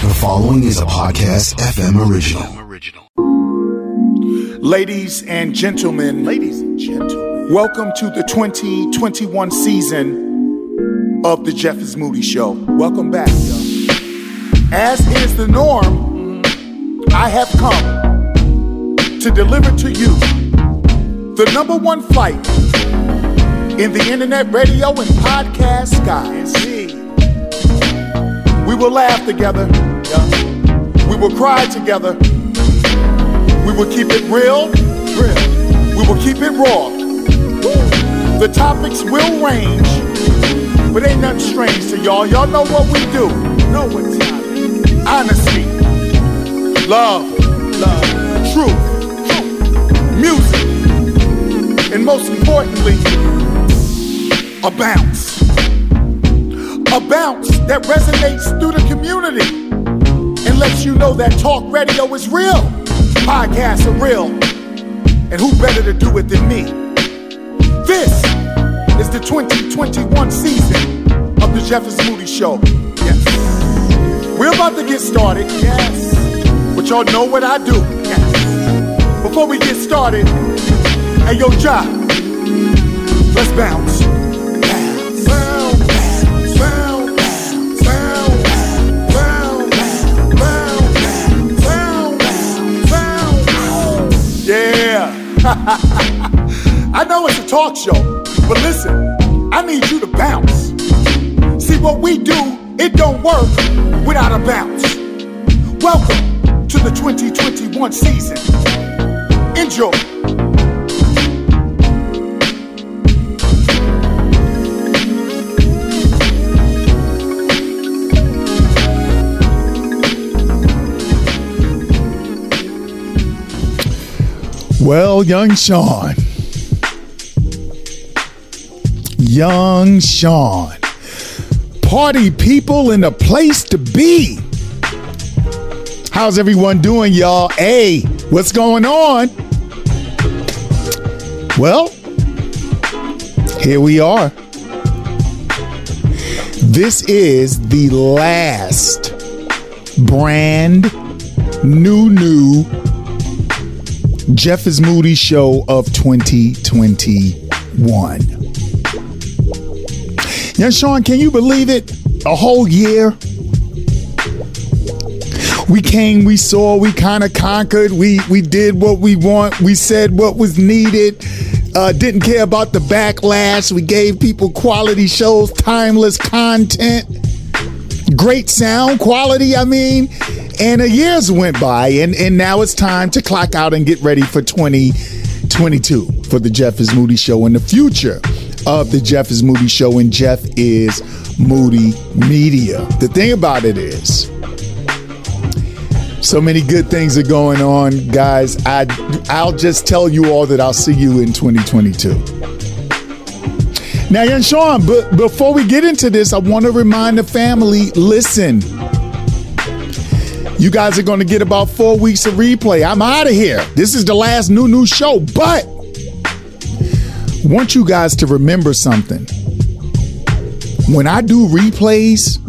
The following is a podcast FM original. Ladies and gentlemen, ladies and gentlemen, welcome to the 2021 season of the Jeff is Moody Show. Welcome back, yo. As is the norm, I have come to deliver to you the number one flight in the internet radio and podcast skies. We will laugh together. Will cry together. We will keep it real. real. We will keep it raw. The topics will range, but ain't nothing strange to y'all. Y'all know what we do. Know what's. Honesty, love, love, truth, music, and most importantly, a bounce. A bounce that resonates through the community lets you know that talk radio is real. Podcasts are real. And who better to do it than me? This is the 2021 season of the Jeff is Moody Show. Yes. We're about to get started. Yes. But y'all know what I do. Yes. Before we get started, hey yo, Ja, let's. Bounce. I know it's a talk show, but listen, I need you to bounce. See what we do, it don't work without a bounce. Welcome to the 2021 season. Enjoy. Well, young Sean. Young Sean. Party people in a place to be. How's everyone doing, y'all? Hey, what's going on? Well, here we are. This is the last brand new, new Jeff is Moody show of 2021. Now, Sean, can you believe it? A whole year. We came, we saw, we kind of conquered. We we did what we want. We said what was needed. Uh, didn't care about the backlash. We gave people quality shows, timeless content, great sound quality. I mean, and a years went by, and and now it's time to clock out and get ready for 2022 for the Jeff is Moody show in the future of the Jeff is Moody show and Jeff is Moody Media. The thing about it is. So many good things are going on, guys. I I'll just tell you all that I'll see you in 2022. Now, young Sean, but before we get into this, I want to remind the family: listen, you guys are going to get about four weeks of replay. I'm out of here. This is the last new new show, but want you guys to remember something. When I do replays,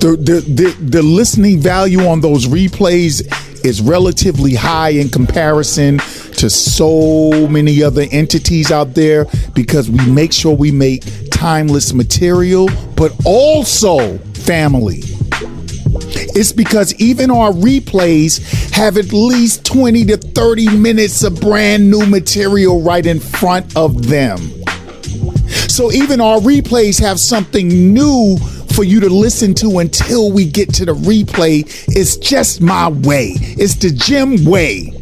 the, the the the listening value on those replays is relatively high in comparison to so many other entities out there because we make sure we make timeless material, but also family. It's because even our replays have at least 20 to 30 minutes of brand new material right in front of them. So even our replays have something new for you to listen to until we get to the replay. It's just my way. It's the Jim way.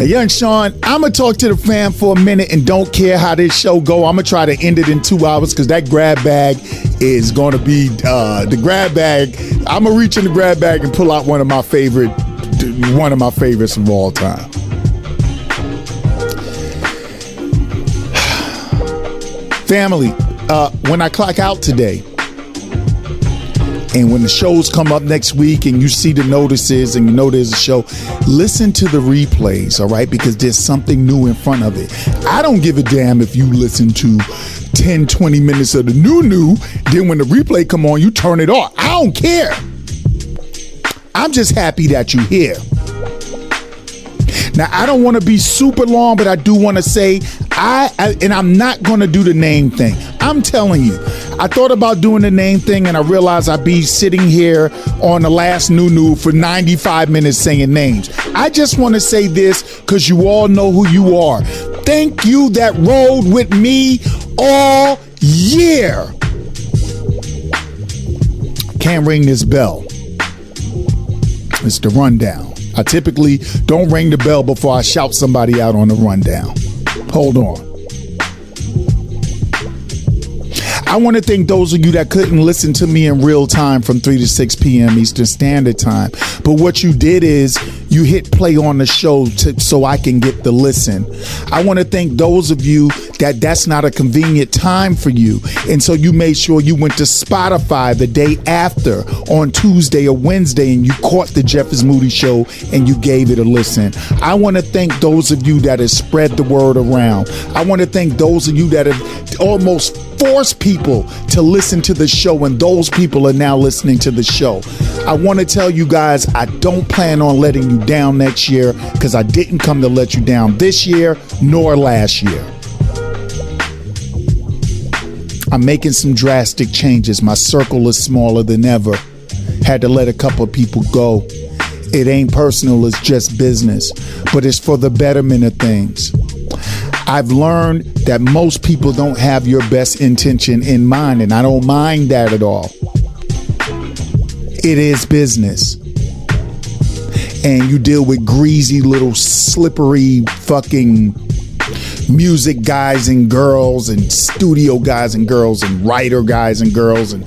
Now, young Sean, I'm gonna talk to the fam for a minute and don't care how this show go. I'm gonna try to end it in two hours because that grab bag is gonna be uh, the grab bag. I'm gonna reach in the grab bag and pull out one of my favorite, one of my favorites of all time. Family, uh, when I clock out today, and when the shows come up next week and you see the notices and you know there's a show, listen to the replays, all right? Because there's something new in front of it. I don't give a damn if you listen to 10, 20 minutes of the new new. Then when the replay come on, you turn it off. I don't care. I'm just happy that you're here. Now I don't want to be super long, but I do want to say I, I and I'm not going to do the name thing. I'm telling you, I thought about doing the name thing, and I realized I'd be sitting here on the last new new for 95 minutes saying names. I just want to say this because you all know who you are. Thank you that rode with me all year. Can't ring this bell. It's the rundown. I typically don't ring the bell before I shout somebody out on the rundown. Hold on. I want to thank those of you that couldn't listen to me in real time from 3 to 6 p.m. Eastern Standard Time. But what you did is you hit play on the show to, so I can get the listen. I want to thank those of you that that's not a convenient time for you. And so you made sure you went to Spotify the day after on Tuesday or Wednesday and you caught the Jeff is Moody show and you gave it a listen. I want to thank those of you that have spread the word around. I want to thank those of you that have almost force people to listen to the show, and those people are now listening to the show. I want to tell you guys, I don't plan on letting you down next year because I didn't come to let you down this year nor last year. I'm making some drastic changes. My circle is smaller than ever. Had to let a couple of people go. It ain't personal, it's just business, but it's for the betterment of things. I've learned that most people don't have your best intention in mind, and I don't mind that at all. It is business. And you deal with greasy little slippery fucking music guys and girls and studio guys and girls and writer guys and girls and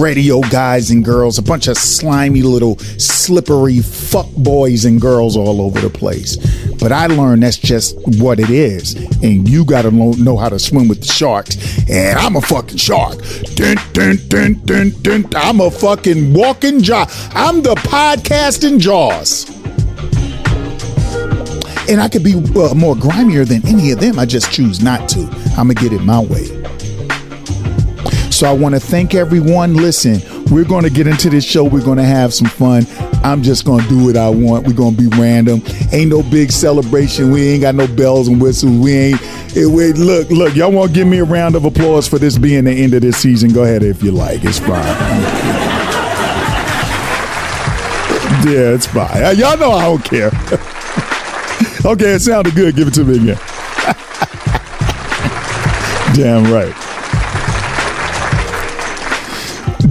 radio guys and girls, a bunch of slimy little slippery fuck boys and girls all over the place. But I learned that's just what it is. And you got to know how to swim with the sharks. And I'm a fucking shark. Dun, dun, dun, dun, dun. I'm a fucking walking jaw. I'm the podcasting jaws and I could be uh, more grimier than any of them. I just choose not to. I'm gonna get it my way. So I want to thank everyone. Listen, we're going to get into this show. We're going to have some fun. I'm just going to do what I want. We're going to be random. Ain't no big celebration. We ain't got no bells and whistles. We ain't. It, wait, look, look. Y'all want to give me a round of applause for this being the end of this season? Go ahead if you like. It's fine. yeah, it's fine. Y'all know I don't care. Okay, it sounded good. Give it to me again. Damn right.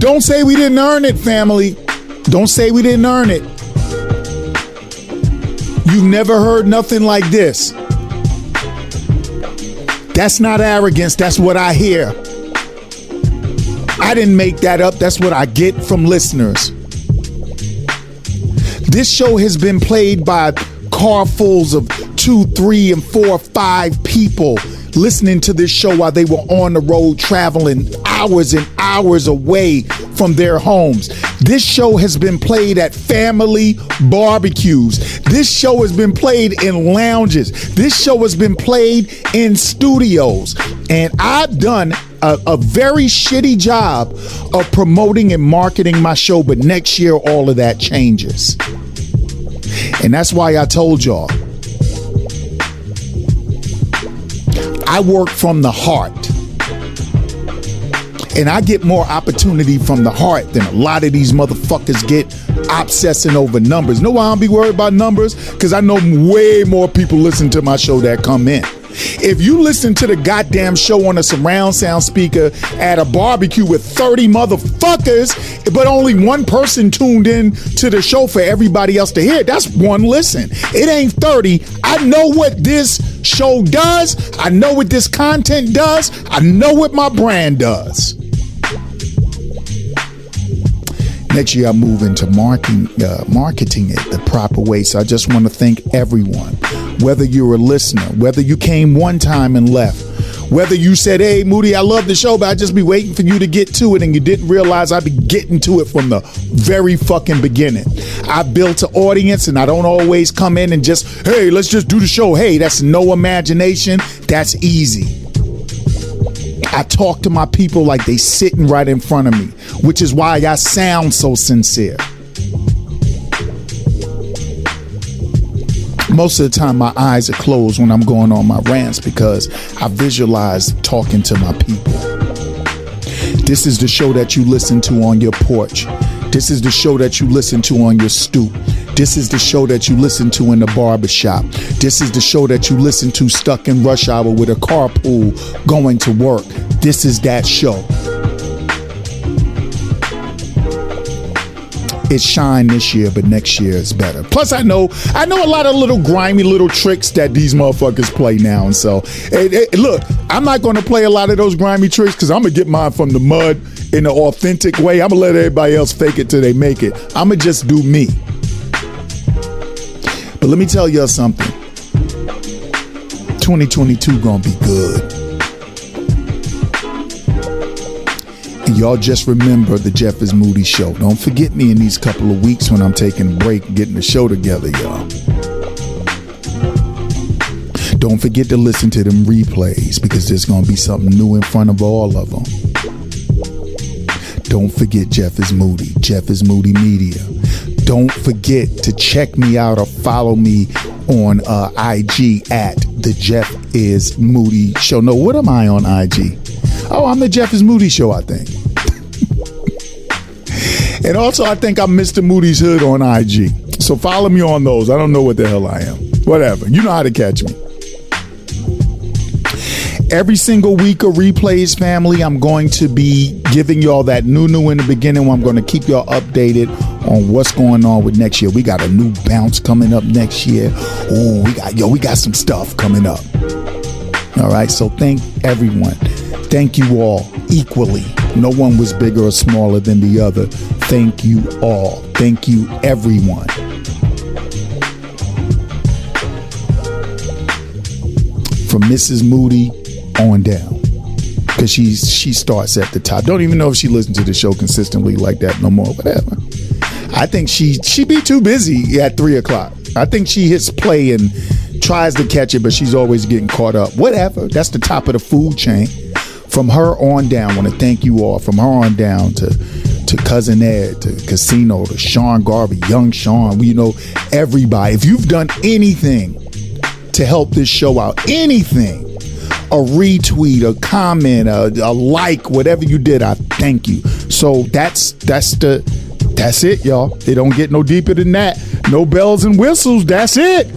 Don't say we didn't earn it, family. Don't say we didn't earn it. You've never heard nothing like this. That's not arrogance. That's what I hear. I didn't make that up. That's what I get from listeners. This show has been played by carfuls of two, three, and four, five people listening to this show while they were on the road traveling hours and hours away from their homes. This show has been played at family barbecues. This show has been played in lounges. This show has been played in studios. And I've done a, a, very shitty job of promoting and marketing my show, but next year all of that changes. And that's why I told y'all I work from the heart. And I get more opportunity from the heart than a lot of these motherfuckers get obsessing over numbers. No, I don't be worried about numbers because I know way more people listen to my show that come in. If you listen to the goddamn show on a surround sound speaker at a barbecue with 30 motherfuckers, but only one person tuned in to the show for everybody else to hear, that's one listen. It ain't 30. I know what this show does. I know what this content does. I know what my brand does. Next year, I move into marketing, uh, marketing it the proper way. So I just want to thank everyone, whether you're a listener, whether you came one time and left, whether you said, Hey, Moody, I love the show, but I'd just be waiting for you to get to it, and you didn't realize I'd be getting to it from the very fucking beginning. I built an audience, and I don't always come in and just, Hey, let's just do the show. Hey, that's no imagination. That's easy. I talk to my people like they sitting right in front of me, which is why I sound so sincere. Most of the time, my eyes are closed when I'm going on my rants because I visualize talking to my people. This is the show that you listen to on your porch. This is the show that you listen to on your stoop. This is the show that you listen to in the barbershop. This is the show that you listen to stuck in rush hour with a carpool going to work. This is that show. It shined this year, but next year is better. Plus, I know I know a lot of little grimy little tricks that these motherfuckers play now, and so look, I'm not going to play a lot of those grimy tricks because I'm gonna get mine from the mud in an authentic way. I'm gonna let everybody else fake it till they make it. I'm gonna just do me. But let me tell y'all something. 2022 gonna be good. And y'all just remember the Jeff is Moody show. Don't forget me in these couple of weeks when I'm taking a break, getting the show together, y'all. Don't forget to listen to them replays because there's gonna be something new in front of all of them. Don't forget Jeff is Moody. Jeff is Moody Media. Don't forget to check me out or follow me on uh, IG at the Jeff is Moody Show. No, what am I on IG? Oh, I'm the Jeff is Moody Show, I think. and also, I think I'm Mr. Moody's Hood on IG. So follow me on those. I don't know what the hell I am. Whatever. You know how to catch me. Every single week of replays, family, I'm going to be giving y'all that new new in the beginning. I'm going to keep y'all updated on what's going on with next year. We got a new bounce coming up next year. Oh, we got yo, we got some stuff coming up. All right, so thank everyone. Thank you all equally. No one was bigger or smaller than the other. Thank you all. Thank you everyone. From Mrs. Moody on down because she she starts at the top. Don't even know if she listens to the show consistently like that no more. Whatever. I think she she be too busy at three o'clock. I think she hits play and tries to catch it, but she's always getting caught up. Whatever. That's the top of the food chain. From her on down, I want to thank you all. From her on down to to cousin Ed, to Casino, to Sean Garvey, young Sean, you know, everybody. If you've done anything to help this show out, anything, a retweet, a comment, a, a like, whatever you did, I thank you. So that's that's the that's it, y'all. It don't get no deeper than that. No bells and whistles. That's it.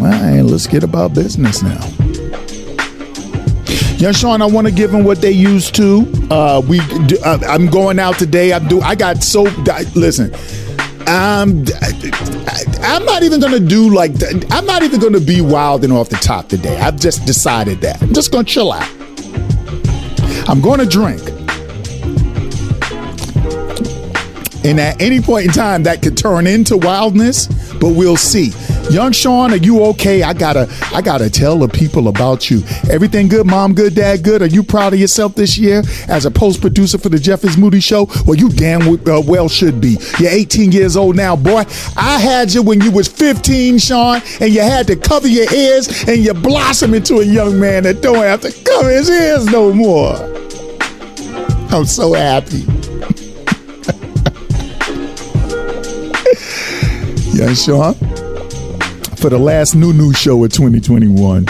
All right, let's get about business now. Yeah, Sean, I want to give them what they used to. Uh, we, uh, I'm going out today. I do. I got so. Listen, um, I'm not even gonna do like I'm not even gonna be wild and off the top today. I've just decided that I'm just gonna chill out. I'm gonna drink, and at any point in time, that could turn into wildness, but we'll see. Young Sean, are you okay? I gotta, I gotta tell the people about you. Everything good, mom good, dad good. Are you proud of yourself this year as a post producer for the Jeff is Moody Show? Well, you damn uh, well should be. You're 18 years old now, boy. I had you when you was 15, Sean, and you had to cover your ears, and you blossom into a young man that don't have to cover his ears no more. I'm so happy. yeah, Sean for the last new new show of 2021.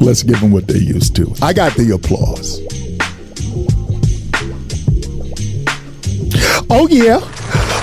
Let's give them what they used to. I got the applause. Oh yeah.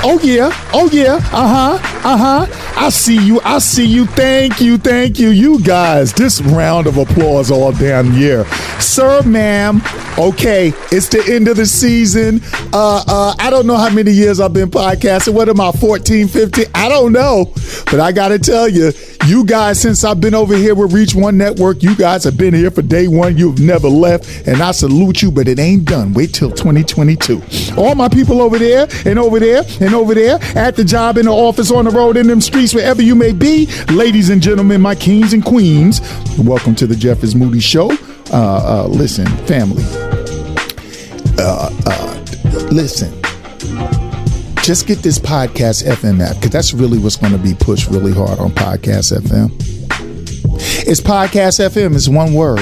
Oh yeah. Oh yeah. Uh-huh. Uh-huh. I see you. I see you. Thank you. Thank you. You guys, this round of applause all damn year. Sir, ma'am, okay, it's the end of the season. Uh, uh, I don't know how many years I've been podcasting. What am I, 14, 15? I don't know. But I got to tell you, you guys, since I've been over here with Reach One Network, you guys have been here for day one. You've never left. And I salute you, but it ain't done. Wait till 2022. All my people over there and over there and over there at the job, in the office, on the road, in them streets, wherever you may be. Ladies and gentlemen, my kings and queens, welcome to the Jeff is Moody Show. Uh, uh, listen, family. Uh, uh, listen. just get this podcast FM app because that's really what's going to be pushed really hard on podcast FM. It's podcast FM. It's one word.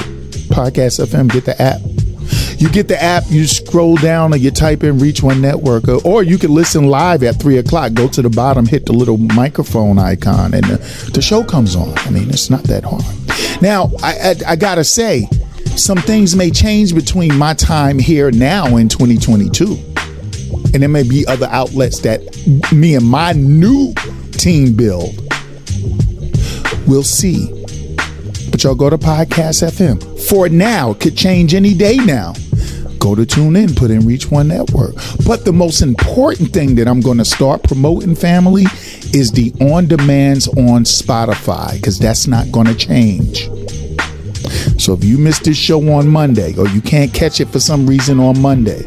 Podcast FM. Get the app. You get the app, you scroll down, or you type in Reach One Network, or, you can listen live at three o'clock. Go to the bottom, hit the little microphone icon, and the, the show comes on. I mean, it's not that hard. Now, I, I, I gotta say, some things may change between my time here now in 2022, and there may be other outlets that me and my new team build. We'll see. But y'all go to Podcast FM. For now, could change any day now go to tune in, put in Reach One Network. But the most important thing that I'm going to start promoting, family, is the on demands on Spotify because that's not going to change. So if you missed this show on Monday or you can't catch it for some reason on Monday,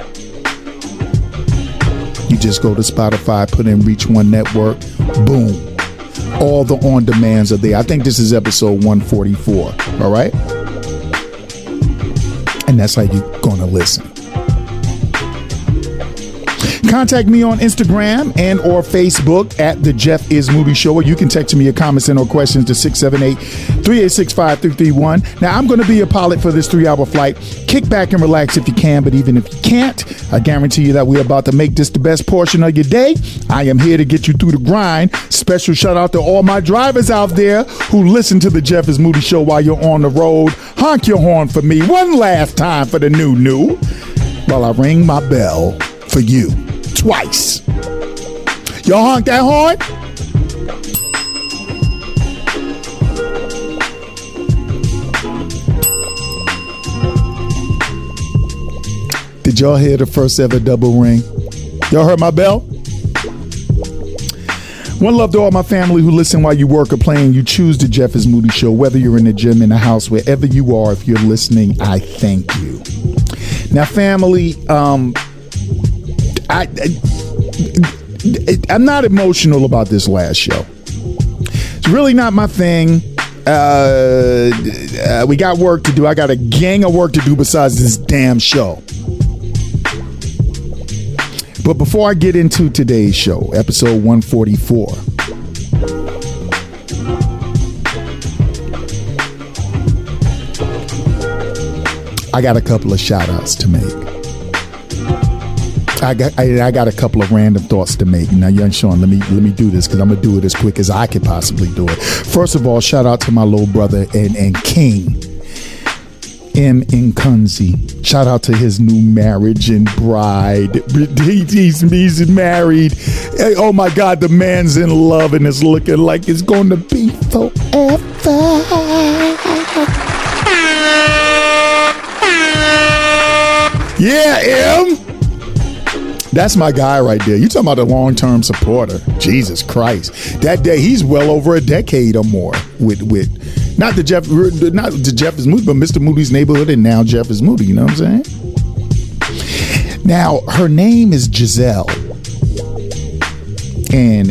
you just go to Spotify, put in Reach One Network, boom. All the on demands are there. I think this is episode 144. All right? and that's how you're going to listen. Contact me on Instagram and or Facebook at the Jeff Is Moody Show, or you can text me your comments and or questions to 678-386-5331. Now, I'm going to be a pilot for this three-hour flight. Kick back and relax if you can, but even if you can't, I guarantee you that we're about to make this the best portion of your day. I am here to get you through the grind. Special shout out to all my drivers out there who listen to the Jeff Is Moody Show while you're on the road. Honk your horn for me one last time for the new new while I ring my bell for you twice. Y'all honk that horn? Did y'all hear the first ever double ring? Y'all heard my bell? One love to all my family who listen while you work or playing. You choose the Jeff is Moody Show, whether you're in the gym, in the house, wherever you are. If you're listening, I thank you. Now, family, um, I, I I'm not emotional about this last show. It's really not my thing. Uh, uh, we got work to do. I got a gang of work to do besides this damn show. But before I get into today's show, episode 144. I got a couple of shout outs to make. I got I, I, got a couple of random thoughts to make. Now, young Sean, let me let me do this because I'm gonna do it as quick as I can possibly do it. First of all, shout out to my little brother and and King M. Nkunzi. Shout out to his new marriage and bride. He, he's, he's married. Hey, oh my God, the man's in love and it's looking like it's going to be forever. Yeah, M. That's my guy right there. You talking about a long term supporter? Jesus Christ! That day he's well over a decade or more with with not the Jeff not the Jeff is Moody, but Mr. Moody's neighborhood, and now Jeff is Moody. You know what I'm saying? Now her name is Giselle, and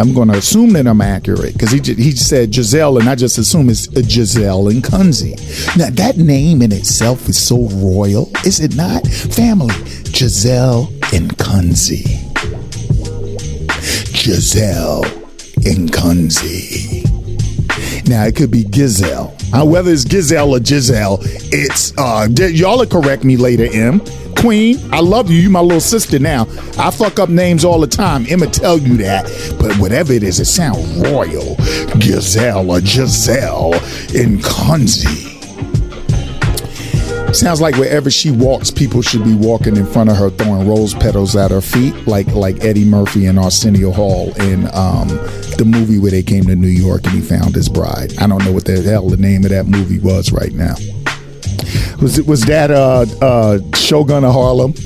I'm going to assume that I'm accurate because he he said Giselle, and I just assume it's Giselle Nkunzi. Now that name in itself is so royal, is it not? Family, Giselle Nkunzi. Giselle Nkunzi. Now it could be Gizelle. Uh, whether it's Gizelle or Giselle, it's uh y'all will correct me later, M. Queen, I love you. You my little sister now. I fuck up names all the time. Emma tell you that. But whatever it is, it sounds royal. Gazelle or Giselle Nkunzi. Sounds like wherever she walks, people should be walking in front of her, throwing rose petals at her feet, like like Eddie Murphy and Arsenio Hall in um, the movie where they came to New York and he found his bride. I don't know what the hell the name of that movie was right now. Was it was that uh, uh, Shogun of Harlem?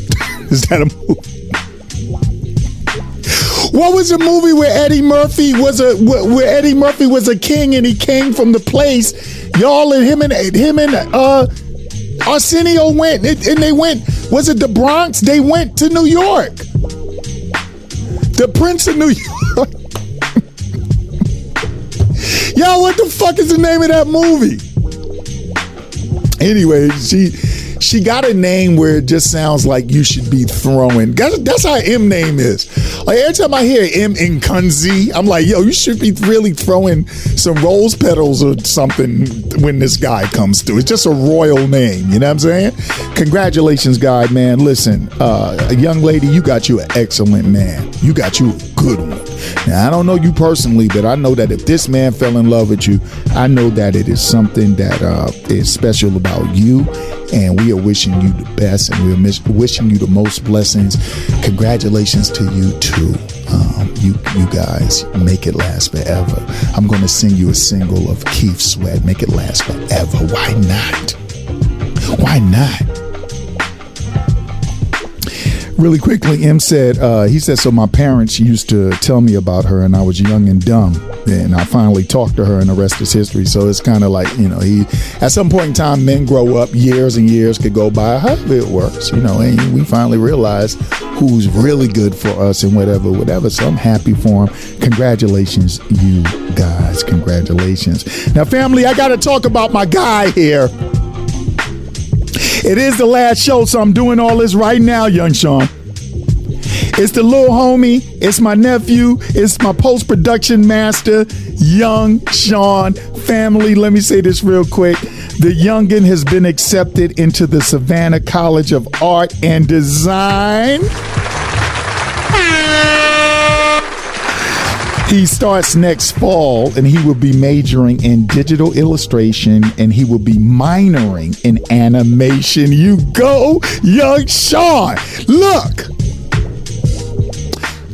Is that a movie? What was the movie where Eddie Murphy was a where Eddie Murphy was a king and he came from the place? Y'all and him and him and uh, Arsenio went and they went. Was it the Bronx? They went to New York. The Prince of New York. Y'all, what the fuck is the name of that movie? Anyway, she she got a name where it just sounds like you should be throwing. That's, that's how M name is. Like every time I hear M Nkunzi, I'm like, yo, you should be really throwing some rose petals or something when this guy comes through. It's just a royal name. You know what I'm saying? Congratulations, guy, man. Listen, uh, young lady, you got you an excellent man. You got you a good one. Now, I don't know you personally, but I know that if this man fell in love with you, I know that it is something that uh, is special about you. And we are wishing you the best and we're miss- wishing you the most blessings. Congratulations to you, too. Um, you, you guys, make it last forever. I'm going to sing you a single of Keith Sweat, Make It Last Forever. Why not? Why not? Really quickly, M said, uh, he said, so my parents used to tell me about her and I was young and dumb. And I finally talked to her and the rest is history. So it's kind of like, you know, he, at some point in time, men grow up, years and years could go by, however it works, you know, and we finally realize who's really good for us and whatever, whatever. So I'm happy for him. Congratulations, you guys. Congratulations. Now, family, I got to talk about my guy here. It is the last show, so I'm doing all this right now, young Sean. It's the little homie. It's my nephew. It's my post production master, young Sean. Family, let me say this real quick. The youngin has been accepted into the Savannah College of Art and Design. He starts next fall and he will be majoring in digital illustration and he will be minoring in animation. You go, young Sean. Look,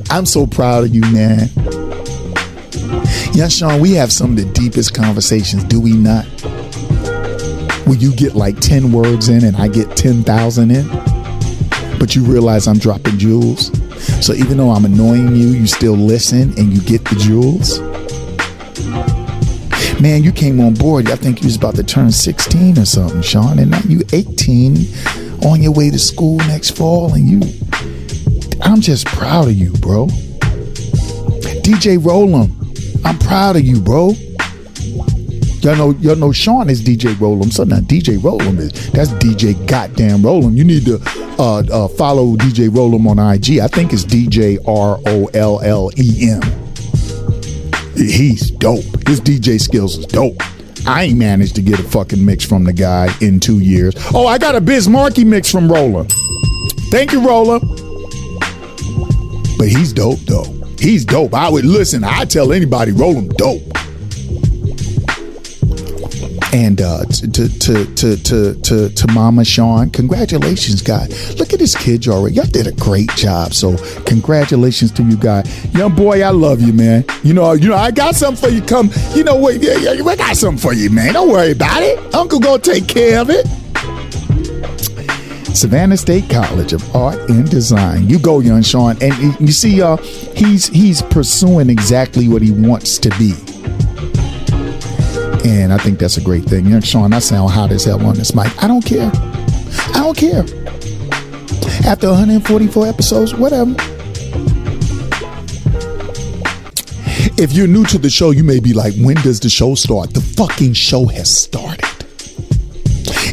I'm so proud of you, man. Young Sean, we have some of the deepest conversations, do we not? Where you get like 10 words in and I get 10,000 in, but you realize I'm dropping jewels. So even though I'm annoying you, you still listen and you get the jewels. Man, you came on board. I think you was about to turn 16 or something, Sean, and now you 18 on your way to school next fall, and you. I'm just proud of you, bro. DJ Rollem, I'm proud of you, bro. Y'all know, y'all know Sean is DJ Rollem. So now DJ Rollem is that's DJ Goddamn Rollem. You need to uh, uh, follow DJ Rollem on IG. I think it's DJ R O L L E M. He's dope. His DJ skills is dope. I ain't managed to get a fucking mix from the guy in two years. Oh, I got a Biz Markie mix from Rollem. Thank you, Rollem. But he's dope though. He's dope. I would listen. I tell anybody, Rollem dope and uh, to, to to to to to Mama Sean, congratulations, guy. Look at this kid already. Y'all did a great job. So congratulations to you, guy. Young boy, I love you, man. You know, you know, I got something for you. Come, you know what? Yeah, yeah, I got something for you, man. Don't worry about it. Uncle gonna take care of it. Savannah State College of Art and Design. You go, young Sean, and you see, uh, he's he's pursuing exactly what he wants to be. And I think that's a great thing. You know, Sean, I sound hot as hell on this mic. I don't care. I don't care. After 144 episodes, whatever. If you're new to the show, you may be like, when does the show start? The fucking show has started.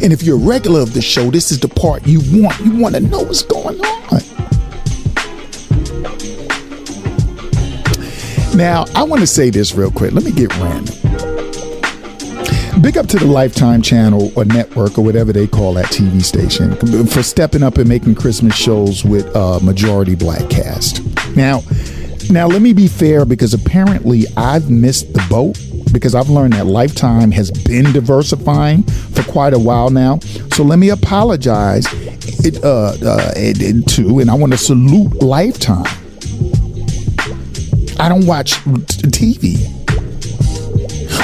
And if you're a regular of the show, this is the part you want. You want to know what's going on. Now, I want to say this real quick. Let me get random. Big up to the Lifetime channel or network or whatever they call that TV station for stepping up and making Christmas shows with a majority black cast. Now, now let me be fair because apparently I've missed the boat because I've learned that Lifetime has been diversifying for quite a while now. So let me apologize it, uh, uh, it, it, to, and I want to salute Lifetime. I don't watch TV.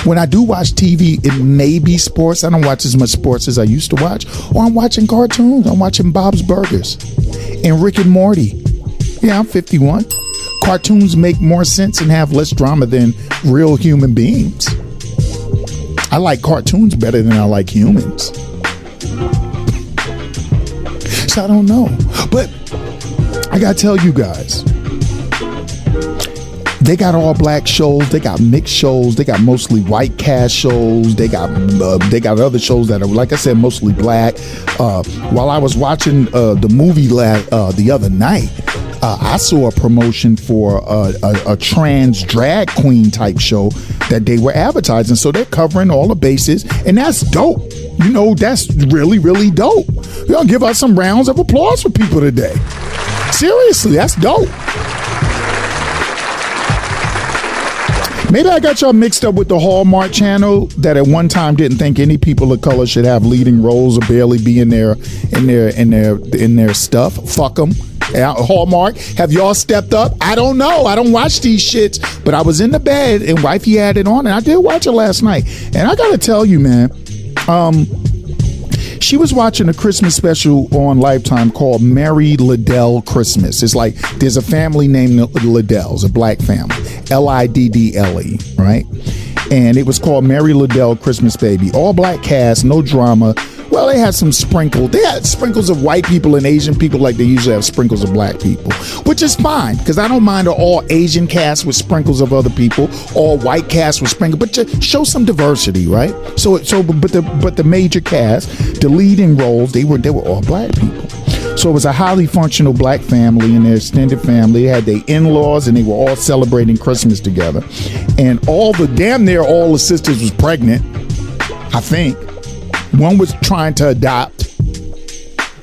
When I do watch TV, it may be sports. I don't watch as much sports as I used to watch. Or I'm watching cartoons. I'm watching Bob's Burgers and Rick and Morty. Yeah, I'm 51. Cartoons make more sense and have less drama than real human beings. I like cartoons better than I like humans. So I don't know. But I got to tell you guys they got all black shows. They got mixed shows. They got mostly white cast shows. They got uh, they got other shows that are like I said mostly black. Uh, while I was watching uh, the movie la- uh, the other night, uh, I saw a promotion for a, a, a, trans drag queen type show that they were advertising. So they're covering all the bases, and that's dope. You know, that's really, really dope. Gonna give us some rounds of applause for people today. Seriously, that's dope. Maybe I got y'all mixed up with the Hallmark channel that at one time didn't think any people of color should have leading roles or barely be in their in their in their in their stuff. Fuck them. Hallmark, have y'all stepped up? I don't know. I don't watch these shits, but I was in the bed and wifey had it on, and I did watch it last night. And I gotta tell you, man, um, she was watching a Christmas special on Lifetime called Merry Liddle Christmas. It's like there's a family named Liddles, a black family, L I D D L E, right? And it was called Merry Liddle Christmas Baby. All black cast, no drama. Well, they had some sprinkles. They had sprinkles of white people and Asian people, like they usually have sprinkles of black people, which is fine because I don't mind all Asian cast with sprinkles of other people, all white cast with sprinkles, but just show some diversity, right? So, so, but the but the major cast, the leading roles, they were they were all black people. So it was a highly functional black family and their extended family. They had their in-laws and they were all celebrating Christmas together. And all the damn near all the sisters was pregnant, I think. One was trying to adopt,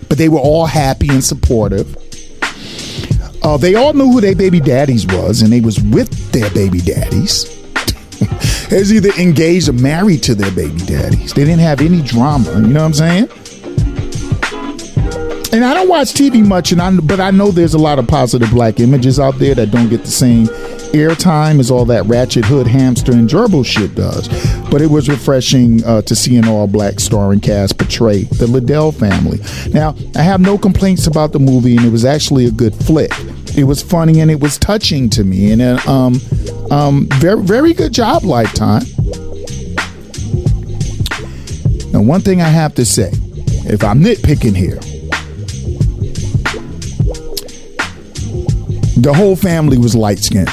but they were all happy and supportive. Uh, they all knew who their baby daddies was, and they was with their baby daddies. they was either engaged or married to their baby daddies. They didn't have any drama. You know what I'm saying? And I don't watch TV much, and I but I know there's a lot of positive black images out there that don't get the same airtime as all that ratchet hood hamster and gerbil shit does. But it was refreshing uh, to see an all black starring cast portray the Liddle family. Now, I have no complaints about the movie, and it was actually a good flick. It was funny and it was touching to me, and uh, um, um, very very good job, Lifetime. Now, one thing I have to say, if I'm nitpicking here, the whole family was light skinned.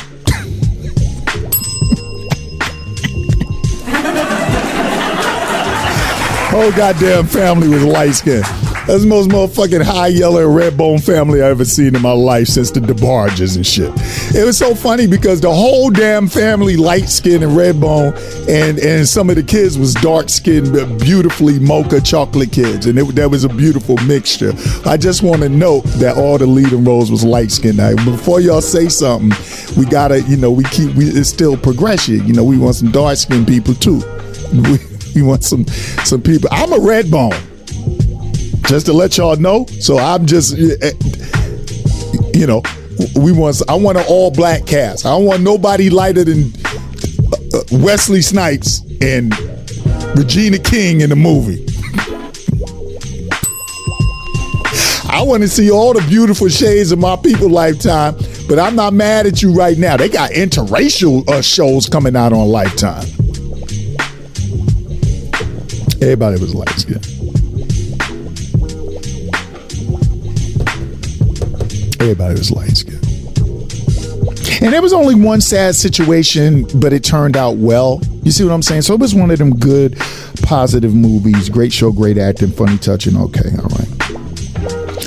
Whole goddamn family was light skinned. That's the most motherfucking high yellow red bone family I ever seen in my life since the DeBarges and shit. It was so funny because the whole damn family light skinned and red bone, and and some of the kids was dark skinned, but beautifully mocha chocolate kids, and it, that was a beautiful mixture. I just want to note that all the leading roles was light skinned. Now, before y'all say something, we gotta, you know, we keep we it's still progression. You know, we want some dark skinned people too. We, we want some some people. I'm a red bone. Just to let y'all know. So I'm just eh, you know, we want I want an all black cast. I don't want nobody lighter than uh, uh, Wesley Snipes and Regina King in the movie. I want to see all the beautiful shades of my people lifetime, but I'm not mad at you right now. They got interracial uh, shows coming out on Lifetime. Everybody was light skinned. Everybody was light skinned. And there was only one sad situation, but it turned out well. You see what I'm saying? So it was one of them good, positive movies. Great show, great acting, funny touching. Okay, all right.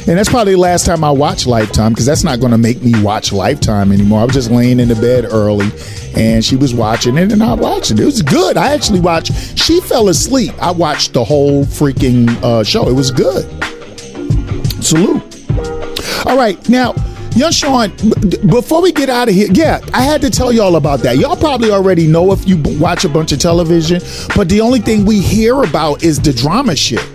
And that's probably the last time I watch Lifetime because that's not going to make me watch Lifetime anymore. I was just laying in the bed early and she was watching it and I watched it. It was good. I actually watched, she fell asleep. I watched the whole freaking uh, show. It was good. Salute. All right. Now, Young Sean, before we get out of here, yeah, I had to tell y'all about that. Y'all probably already know if you watch a bunch of television, but the only thing we hear about is the drama shit.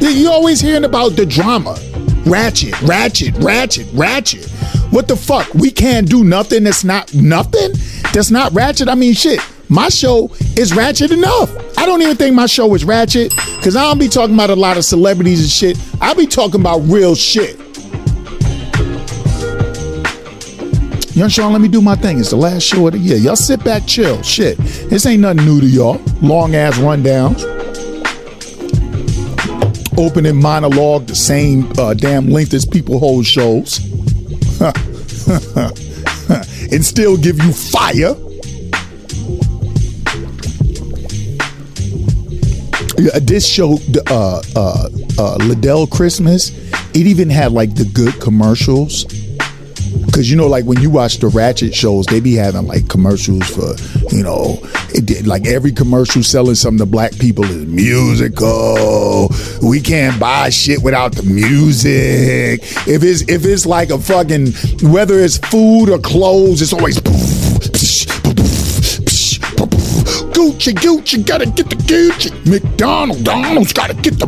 You always hearing about the drama. Ratchet, ratchet, ratchet, ratchet. What the fuck? We can't do nothing that's not nothing? That's not ratchet? I mean, shit. My show is ratchet enough. I don't even think my show is ratchet because I don't be talking about a lot of celebrities and shit. I be talking about real shit. Young Sean, let me do my thing. It's the last show of the year. Y'all sit back, chill. Shit. This ain't nothing new to y'all. Long ass rundowns opening monologue the same uh, damn length as people hold shows. and still give you fire. This show, uh, uh, uh, Liddle Christmas, it even had like the good commercials. Cause you know, like when you watch the Ratchet shows, they be having like commercials for, you know, it did, like every commercial selling something to black people is musical. We can't buy shit without the music. If it's if it's like a fucking whether it's food or clothes, it's always Gucci, Gucci, gotta get the Gucci. McDonald, Donald's gotta get the.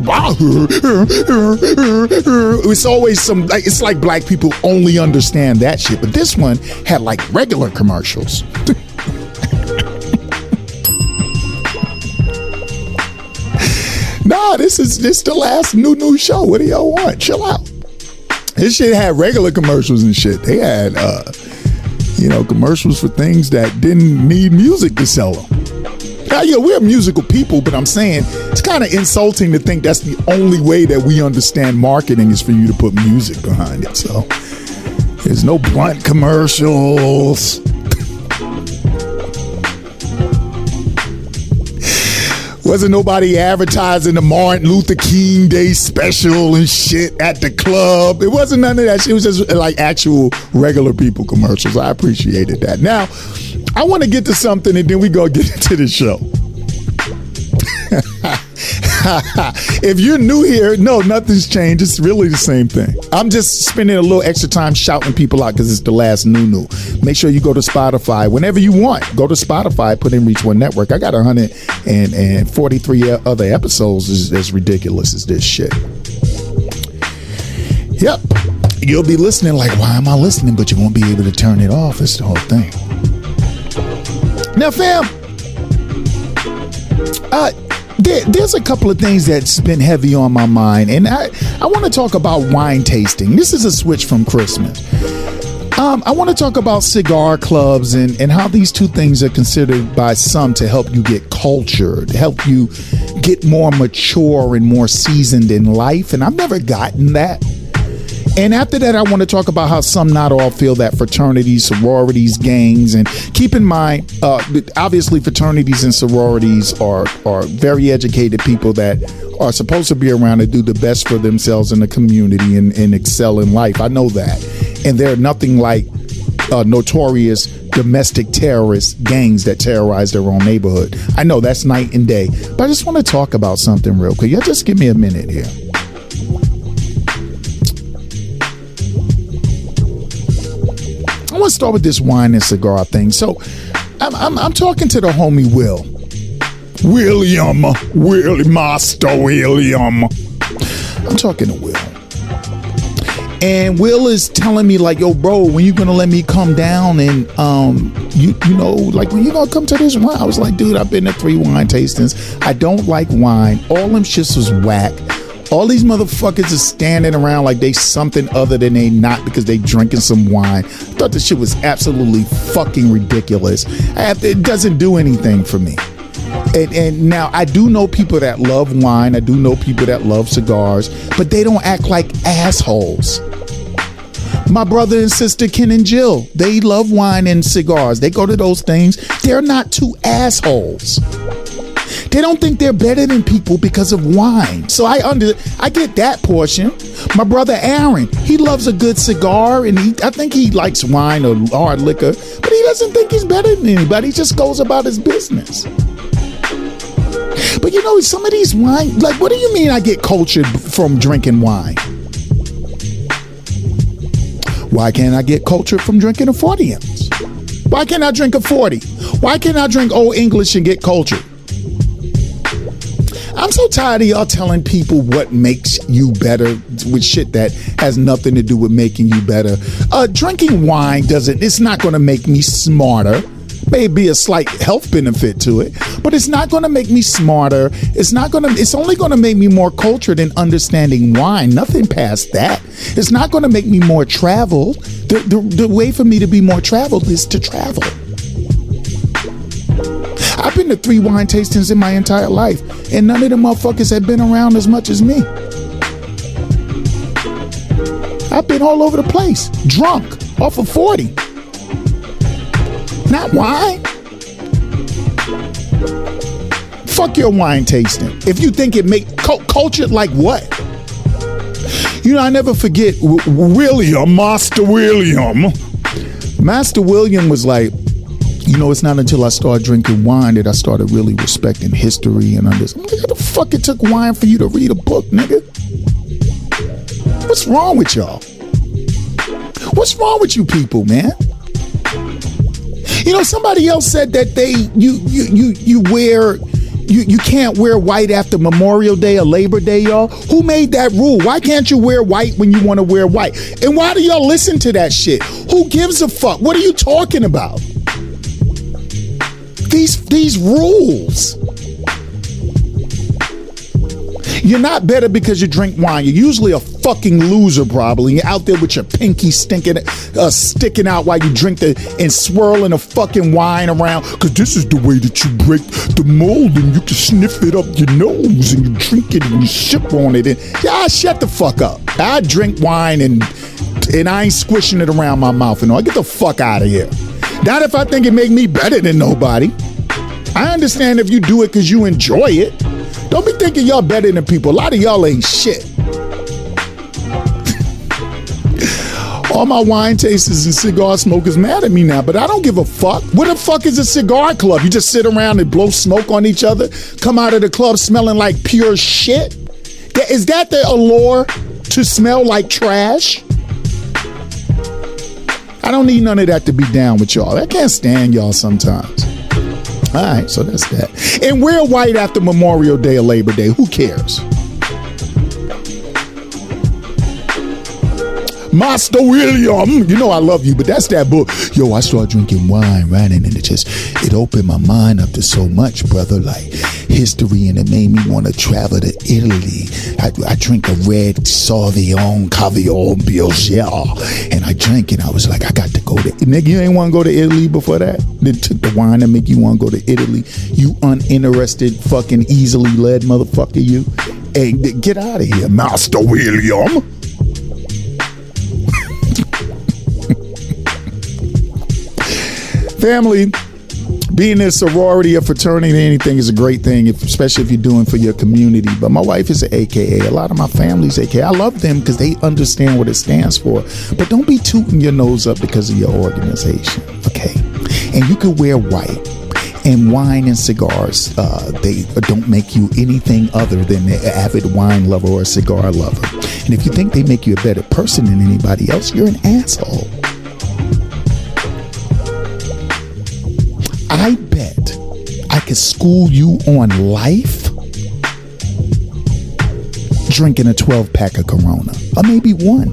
It's always some. Like, it's like black people only understand that shit, but this one had like regular commercials. nah, this is this the last new new show. What do y'all want? Chill out. This shit had regular commercials and shit. They had, uh, you know, commercials for things that didn't need music to sell them. Now, yeah, we're musical people, but I'm saying it's kind of insulting to think that's the only way that we understand marketing is for you to put music behind it. So there's no blunt commercials. Wasn't nobody advertising the Martin Luther King Day special and shit at the club. It wasn't none of that. It was just like actual regular people commercials. I appreciated that. Now, I want to get to something and then we go get into the show. if you're new here, no, nothing's changed. It's really the same thing. I'm just spending a little extra time shouting people out because it's the last new new. Make sure you go to Spotify whenever you want. Go to Spotify, put in Reach One Network. I got 143 other episodes as, as ridiculous as this shit. Yep. You'll be listening like, why am I listening? But you won't be able to turn it off. It's the whole thing. Now, fam, uh, there, there's a couple of things that's been heavy on my mind, and I, I want to talk about wine tasting. This is a switch from Christmas. Um, I want to talk about cigar clubs and, and how these two things are considered by some to help you get cultured, help you get more mature and more seasoned in life. And I've never gotten that. And after that, I want to talk about how some, not all, feel that fraternities, sororities, gangs, and keep in mind, uh, obviously, fraternities and sororities are are very educated people that are supposed to be around to do the best for themselves in the community and, and excel in life. I know that, and they're nothing like uh, notorious domestic terrorist gangs that terrorize their own neighborhood. I know that's night and day, but I just want to talk about something real quick. Y'all just give me a minute here. Start with this wine and cigar thing. So, I'm, I'm, I'm talking to the homie Will. William, Will, Master William. I'm talking to Will. And Will is telling me like, yo, bro, when you gonna let me come down and um, you you know, like when you gonna come to this wine? I was like, dude, I've been to three wine tastings. I don't like wine. All them shits was whack. All these motherfuckers are standing around like they something other than they not because they drinking some wine. I thought this shit was absolutely fucking ridiculous. Have, it doesn't do anything for me. And, and, now I do know people that love wine. I do know people that love cigars, but they don't act like assholes. My brother and sister Ken and Jill, they love wine and cigars. They go to those things. They're not two assholes. They don't think they're better than people because of wine. So I under I get that portion. My brother Aaron, he loves a good cigar and he I think he likes wine or hard liquor, but he doesn't think he's better than anybody. He just goes about his business. But you know, some of these wine, like, what do you mean I get cultured from drinking wine? Why can't I get cultured from drinking a 40 ounce? Why can't I drink a 40? Why can't I drink Old English and get cultured? I'm so tired of y'all telling people what makes you better with shit that has nothing to do with making you better. Uh, drinking wine doesn't, it's not going to make me smarter. Maybe a slight health benefit to it, but it's not going to make me smarter. It's not going to, it's only going to make me more cultured in understanding wine. Nothing past that. It's not going to make me more traveled. The, the, the way for me to be more traveled is to travel. I've been to three wine tastings in my entire life, and none of them motherfuckers have been around as much as me. I've been all over the place, drunk, off of 40. not wine. Fuck your wine tasting. If you think it make culture like what? You know, I never forget w- William, Master William. Master William was like, you know, it's not until I started drinking wine that I started really respecting history and understanding. How the fuck it took wine for you to read a book, nigga? What's wrong with y'all? What's wrong with you people, man? You know, somebody else said that they you you you you wear you, you can't wear white after Memorial Day or Labor Day, y'all. Who made that rule? Why can't you wear white when you want to wear white? And why do y'all listen to that shit? Who gives a fuck? What are you talking about? These these rules. You're not better because you drink wine. You're usually a fucking loser, probably. You're out there with your pinky stinking, uh, sticking out while you drink the and swirling the fucking wine around. Cause this is the way that you break the mold, and you can sniff it up your nose, and you drink it and you sip on it. And yeah, shut the fuck up. I drink wine and and I ain't squishing it around my mouth and all. Get the fuck out of here. Not if I think it make me better than nobody. I understand if you do it because you enjoy it. Don't be thinking y'all better than people. A lot of y'all ain't shit. All my wine tasters and cigar smokers mad at me now, but I don't give a fuck. What the fuck is a cigar club? You just sit around and blow smoke on each other, come out of the club smelling like pure shit? Is that the allure to smell like trash? I don't need none of that to be down with y'all. I can't stand y'all sometimes. All right, so that's that. And wear white after Memorial Day or Labor Day. Who cares? Master William. You know I love you, but that's that book. Yo, I started drinking wine, right? And it just it opened my mind up to so much, brother. Like history, and it made me want to travel to Italy. I, I drink a red Sauvignon Caviar Biogel, and I drank it. I was like, I got to go to nigga. You ain't want to go to Italy before that? Then took the wine and make you want to go to Italy. You uninterested, fucking easily led motherfucker. You. Hey, get out of here, Master William. Family, being in a sorority or fraternity, anything is a great thing, if, especially if you're doing for your community. But my wife is an AKA. A lot of my family's AKA. I love them because they understand what it stands for. But don't be tooting your nose up because of your organization, okay? And you can wear white. And wine and cigars, uh, they don't make you anything other than an avid wine lover or a cigar lover. And if you think they make you a better person than anybody else, you're an asshole. I bet I could school you on life drinking a 12 pack of Corona, or maybe one.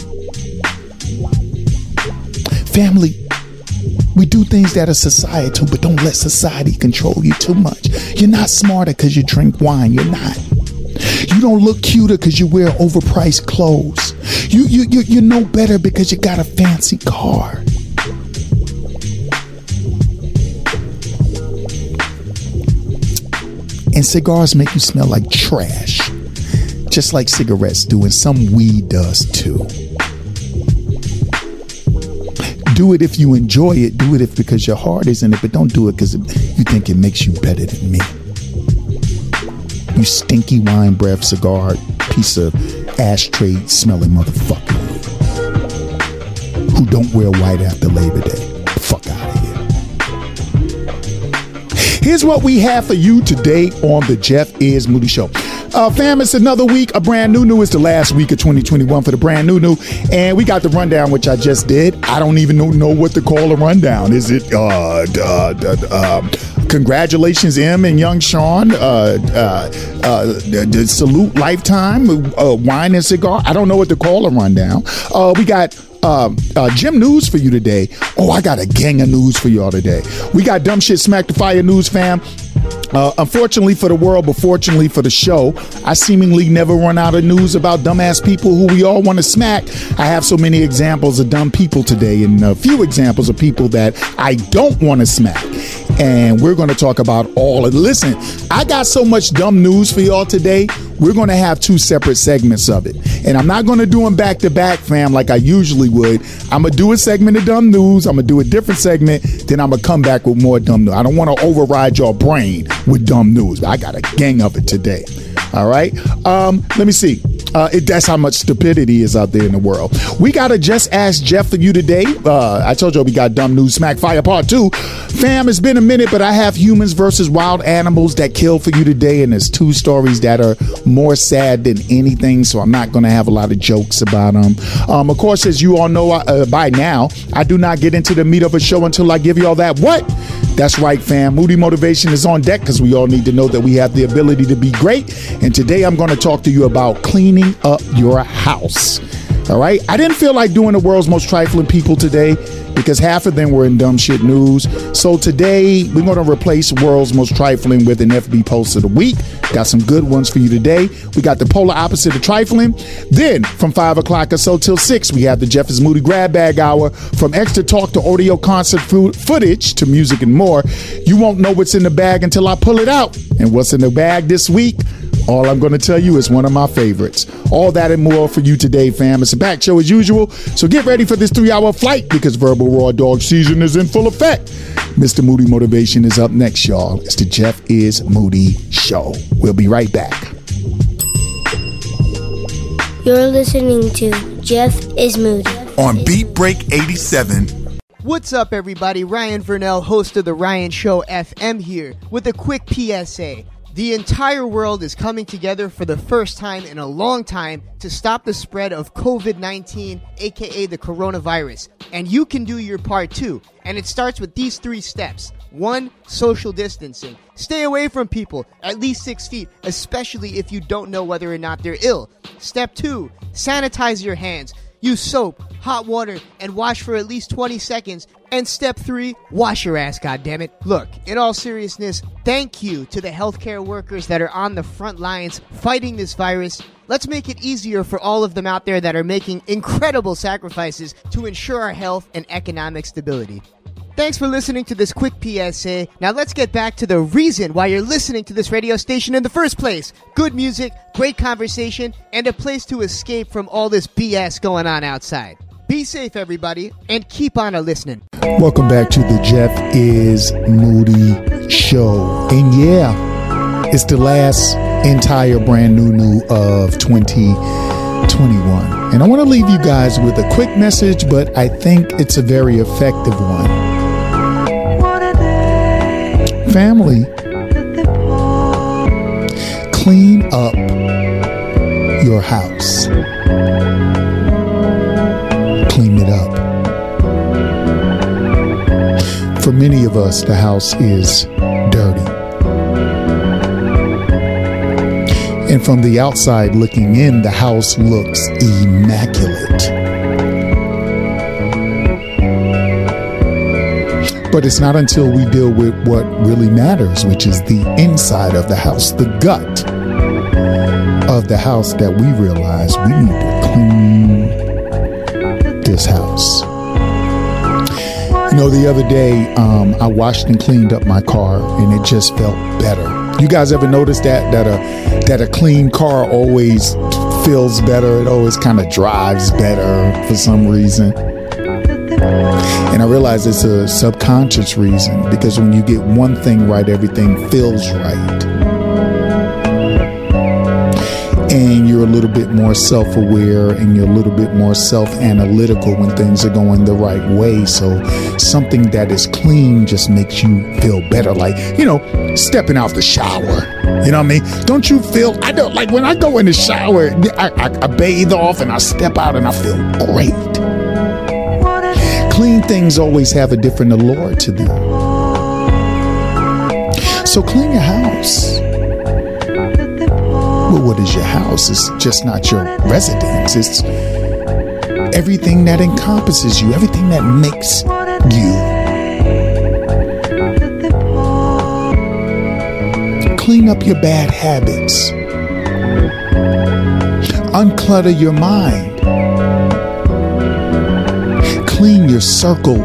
Family, we do things that are societal, but don't let society control you too much. You're not smarter because you drink wine. You're not. You don't look cuter because you wear overpriced clothes. You, you, you, you're no better because you got a fancy car. And cigars make you smell like trash, just like cigarettes do, and some weed does too. Do it if you enjoy it. Do it if because your heart is in it, but don't do it because you think it makes you better than me. You stinky wine breath cigar piece of ashtray smelling motherfucker who don't wear white after Labor Day. Here's what we have for you today on the Jeff Is Moody Show. Uh, fam, it's another week, a brand new new. is the last week of 2021 for the brand new new. And we got the rundown, which I just did. I don't even know, know what to call a rundown. Is it, uh, uh, uh, congratulations, M and young Sean. Uh, uh, uh, salute lifetime, uh, wine and cigar. I don't know what to call a rundown. Uh, we got um, uh, Jim news for you today. Oh, I got a gang of news for y'all today. We got dumb shit smack the fire news, fam. Uh, unfortunately for the world, but fortunately for the show, I seemingly never run out of news about dumbass people who we all want to smack. I have so many examples of dumb people today, and a few examples of people that I don't want to smack. and we're going to talk about all of Listen, I got so much dumb news for y'all today. We're going to have two separate segments of it. And I'm not going to do them back to back, fam, like I usually would. I'm going to do a segment of dumb news. I'm going to do a different segment. Then I'm going to come back with more dumb news. I don't want to override your brain with dumb news. I got a gang of it today. All right. Um, let me see. Uh, it, that's how much stupidity is out there in the world. We got to just ask Jeff for you today. Uh, I told you we got dumb news smack fire part two. Fam, it's been a minute, but I have humans versus wild animals that kill for you today, and there's two stories that are more sad than anything. So I'm not going to have a lot of jokes about them. Um, of course, as you all know uh, by now, I do not get into the meat of a show until I give you all that what. That's right, fam. Moody Motivation is on deck because we all need to know that we have the ability to be great. And today I'm going to talk to you about cleaning up your house. All right. I didn't feel like doing the world's most trifling people today because half of them were in dumb shit news. So today we're going to replace world's most trifling with an FB post of the week. Got some good ones for you today. We got the polar opposite of trifling. Then from five o'clock or so till six, we have the Jeff is Moody Grab Bag Hour. From extra talk to audio concert food, footage to music and more. You won't know what's in the bag until I pull it out. And what's in the bag this week? All I'm going to tell you is one of my favorites. All that and more for you today, fam. It's a back show as usual. So get ready for this three hour flight because verbal raw dog season is in full effect. Mr. Moody Motivation is up next, y'all. It's the Jeff is Moody Show. We'll be right back. You're listening to Jeff is Moody on Beat Break 87. What's up, everybody? Ryan Vernell, host of The Ryan Show FM, here with a quick PSA. The entire world is coming together for the first time in a long time to stop the spread of COVID 19, aka the coronavirus. And you can do your part too. And it starts with these three steps. One, social distancing. Stay away from people at least six feet, especially if you don't know whether or not they're ill. Step two, sanitize your hands. Use soap, hot water, and wash for at least 20 seconds. And step three, wash your ass, goddammit. Look, in all seriousness, thank you to the healthcare workers that are on the front lines fighting this virus. Let's make it easier for all of them out there that are making incredible sacrifices to ensure our health and economic stability. Thanks for listening to this quick PSA. Now let's get back to the reason why you're listening to this radio station in the first place. Good music, great conversation, and a place to escape from all this BS going on outside. Be safe, everybody, and keep on a listening. Welcome back to the Jeff is Moody Show. And yeah, it's the last entire brand new new of 2021. And I want to leave you guys with a quick message, but I think it's a very effective one family, clean up your house. Clean it up. For many of us, the house is dirty. And from the outside looking in, the house looks immaculate. But it's not until we deal with what really matters, which is the inside of the house, the gut of the house, that we realize we need to clean this house. You know, the other day, um, I washed and cleaned up my car, and it just felt better. You guys ever notice that that a that a clean car always feels better? It always kind of drives better for some reason. And I realize it's a subconscious reason because when you get one thing right, everything feels right. And you're a little bit more self aware and you're a little bit more self analytical when things are going the right way. So something that is clean just makes you feel better. Like, you know, stepping out the shower. You know what I mean? Don't you feel, I don't like when I go in the shower, I, I, I bathe off and I step out and I feel great clean things always have a different allure to them. So clean your house. What is your house? It's just not your residence. It's everything that encompasses you, everything that makes you. Clean up your bad habits. Unclutter your mind clean your circle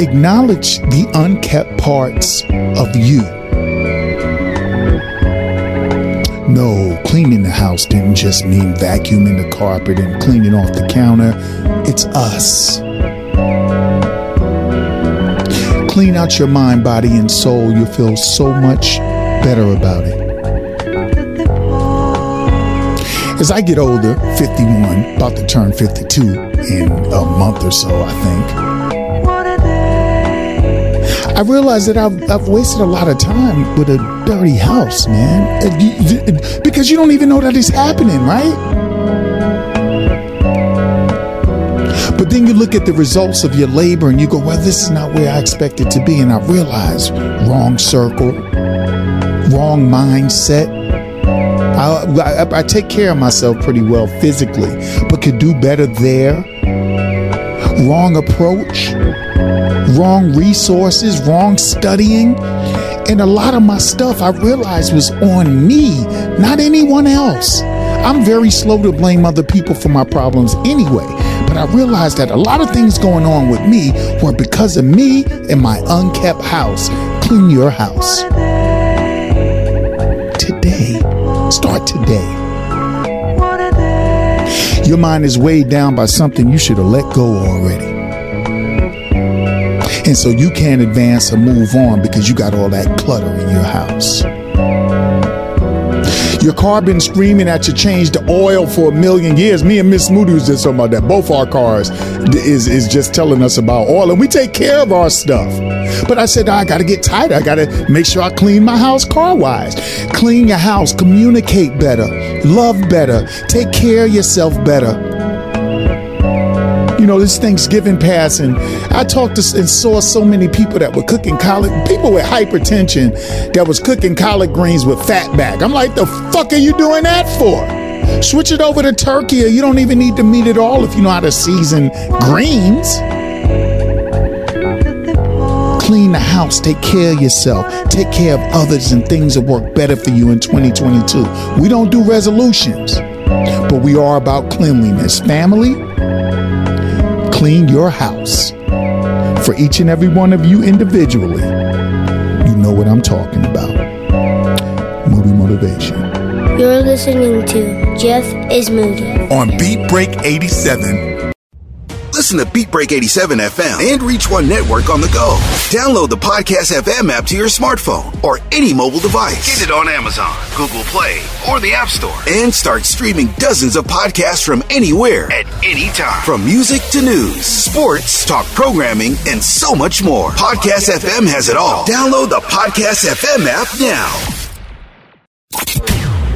acknowledge the unkept parts of you. No, cleaning the house didn't just mean vacuuming the carpet and cleaning off the counter. It's us. Clean out your mind, body, and soul. You'll feel so much better about it. As I get older, 51, about to turn 52 in a month or so, I think. I realize that I've, I've wasted a lot of time with a dirty house, man. Because you don't even know that it's happening, right? But then you look at the results of your labor and you go, well, this is not where I expected it to be. And I realize wrong circle, wrong mindset. I, I, I take care of myself pretty well physically, but could do better there. Wrong approach wrong resources, wrong studying. And a lot of my stuff I realized was on me, not anyone else. I'm very slow to blame other people for my problems anyway, but I realized that a lot of things going on with me were because of me and my unkept house. Clean your house. Today. Start today. Your mind is weighed down by something you should have let go already. And so you can't advance or move on because you got all that clutter in your house. Your car been screaming at you change the oil for a million years. Me and Miss Moody was just talking about that. Both our cars is, is just telling us about oil and we take care of our stuff. But I said, I got to get tighter. I got to make sure I clean my house car wise. Clean your house, communicate better, love better, take care of yourself better you know, this Thanksgiving passing, I talked to and saw so many people that were cooking collard, people with hypertension that was cooking collard greens with fat back. I'm like, the fuck are you doing that for? Switch it over to turkey, or you don't even need the meat at all if you know how to season greens. Clean the house, take care of yourself, take care of others, and things that work better for you in 2022. We don't do resolutions, but we are about cleanliness. Family, clean your house. For each and every one of you individually, you know what I'm talking about. Moody Motivation. You're listening to Jeff is Moody on Beat Break 87 Listen to BeatBreak 87 FM and Reach One Network on the go. Download the Podcast FM app to your smartphone or any mobile device. Get it on Amazon, Google Play, or the App Store. And start streaming dozens of podcasts from anywhere at any time. From music to news, sports, talk programming, and so much more. Podcast FM has it all. Download the Podcast FM app now.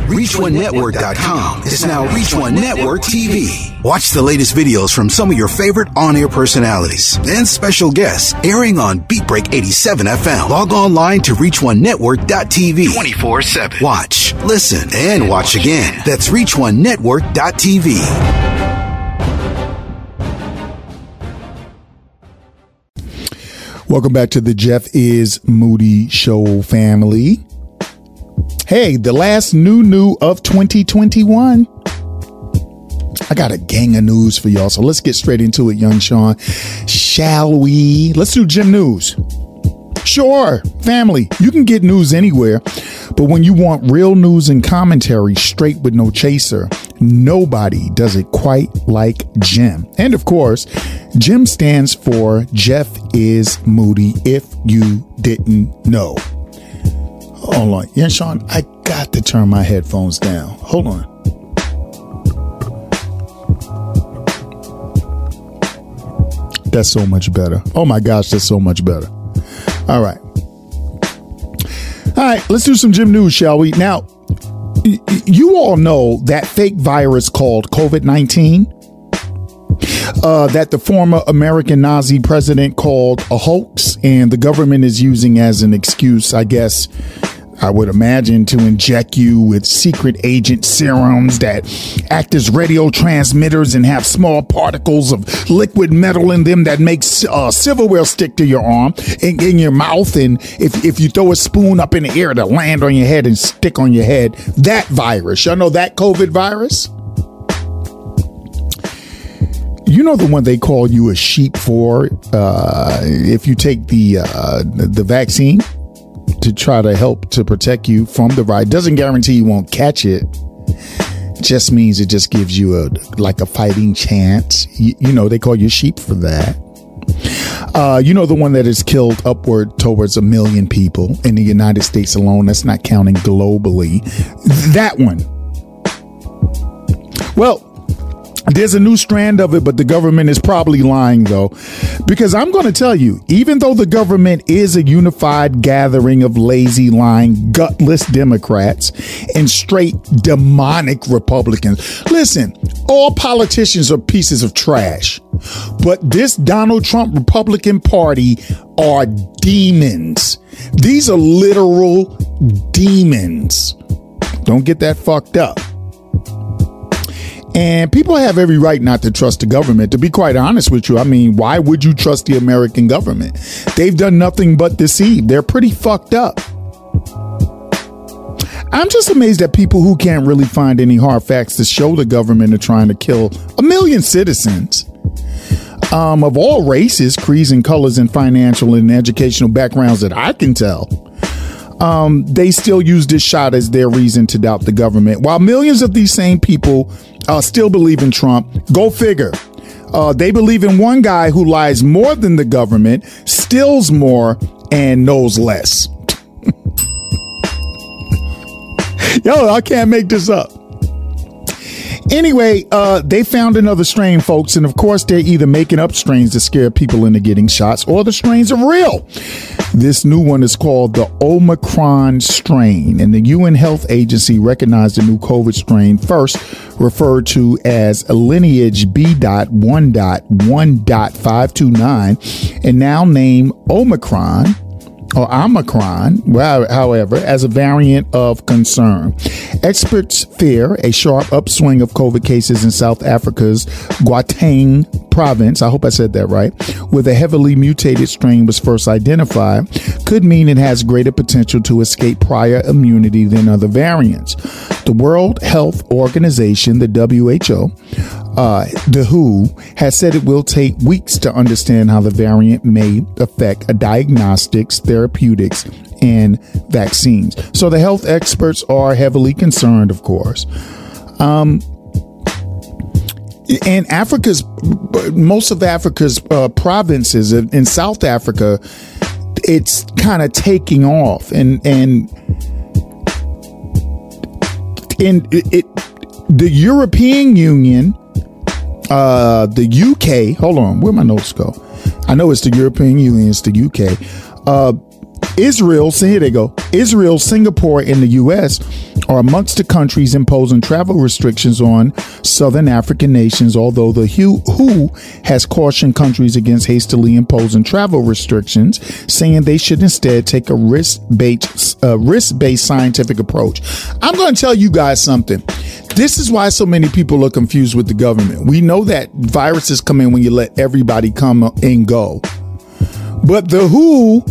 ReachOneNetwork.com is now Reach One Network TV. Watch the latest videos from some of your favorite on-air personalities and special guests airing on Beatbreak 87 FM. Log online to ReachOneNetwork.tv 24-7. Watch, listen, and watch again. That's ReachOneNetwork.tv. Welcome back to the Jeff is Moody Show family. Hey, the last new new of 2021. I got a gang of news for y'all, so let's get straight into it, young Sean. Shall we? Let's do Jim news. Sure, family, you can get news anywhere, but when you want real news and commentary straight with no chaser, nobody does it quite like Jim. And of course, Jim stands for Jeff is Moody if you didn't know. Hold on. Yeah, Sean, I got to turn my headphones down. Hold on. That's so much better. Oh my gosh, that's so much better. All right. All right, let's do some Jim news, shall we? Now, you all know that fake virus called COVID 19 uh, that the former American Nazi president called a hoax, and the government is using as an excuse, I guess, I would imagine, to inject you with secret agent serums that act as radio transmitters and have small particles of liquid metal in them that makes uh, silverware stick to your arm and in your mouth. And if, if you throw a spoon up in the air to land on your head and stick on your head, that virus, y'all know that COVID virus? you know the one they call you a sheep for uh, if you take the uh, the vaccine to try to help to protect you from the ride. Doesn't guarantee you won't catch it. Just means it just gives you a like a fighting chance. You, you know they call you sheep for that. Uh, you know the one that has killed upward towards a million people in the United States alone. That's not counting globally. That one. Well, there's a new strand of it, but the government is probably lying though. Because I'm going to tell you, even though the government is a unified gathering of lazy, lying, gutless Democrats and straight demonic Republicans, listen, all politicians are pieces of trash. But this Donald Trump Republican Party are demons. These are literal demons. Don't get that fucked up. And people have every right not to trust the government. To be quite honest with you, I mean, why would you trust the American government? They've done nothing but deceive. They're pretty fucked up. I'm just amazed at people who can't really find any hard facts to show the government are trying to kill a million citizens um, of all races, creeds, and colors, and financial and educational backgrounds that I can tell. Um, they still use this shot as their reason to doubt the government. While millions of these same people uh, still believe in Trump. Go figure. Uh, they believe in one guy who lies more than the government, steals more, and knows less. Yo, I can't make this up. Anyway, uh, they found another strain, folks, and of course, they're either making up strains to scare people into getting shots, or the strains are real. This new one is called the Omicron strain, and the UN Health Agency recognized the new COVID strain first referred to as lineage B.1.1.529, and now named Omicron or Omicron, however, as a variant of concern. Experts fear a sharp upswing of COVID cases in South Africa's Gauteng province, I hope I said that right, where the heavily mutated strain was first identified, could mean it has greater potential to escape prior immunity than other variants. The World Health Organization, the WHO, uh, the WHO has said it will take weeks to understand how the variant may affect a diagnostics, therapeutics, and vaccines. So the health experts are heavily concerned, of course. Um, and Africa's most of Africa's uh, provinces in South Africa, it's kind of taking off, and and in it, it the European Union uh, the UK, hold on, where my notes go? I know it's the European Union, it's the UK. Uh, Israel, see here they go. Israel, Singapore, and the U.S. are amongst the countries imposing travel restrictions on southern African nations, although the WHO has cautioned countries against hastily imposing travel restrictions, saying they should instead take a risk-based, risk-based scientific approach. I'm going to tell you guys something. This is why so many people are confused with the government. We know that viruses come in when you let everybody come and go. But the WHO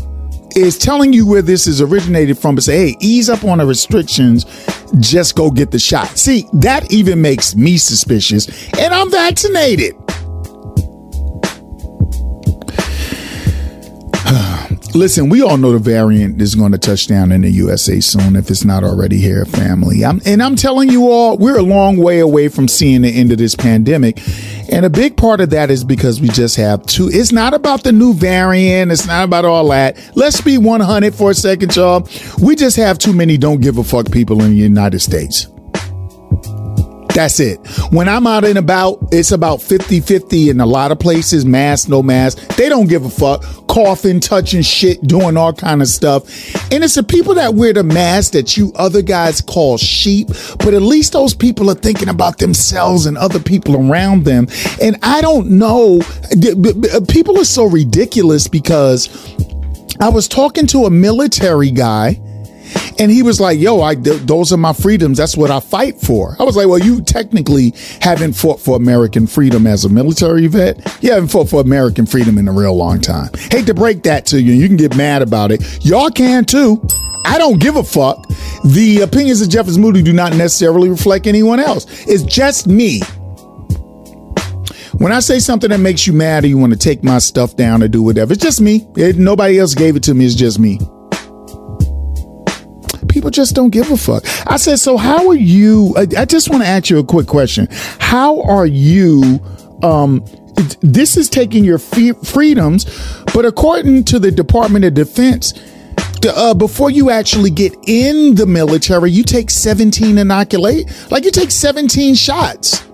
is telling you where this is originated from, but say, hey, ease up on the restrictions, just go get the shot. See, that even makes me suspicious, and I'm vaccinated. Listen, we all know the variant is going to touch down in the USA soon if it's not already here, family. I'm, and I'm telling you all, we're a long way away from seeing the end of this pandemic. And a big part of that is because we just have two. It's not about the new variant. It's not about all that. Let's be 100 for a second, y'all. We just have too many don't give a fuck people in the United States. That's it. When I'm out and about, it's about 50 50 in a lot of places, mask, no mask. They don't give a fuck. Coughing, touching shit, doing all kind of stuff. And it's the people that wear the mask that you other guys call sheep, but at least those people are thinking about themselves and other people around them. And I don't know. People are so ridiculous because I was talking to a military guy and he was like, yo, I, th- those are my freedoms. That's what I fight for. I was like, well, you technically haven't fought for American freedom as a military vet. You haven't fought for American freedom in a real long time. Hate to break that to you. You can get mad about it. Y'all can too. I don't give a fuck. The opinions of Jeff is Moody do not necessarily reflect anyone else. It's just me. When I say something that makes you mad or you want to take my stuff down or do whatever, it's just me. It, nobody else gave it to me. It's just me. People just don't give a fuck. I said, so how are you? I, I just want to ask you a quick question. How are you? Um, this is taking your fe- freedoms, but according to the Department of Defense, uh, before you actually get in the military, you take 17 inoculate, like you take 17 shots.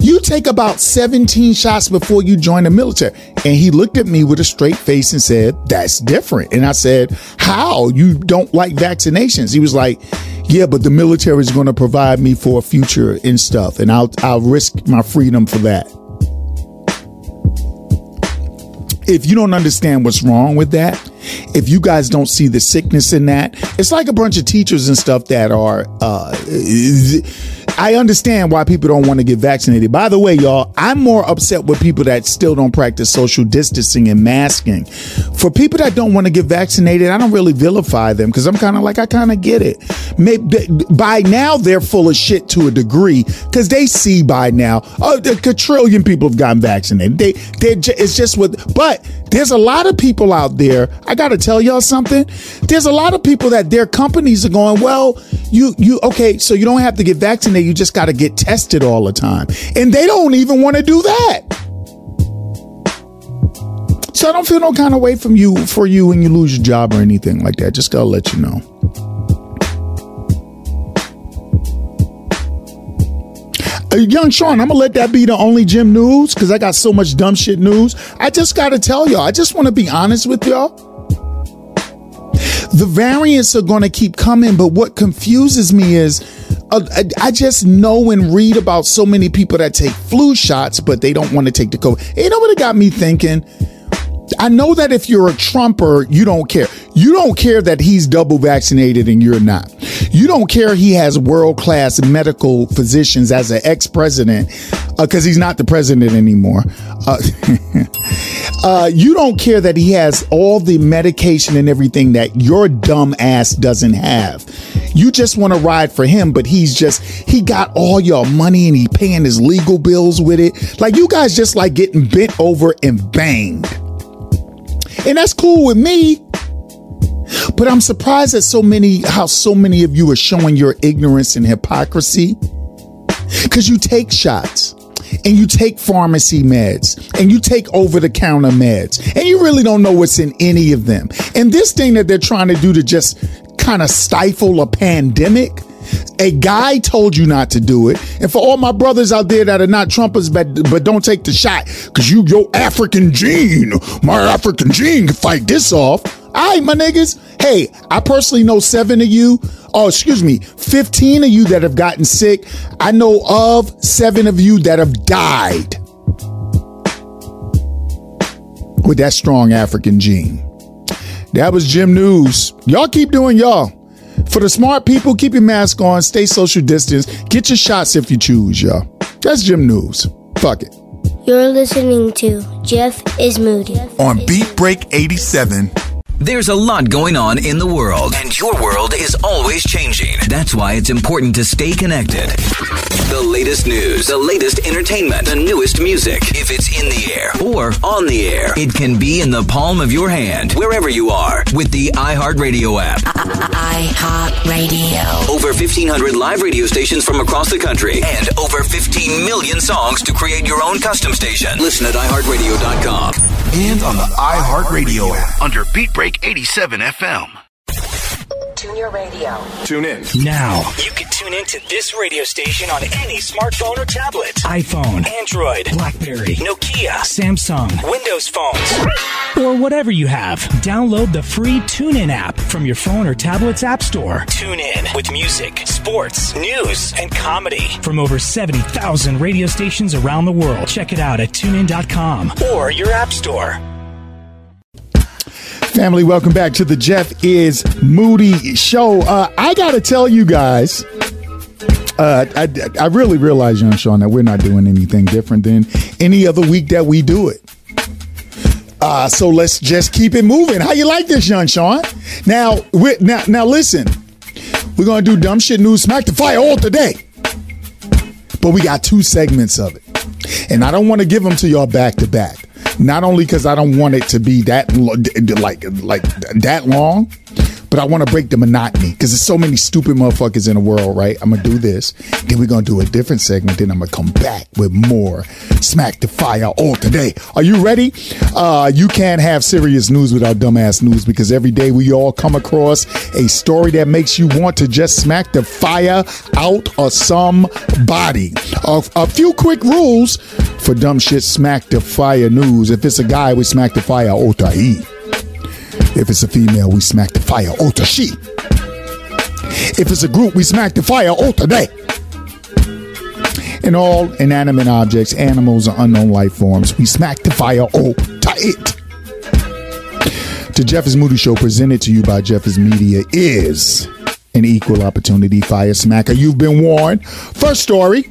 You take about 17 shots before you join the military. And he looked at me with a straight face and said, That's different. And I said, How? You don't like vaccinations? He was like, Yeah, but the military is going to provide me for a future and stuff. And I'll, I'll risk my freedom for that. if you don't understand what's wrong with that, if you guys don't see the sickness in that, it's like a bunch of teachers and stuff that are. Uh, I understand why people don't want to get vaccinated. By the way, y'all, I'm more upset with people that still don't practice social distancing and masking. For people that don't want to get vaccinated, I don't really vilify them because I'm kind of like, I kind of get it. Maybe, by now, they're full of shit to a degree because they see by now, oh, a quadrillion people have gotten vaccinated. They, they, it's just with, but there's a lot of people out there. I got to tell y'all something. There's a lot of people that their companies are going, well, you, you, okay, so you don't have to get vaccinated. You just got to get tested all the time. And they don't even want to do that. So I don't feel no kind of way from you for you when you lose your job or anything like that. Just gotta let you know. Uh, Young Sean, I'm gonna let that be the only Jim news because I got so much dumb shit news. I just gotta tell y'all, I just wanna be honest with y'all. The variants are gonna keep coming, but what confuses me is Uh, I, I just know and read about so many people that take flu shots, but they don't want to take the COVID. You know what it got me thinking? I know that if you're a Trumper, you don't care. You don't care that he's double vaccinated and you're not. You don't care he has world class medical physicians as an ex president because he's not the president anymore. Uh, uh, you don't care that he has all the medication and everything that your dumb ass doesn't have. You just want to ride for him, but he's just, he got all your money and he paying his legal bills with it. Like you guys just like getting bent over and banged. And that's cool with me. But I'm surprised at so many, how so many of you are showing your ignorance and hypocrisy. Cause you take shots and you take pharmacy meds and you take over the counter meds and you really don't know what's in any of them. And this thing that they're trying to do to just kind of stifle a pandemic. A guy told you not to do it. And for all my brothers out there that are not Trumpers, but, but don't take the shot, because you, your African gene, my African gene can fight this off. All right, my niggas. Hey, I personally know seven of you. Oh, excuse me, 15 of you that have gotten sick. I know of seven of you that have died with that strong African gene. That was Jim News. Y'all keep doing y'all. For the smart people, keep your mask on, stay social distance, get your shots if you choose, y'all. That's Jim News. Fuck it. You're listening to Jeff is Moody. on Beat Break 87. There's a lot going on in the world, and your world is always changing. That's why it's important to stay connected. The latest news, the latest entertainment, the newest music. If it's in the air or on the air, it can be in the palm of your hand, wherever you are, with the iHeartRadio app. iHeartRadio. Over 1,500 live radio stations from across the country, and over 15 million songs to create your own custom station. Listen at iHeartRadio.com. And on the iHeartRadio app. Under Beat Break 87 FM. Tune your radio. Tune in. Now, you can tune into this radio station on any smartphone or tablet iPhone, Android, Blackberry, Nokia, Samsung, Windows phones. or whatever you have. Download the free TuneIn app from your phone or tablet's app store. Tune in with music, sports, news, and comedy. From over 70,000 radio stations around the world. Check it out at tunein.com. Or your app store. Family, welcome back to the Jeff is Moody show. Uh, I got to tell you guys, uh, I, I really realize, young Sean, that we're not doing anything different than any other week that we do it. Uh, so let's just keep it moving. How you like this, young Sean? Now, we now, now listen. We're gonna do dumb shit news smack the fire all today, but we got two segments of it. And I don't want to give them to y'all back to back. Not only because I don't want it to be that like like that long, but I want to break the monotony because there's so many stupid motherfuckers in the world, right? I'm gonna do this, then we're gonna do a different segment, then I'm gonna come back with more Smack the Fire all today. Are you ready? Uh, you can't have serious news without dumbass news because every day we all come across a story that makes you want to just smack the fire out of somebody. A, a few quick rules for dumb shit smack the fire news. If it's a guy, we smack the fire otai. If it's a female, we smack the fire oh, ota she. If it's a group, we smack the fire oh, ota they. In all inanimate objects, animals, or unknown life forms, we smack the fire oh, ota it. The Jeff is Moody Show, presented to you by Jeff is Media, is an equal opportunity fire smacker. You've been warned. First story.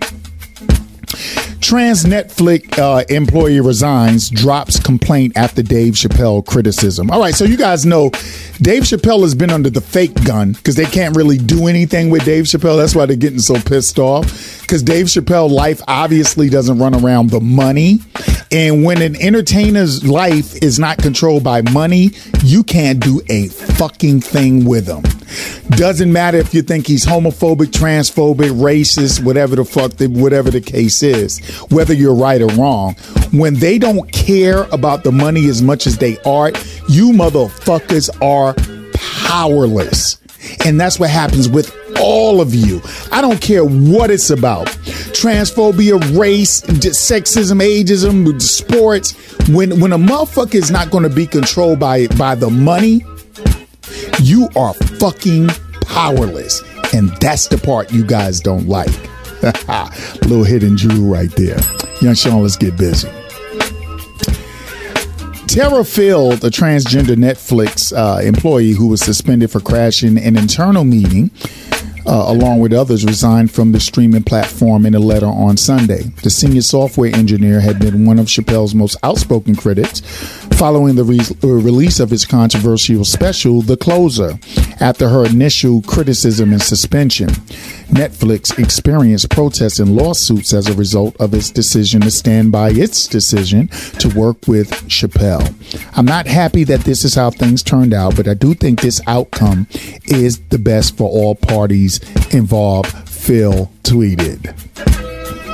Trans Netflix uh, employee resigns, drops complaint after Dave Chappelle criticism. All right, so you guys know Dave Chappelle has been under the fake gun because they can't really do anything with Dave Chappelle. That's why they're getting so pissed off because Dave Chappelle life obviously doesn't run around the money. And when an entertainer's life is not controlled by money, you can't do a fucking thing with him. Doesn't matter if you think he's homophobic, transphobic, racist, whatever the fuck, whatever the case is, whether you're right or wrong. When they don't care about the money as much as they are, you motherfuckers are powerless. And that's what happens with all of you. I don't care what it's about. Transphobia, race, sexism, ageism, sports. When when a motherfucker is not going to be controlled by by the money, you are fucking powerless. And that's the part you guys don't like. Little hidden jewel right there. Young Sean, let's get busy. Terra Field, a transgender Netflix uh, employee who was suspended for crashing an internal meeting, uh, along with others, resigned from the streaming platform in a letter on Sunday. The senior software engineer had been one of Chappelle's most outspoken critics following the re- uh, release of his controversial special, The Closer, after her initial criticism and suspension. Netflix experienced protests and lawsuits as a result of its decision to stand by its decision to work with Chappelle. I'm not happy that this is how things turned out, but I do think this outcome is the best for all parties involved, Phil tweeted.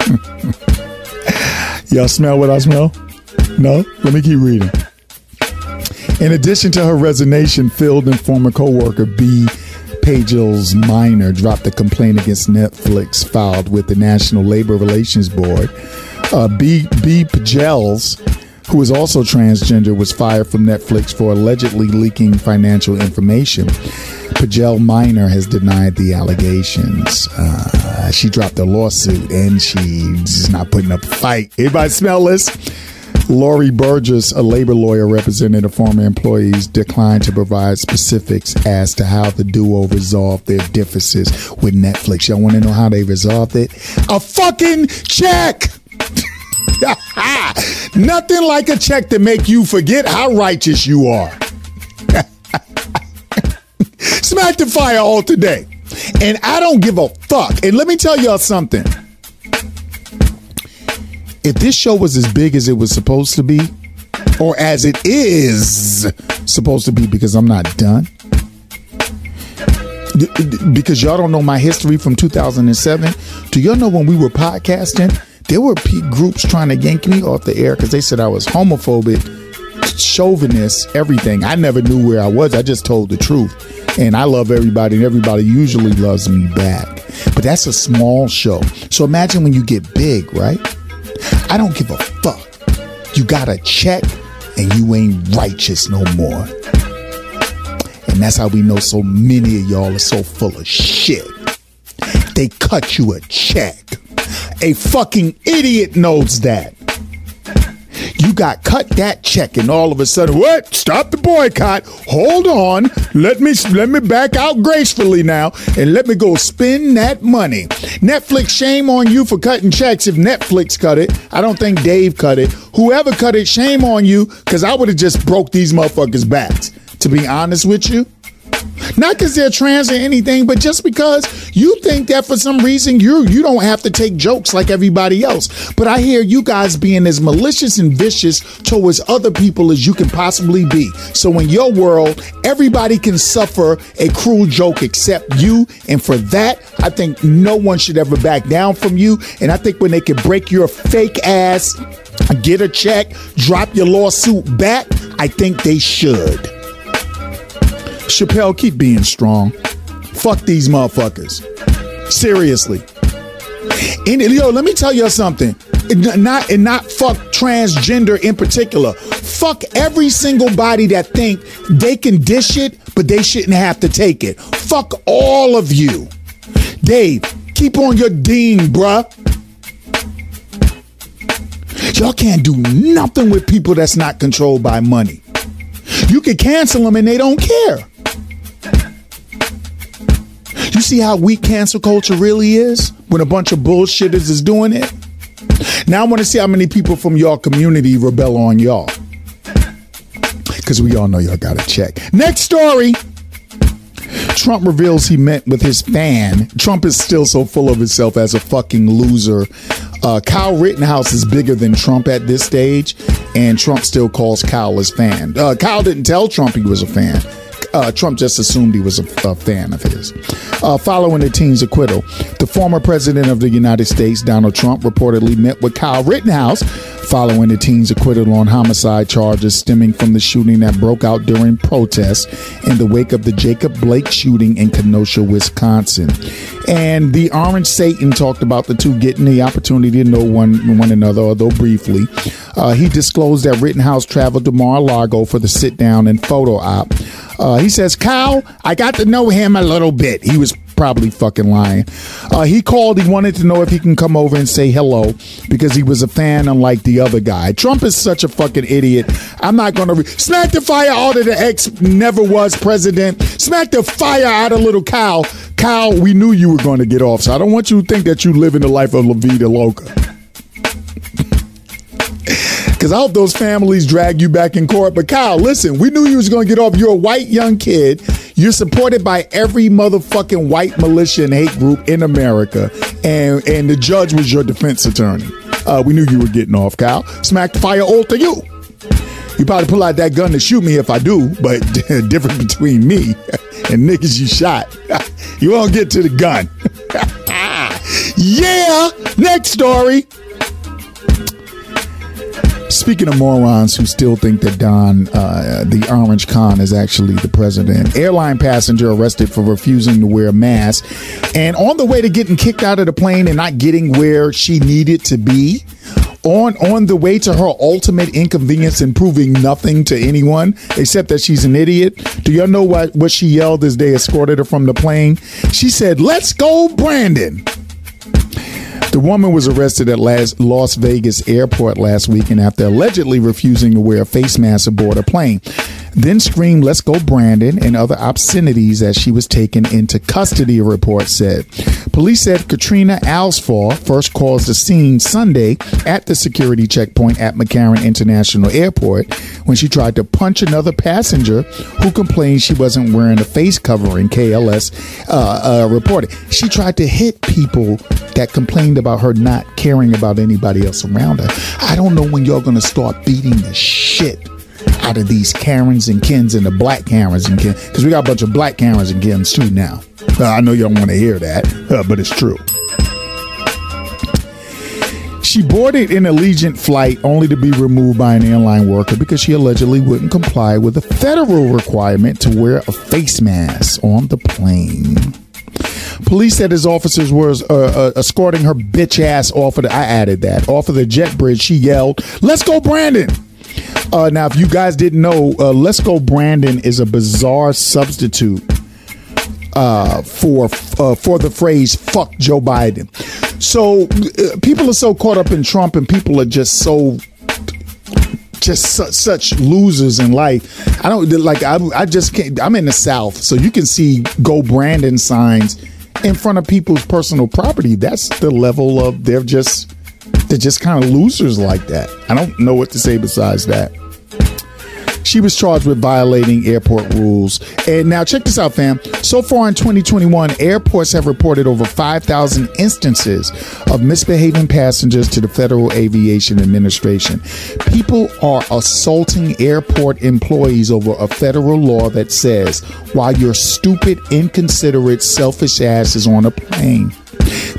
Y'all smell what I smell? No? Let me keep reading. In addition to her resignation, Field and former co-worker B. Pagels Minor dropped a complaint against Netflix filed with the National Labor Relations Board. Uh, B. Pagels, who is also transgender, was fired from Netflix for allegedly leaking financial information. Pagel Minor has denied the allegations. Uh, she dropped a lawsuit and she's not putting up a fight. Everybody smell this? Laurie Burgess, a labor lawyer representing the former employees, declined to provide specifics as to how the duo resolved their differences with Netflix. Y'all want to know how they resolved it? A fucking check! Nothing like a check to make you forget how righteous you are. Smack the fire all today. And I don't give a fuck. And let me tell y'all something. If this show was as big as it was supposed to be, or as it is supposed to be, because I'm not done, because y'all don't know my history from 2007. Do y'all know when we were podcasting, there were groups trying to yank me off the air because they said I was homophobic, chauvinist, everything. I never knew where I was. I just told the truth. And I love everybody, and everybody usually loves me back. But that's a small show. So imagine when you get big, right? I don't give a fuck. You got a check and you ain't righteous no more. And that's how we know so many of y'all are so full of shit. They cut you a check. A fucking idiot knows that. You got cut that check, and all of a sudden, what? Stop the boycott. Hold on. Let me let me back out gracefully now, and let me go spend that money. Netflix, shame on you for cutting checks. If Netflix cut it, I don't think Dave cut it. Whoever cut it, shame on you, because I would have just broke these motherfuckers' backs. To be honest with you, Not because they're trans or anything, but just because you think that for some reason you you don't have to take jokes like everybody else. But I hear you guys being as malicious and vicious towards other people as you can possibly be. So in your world, everybody can suffer a cruel joke except you. And for that, I think no one should ever back down from you. And I think when they can break your fake ass, get a check, drop your lawsuit back, I think they should. Chappelle, keep being strong. Fuck these motherfuckers. Seriously. And yo, let me tell you something. Not and not fuck transgender in particular. Fuck every single body that think they can dish it, but they shouldn't have to take it. Fuck all of you. Dave, keep on your dean, bruh. Y'all can't do nothing with people that's not controlled by money. You can cancel them and they don't care. See how weak cancel culture really is when a bunch of bullshitters is doing it? Now I want to see how many people from y'all community rebel on y'all. Because we all know y'all got to check. Next story. Trump reveals he met with his fan. Trump is still so full of himself as a fucking loser. Uh, Kyle Rittenhouse is bigger than Trump at this stage, and Trump still calls Kyle his fan. Uh, Kyle didn't tell Trump he was a fan uh, Trump just assumed he was a, a fan of his. Uh, following the teen's acquittal, the former president of the United States, Donald Trump, reportedly met with Kyle Rittenhouse following the teen's acquittal on homicide charges stemming from the shooting that broke out during protests in the wake of the Jacob Blake shooting in Kenosha, Wisconsin. And the Orange Satan talked about the two getting the opportunity to know one one another, although briefly. Uh, he disclosed that Rittenhouse traveled to Mar-a-Lago for the sit down and photo op. Uh, he says, Kyle, I got to know him a little bit. He was probably fucking lying. Uh, he called. He wanted to know if he can come over and say hello because he was a fan, unlike the other guy. Trump is such a fucking idiot. I'm not going to re- smack the fire out of the ex never was president. Smack the fire out of little Kyle. Kyle, we knew you were going to get off, so I don't want you to think that you live in the life of La Vida Loca. Because I hope those families drag you back in court. But Kyle, listen, we knew you was going to get off. You're a white young kid. You're supported by every motherfucking white militia and hate group in America. And, and the judge was your defense attorney. Uh, we knew you were getting off, Kyle. Smack the fire all to you. You probably pull out that gun to shoot me if I do, but difference between me and niggas you shot. you won't get to the gun. yeah! Next story. Speaking of morons who still think that Don, uh, the Orange Con, is actually the president, airline passenger arrested for refusing to wear a mask, and on the way to getting kicked out of the plane and not getting where she needed to be, on on the way to her ultimate inconvenience and proving nothing to anyone except that she's an idiot. Do y'all know what what she yelled as they escorted her from the plane? She said, "Let's go, Brandon." The woman was arrested at Las Vegas airport last weekend after allegedly refusing to wear a face mask aboard a plane. Then screamed, Let's go, Brandon, and other obscenities as she was taken into custody, a report said. Police said Katrina Alsfaw first caused the scene Sunday at the security checkpoint at McCarran International Airport when she tried to punch another passenger who complained she wasn't wearing a face covering, KLS uh, uh, reported. She tried to hit people that complained about her not caring about anybody else around her. I don't know when y'all to start beating the shit out of these Karens and Kens and the black Karens and Kens because we got a bunch of black Karens and Kens too now. Uh, I know don't want to hear that, uh, but it's true. She boarded an Allegiant flight only to be removed by an airline worker because she allegedly wouldn't comply with a federal requirement to wear a face mask on the plane. Police said his officers were uh, uh, escorting her bitch ass off of the. I added that off of the jet bridge. She yelled, "Let's go, Brandon!" Uh, now, if you guys didn't know, uh, "Let's Go Brandon" is a bizarre substitute uh, for uh, for the phrase "fuck Joe Biden." So uh, people are so caught up in Trump, and people are just so just su- such losers in life. I don't like. I, I just can't. I'm in the South, so you can see "Go Brandon" signs in front of people's personal property. That's the level of they're just they're just kind of losers like that. I don't know what to say besides that. She was charged with violating airport rules. And now check this out, fam. So far in 2021, airports have reported over 5,000 instances of misbehaving passengers to the Federal Aviation Administration. People are assaulting airport employees over a federal law that says while your stupid, inconsiderate, selfish ass is on a plane,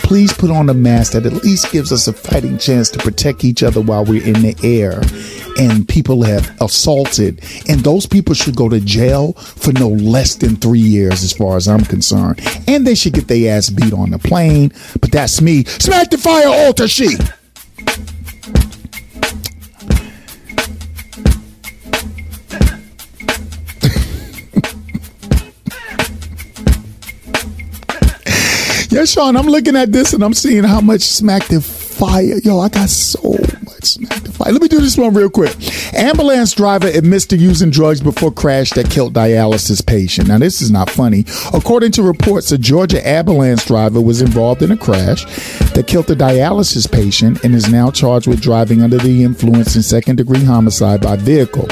please put on a mask that at least gives us a fighting chance to protect each other while we're in the air and people have assaulted and those people should go to jail for no less than three years as far as i'm concerned. And they should get their ass beat on the plane. But that's me. Smack the fire altar she Yeah, Sean, I'm looking at this and I'm seeing how much smack the fire. Yo, I got so much smack the fire. Let me do this one real quick. Ambulance driver admits to using drugs before crash that killed dialysis patient. Now, this is not funny. According to reports, a Georgia ambulance driver was involved in a crash that killed a dialysis patient and is now charged with driving under the influence and second degree homicide by vehicle.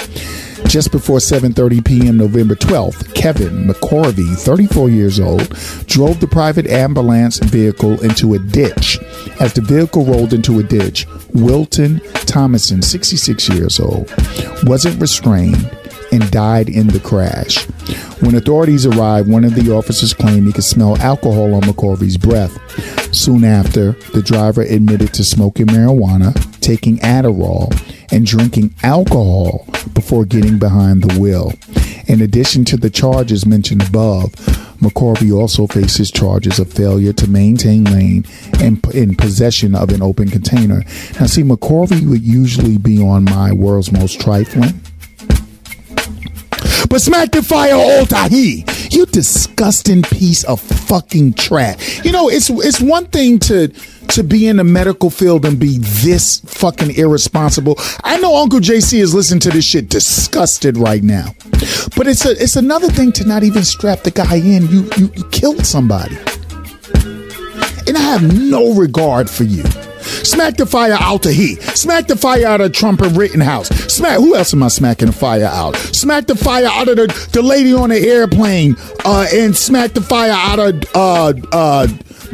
Just before 7:30 p.m. November 12th, Kevin McCorvey, 34 years old, drove the private ambulance vehicle into a ditch. As the vehicle rolled into a ditch, Wilton Thomason, 66 years old, wasn't restrained and died in the crash. When authorities arrived, one of the officers claimed he could smell alcohol on McCorvey's breath. Soon after, the driver admitted to smoking marijuana, taking Adderall, and drinking alcohol getting behind the wheel. In addition to the charges mentioned above, McCorvey also faces charges of failure to maintain lane and in possession of an open container. Now, see, McCorvey would usually be on my world's most trifling. But smack the fire, old Tahi. You disgusting piece of fucking trash. You know, it's it's one thing to to be in the medical field and be this fucking irresponsible. I know Uncle JC is listening to this shit disgusted right now. But it's a it's another thing to not even strap the guy in. You you, you killed somebody. And I have no regard for you. Smack the fire out of he. Smack the fire out of Trump and Rittenhouse. Smack who else am I smacking the fire out? Smack the fire out of the, the lady on the airplane. Uh, and smack the fire out of uh uh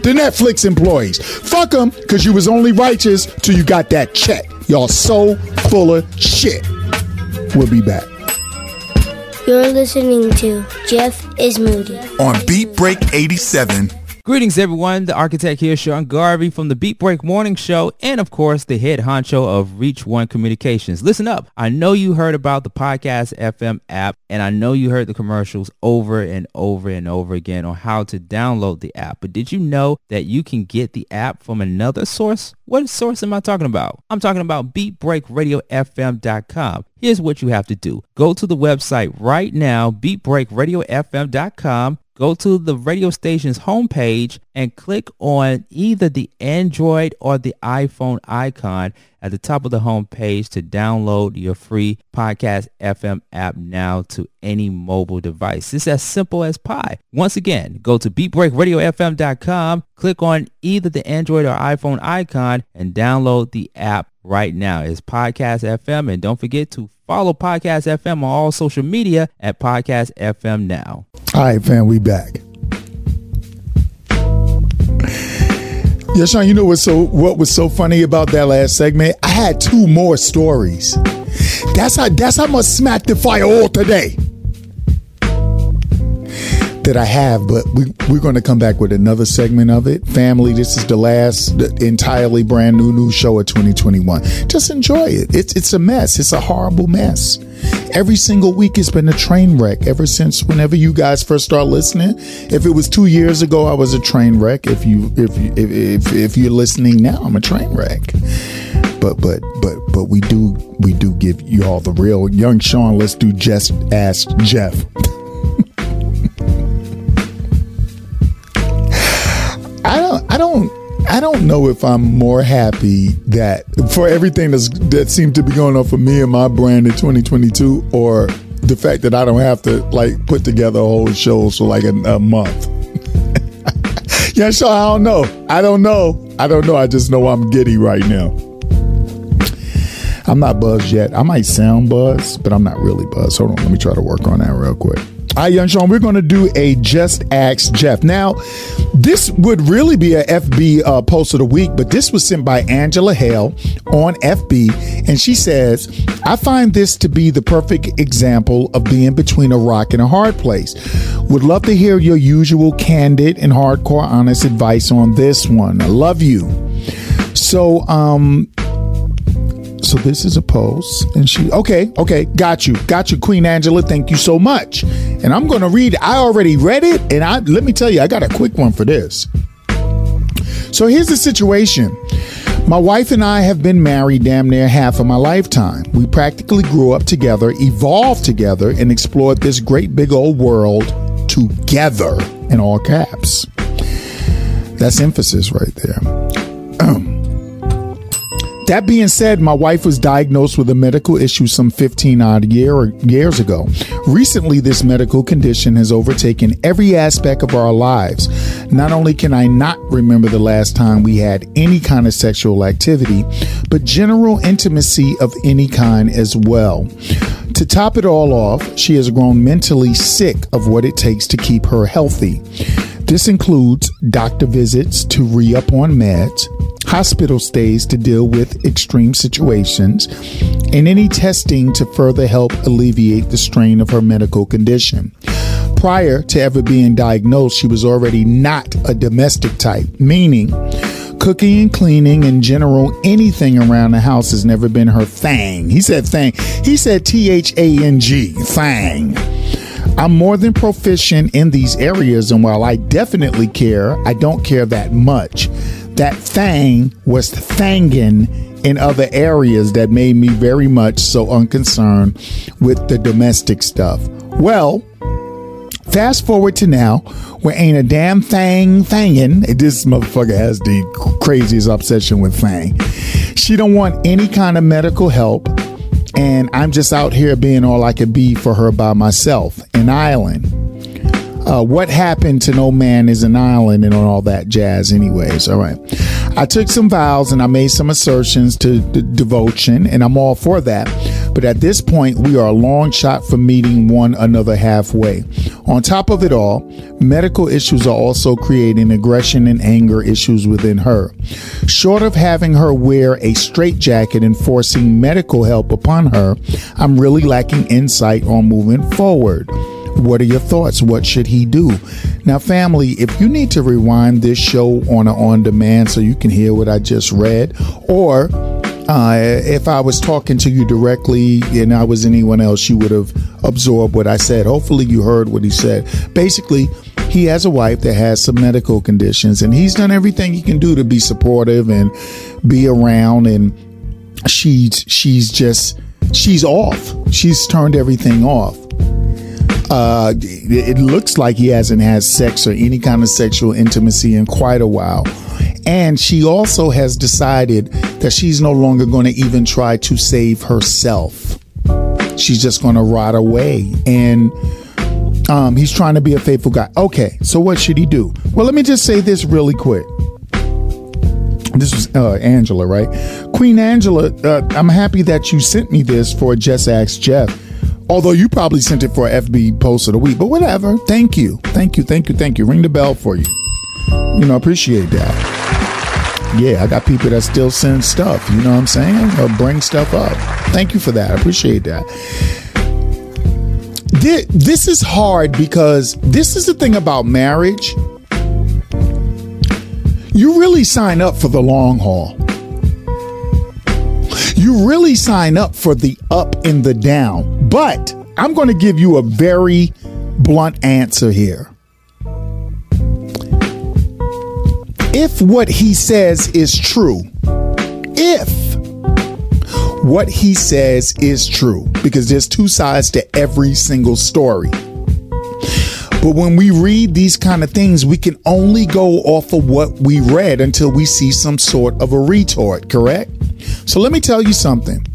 the Netflix employees. Fuck them, cause you was only righteous till you got that check. Y'all so full of shit. We'll be back. You're listening to Jeff is Moody on Beat Break 87. Greetings, everyone. The architect here, Sean Garvey from the Beat Break Morning Show, and of course, the head honcho of Reach One Communications. Listen up. I know you heard about the Podcast FM app, and I know you heard the commercials over and over and over again on how to download the app. But did you know that you can get the app from another source? What source am I talking about? I'm talking about BeatBreakRadioFM.com. Here's what you have to do. Go to the website right now, BeatBreakRadioFM.com go to the radio station's homepage and click on either the Android or the iPhone icon at the top of the homepage to download your free Podcast FM app now to any mobile device. It's as simple as pie. Once again, go to beatbreakradiofm.com, click on either the Android or iPhone icon and download the app right now. It's Podcast FM and don't forget to follow Podcast FM on all social media at Podcast FM now. All right, fam, we back. Yeah, Sean, you know what's so what was so funny about that last segment? I had two more stories. That's how that's how much smack the fire all today that I have, but we, we're going to come back with another segment of it. Family, this is the last entirely brand new new show of 2021. Just enjoy it. It's it's a mess. It's a horrible mess. Every single week it's been a train wreck ever since whenever you guys first start listening. If it was two years ago, I was a train wreck. If you if you, if, if if you're listening now, I'm a train wreck. But but but but we do we do give you all the real young Sean. Let's do just ask Jeff. I don't I don't know if I'm more happy that for everything that's that seemed to be going on for me and my brand in 2022 or the fact that I don't have to like put together a whole show for like a, a month. yeah, sure. I don't know. I don't know. I don't know. I just know I'm giddy right now. I'm not buzzed yet. I might sound buzzed, but I'm not really buzzed. Hold on, let me try to work on that real quick. All right, Young Sean, we're going to do a Just Ask Jeff. Now, this would really be a FB uh, post of the week, but this was sent by Angela Hale on FB, and she says, I find this to be the perfect example of being between a rock and a hard place. Would love to hear your usual candid and hardcore honest advice on this one. I love you. So, um, so this is a post, and she okay, okay, got you, got you, Queen Angela. Thank you so much. And I'm going to read. I already read it, and I let me tell you, I got a quick one for this. So here's the situation. My wife and I have been married damn near half of my lifetime. We practically grew up together, evolved together, and explored this great big old world together in all caps. That's emphasis right there. That being said, my wife was diagnosed with a medical issue some 15 odd year, years ago. Recently, this medical condition has overtaken every aspect of our lives. Not only can I not remember the last time we had any kind of sexual activity, but general intimacy of any kind as well. To top it all off, she has grown mentally sick of what it takes to keep her healthy. This includes doctor visits to re up on meds, hospital stays to deal with extreme situations, and any testing to further help alleviate the strain of her medical condition. Prior to ever being diagnosed, she was already not a domestic type, meaning cooking and cleaning in general, anything around the house has never been her thing. He said thing. He said T H A N G, thing. I'm more than proficient in these areas, and while I definitely care, I don't care that much. That thing was thangin' in other areas that made me very much so unconcerned with the domestic stuff. Well, fast forward to now, where ain't a damn thing thangin'. This motherfucker has the craziest obsession with thang. She don't want any kind of medical help and I'm just out here being all I could be for her by myself. An island. Uh, what happened to no man is an island and all that jazz, anyways. All right. I took some vows and I made some assertions to d- devotion, and I'm all for that. But at this point, we are a long shot from meeting one another halfway. On top of it all, medical issues are also creating aggression and anger issues within her. Short of having her wear a straitjacket and forcing medical help upon her, I'm really lacking insight on moving forward. What are your thoughts? What should he do? Now, family, if you need to rewind this show on a on demand so you can hear what I just read, or uh, if I was talking to you directly and I was anyone else, you would have absorbed what I said. Hopefully, you heard what he said. Basically, he has a wife that has some medical conditions, and he's done everything he can do to be supportive and be around. And she's she's just she's off. She's turned everything off. Uh, it looks like he hasn't had sex or any kind of sexual intimacy in quite a while. And she also has decided that she's no longer going to even try to save herself. She's just going to rot away. And um, he's trying to be a faithful guy. Okay, so what should he do? Well, let me just say this really quick. This was uh, Angela, right? Queen Angela, uh, I'm happy that you sent me this for Just Ask Jeff. Although you probably sent it for FB post of the week, but whatever. Thank you. Thank you. Thank you. Thank you. Ring the bell for you. You know, appreciate that. Yeah, I got people that still send stuff, you know what I'm saying? Or bring stuff up. Thank you for that. I appreciate that. This is hard because this is the thing about marriage. You really sign up for the long haul. You really sign up for the up and the down. But I'm going to give you a very blunt answer here. If what he says is true, if what he says is true, because there's two sides to every single story. But when we read these kind of things, we can only go off of what we read until we see some sort of a retort, correct? So let me tell you something.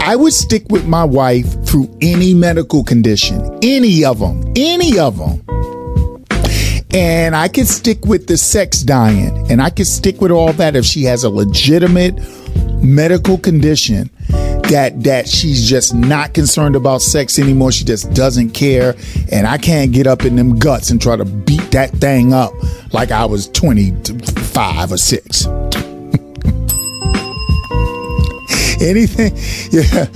I would stick with my wife through any medical condition, any of them, any of them. And I could stick with the sex dying and I could stick with all that if she has a legitimate medical condition that that she's just not concerned about sex anymore. She just doesn't care, and I can't get up in them guts and try to beat that thing up like I was twenty five or six. anything yeah.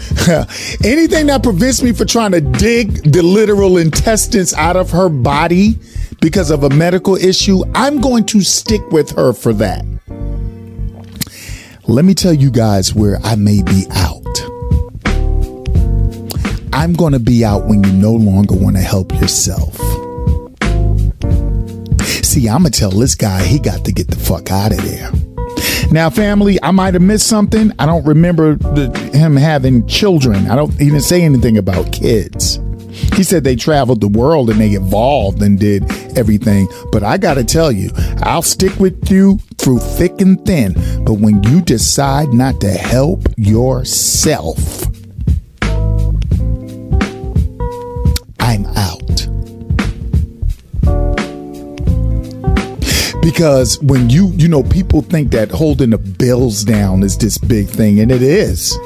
Anything that prevents me from trying to dig the literal intestines out of her body because of a medical issue i'm going to stick with her for that. Let me tell you guys where i may be out. I'm going to be out when you no longer want to help yourself. See i'm going to tell this guy he got to get the fuck out of there now, family, I might have missed something. I don't remember the, him having children. I don't even say anything about kids. He said they traveled the world and they evolved and did everything. But I got to tell you, I'll stick with you through thick and thin. But when you decide not to help yourself, because when you you know people think that holding the bills down is this big thing and it is.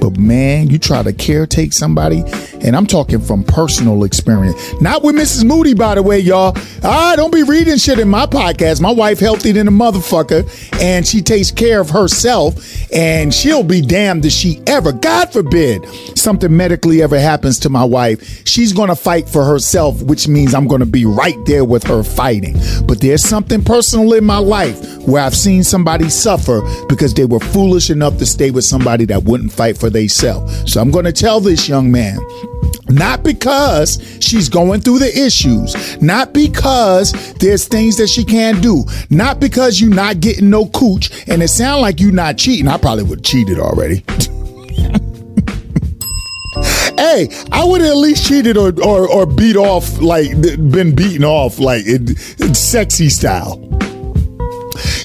But man you try to caretake somebody and I'm talking from personal experience. Not with Mrs. Moody, by the way, y'all. Ah, don't be reading shit in my podcast. My wife healthy than a motherfucker, and she takes care of herself, and she'll be damned if she ever, God forbid, something medically ever happens to my wife. She's gonna fight for herself, which means I'm gonna be right there with her fighting. But there's something personal in my life where I've seen somebody suffer because they were foolish enough to stay with somebody that wouldn't fight for themselves. So I'm gonna tell this young man not because she's going through the issues, not because there's things that she can't do, not because you're not getting no cooch, and it sounds like you're not cheating. I probably would have cheated already. hey, I would have at least cheated or, or, or beat off, like, been beaten off, like, it, in sexy style.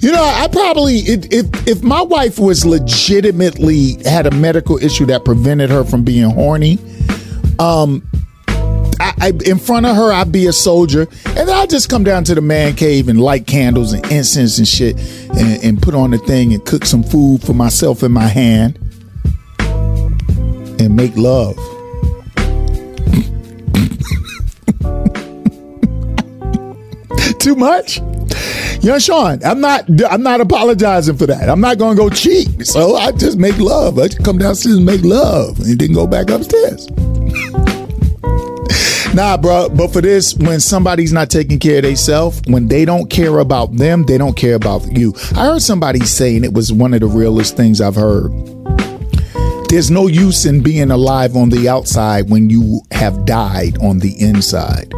You know, I probably if if my wife was legitimately had a medical issue that prevented her from being horny, um, I, I, in front of her, I'd be a soldier, and then I just come down to the man cave and light candles and incense and shit, and, and put on the thing and cook some food for myself in my hand, and make love. Too much? Young Sean, I'm not I'm not apologizing for that. I'm not gonna go cheat. So I just make love. I just come downstairs and make love and then go back upstairs. Nah, bro. But for this, when somebody's not taking care of themselves, when they don't care about them, they don't care about you. I heard somebody saying it was one of the realest things I've heard. There's no use in being alive on the outside when you have died on the inside.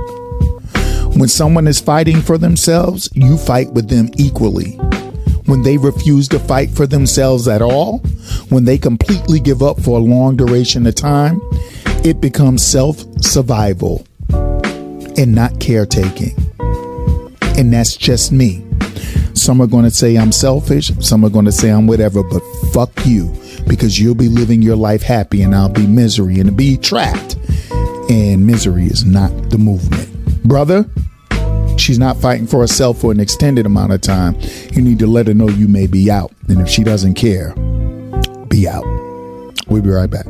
When someone is fighting for themselves, you fight with them equally. When they refuse to fight for themselves at all, when they completely give up for a long duration of time, it becomes self survival and not caretaking. And that's just me. Some are going to say I'm selfish, some are going to say I'm whatever, but fuck you because you'll be living your life happy and I'll be misery and be trapped. And misery is not the movement. Brother, she's not fighting for herself for an extended amount of time. You need to let her know you may be out. And if she doesn't care, be out. We'll be right back.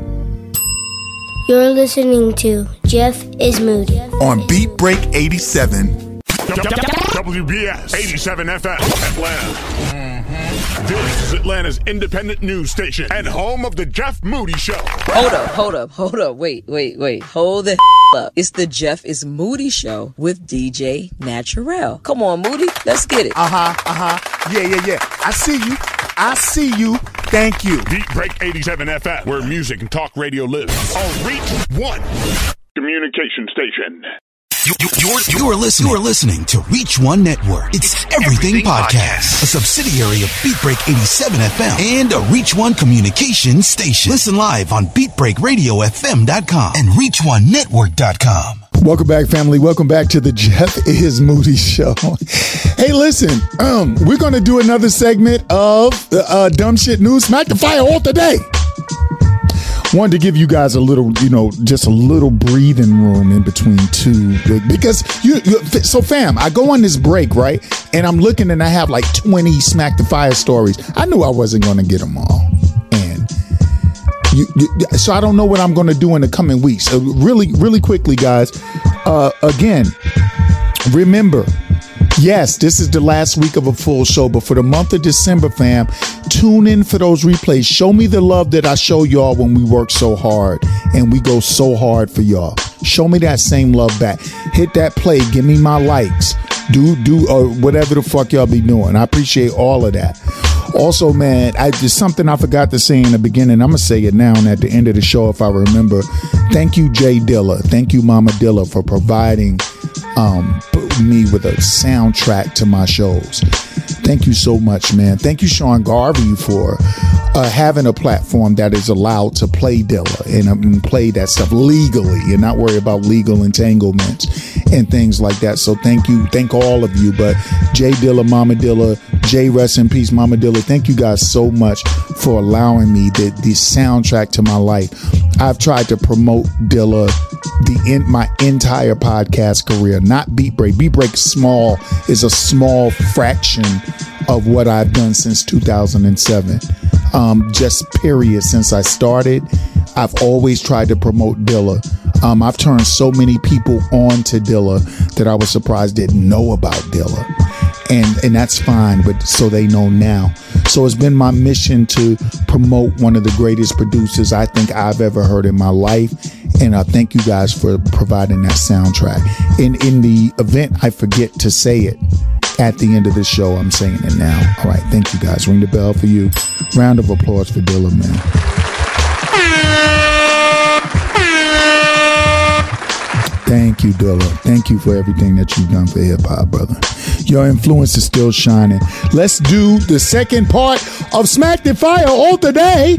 You're listening to Jeff is Moody on Beat Break 87. WBS 87 FM, Atlanta. This is Atlanta's independent news station and home of the Jeff Moody Show. Hold up, hold up, hold up. Wait, wait, wait. Hold the up. It's the Jeff is Moody Show with DJ Naturel. Come on, Moody. Let's get it. Uh huh, uh huh. Yeah, yeah, yeah. I see you. I see you. Thank you. Beat Break 87 FM, where music and talk radio lives. On Reach One Communication Station. You, you, you're, you're listening. You're listening to Reach One Network. It's, it's Everything, Everything Podcast, Podcast, a subsidiary of BeatBreak 87 FM and a Reach One communication station. Listen live on BeatBreakRadioFM.com and ReachOneNetwork.com. Welcome back, family. Welcome back to the Jeff is Moody Show. hey, listen, um, we're gonna do another segment of uh, dumb shit news. Smack the fire all today. wanted to give you guys a little, you know, just a little breathing room in between two because you, you so fam, I go on this break, right? And I'm looking and I have like 20 smack the fire stories. I knew I wasn't going to get them all. You, so I don't know what I'm going to do in the coming weeks. So really really quickly guys, uh again, remember Yes, this is the last week of a full show, but for the month of December, fam, tune in for those replays. Show me the love that I show y'all when we work so hard and we go so hard for y'all. Show me that same love back. Hit that play. Give me my likes. Do do uh, whatever the fuck y'all be doing. I appreciate all of that. Also, man, I just something I forgot to say in the beginning. I'm gonna say it now and at the end of the show if I remember. Thank you, Jay Dilla. Thank you, Mama Dilla, for providing um, me with a soundtrack to my shows. Thank you so much, man. Thank you, Sean Garvey, for uh, having a platform that is allowed to play Dilla and, um, and play that stuff legally and not worry about legal entanglements and things like that. So thank you, thank all of you. But Jay Dilla, Mama Dilla, Jay rest in peace, Mama Dilla. Thank you guys so much for allowing me the the soundtrack to my life. I've tried to promote Dilla the in my entire podcast career, not Beat Break. Beat Break small is a small fraction of what I've done since 2007. Um, just period. Since I started, I've always tried to promote Dilla. Um, I've turned so many people on to Dilla that I was surprised didn't know about Dilla. And, and that's fine, but so they know now. So it's been my mission to promote one of the greatest producers I think I've ever heard in my life. And I thank you guys for providing that soundtrack. And in the event I forget to say it at the end of the show, I'm saying it now. All right, thank you guys. Ring the bell for you. Round of applause for Dilla, man. Thank you, Dilla. Thank you for everything that you've done for hip hop, brother. Your influence is still shining. Let's do the second part of Smack the Fire all today.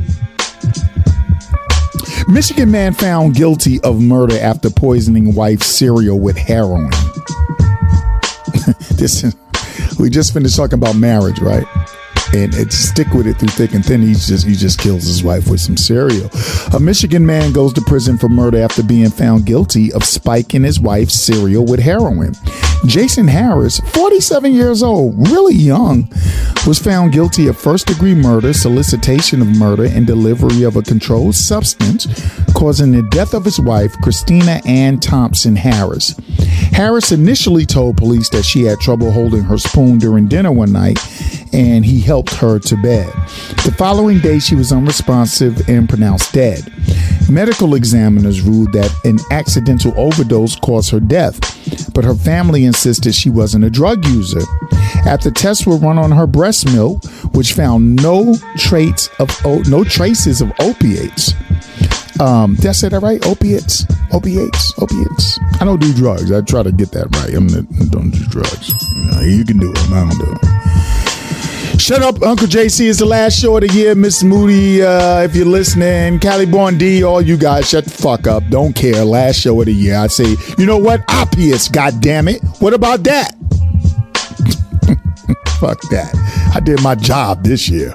Michigan man found guilty of murder after poisoning wife's cereal with heroin. this is, we just finished talking about marriage, right? And stick with it through thick and thin. He just he just kills his wife with some cereal. A Michigan man goes to prison for murder after being found guilty of spiking his wife's cereal with heroin. Jason Harris, 47 years old, really young, was found guilty of first degree murder, solicitation of murder, and delivery of a controlled substance, causing the death of his wife, Christina Ann Thompson Harris. Harris initially told police that she had trouble holding her spoon during dinner one night, and he helped her to bed. The following day, she was unresponsive and pronounced dead. Medical examiners ruled that an accidental overdose caused her death, but her family insisted she wasn't a drug user. After tests were run on her breast milk, which found no traits of no traces of opiates. Um, did I say that right? Opiates, opiates, opiates. I don't do drugs. I try to get that right. I'm not, I don't do drugs. You, know, you can do it. I don't do. Shut up, Uncle JC. It's the last show of the year. Miss Moody, uh, if you're listening, Cali Born Dee, all you guys, shut the fuck up. Don't care. Last show of the year. I say, you know what? Opiates, God damn it. What about that? fuck that. I did my job this year.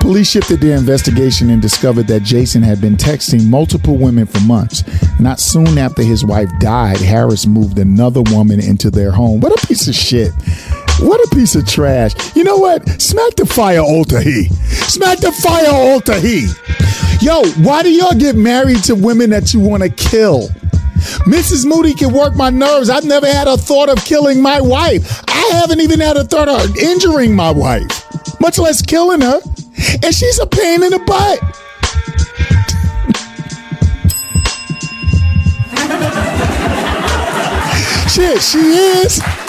Police shifted their investigation and discovered that Jason had been texting multiple women for months. Not soon after his wife died, Harris moved another woman into their home. What a piece of shit. What a piece of trash. You know what? Smack the fire, alter he. Smack the fire, alter he. Yo, why do y'all get married to women that you want to kill? Mrs. Moody can work my nerves. I've never had a thought of killing my wife. I haven't even had a thought of injuring my wife, much less killing her. And she's a pain in the butt. shit, she is.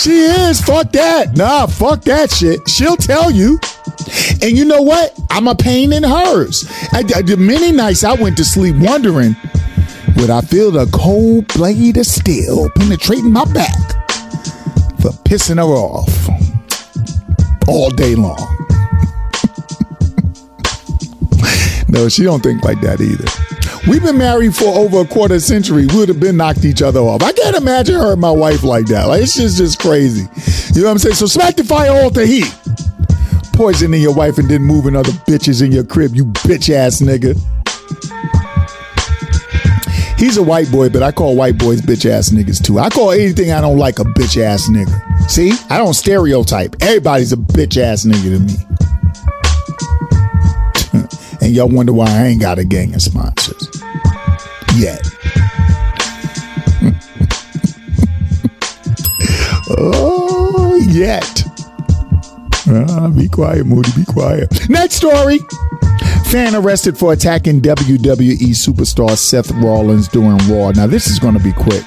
She is. Fuck that. Nah, fuck that shit. She'll tell you. And you know what? I'm a pain in hers. I, I, many nights I went to sleep wondering, would I feel the cold blade of steel penetrating my back for pissing her off all day long? no, she don't think like that either. We've been married for over a quarter century. We would have been knocked each other off. I can't imagine her and my wife like that. Like it's just just crazy. You know what I'm saying? So smack the fire all to heat. poisoning your wife and then moving other bitches in your crib, you bitch ass nigga. He's a white boy, but I call white boys bitch ass niggas too. I call anything I don't like a bitch ass nigga. See, I don't stereotype. Everybody's a bitch ass nigga to me. and y'all wonder why I ain't got a gang of sponsors yet. oh, yet. Ah, be quiet, Moody. Be quiet. Next story. Fan arrested for attacking WWE superstar Seth Rollins during Raw. Now, this is going to be quick.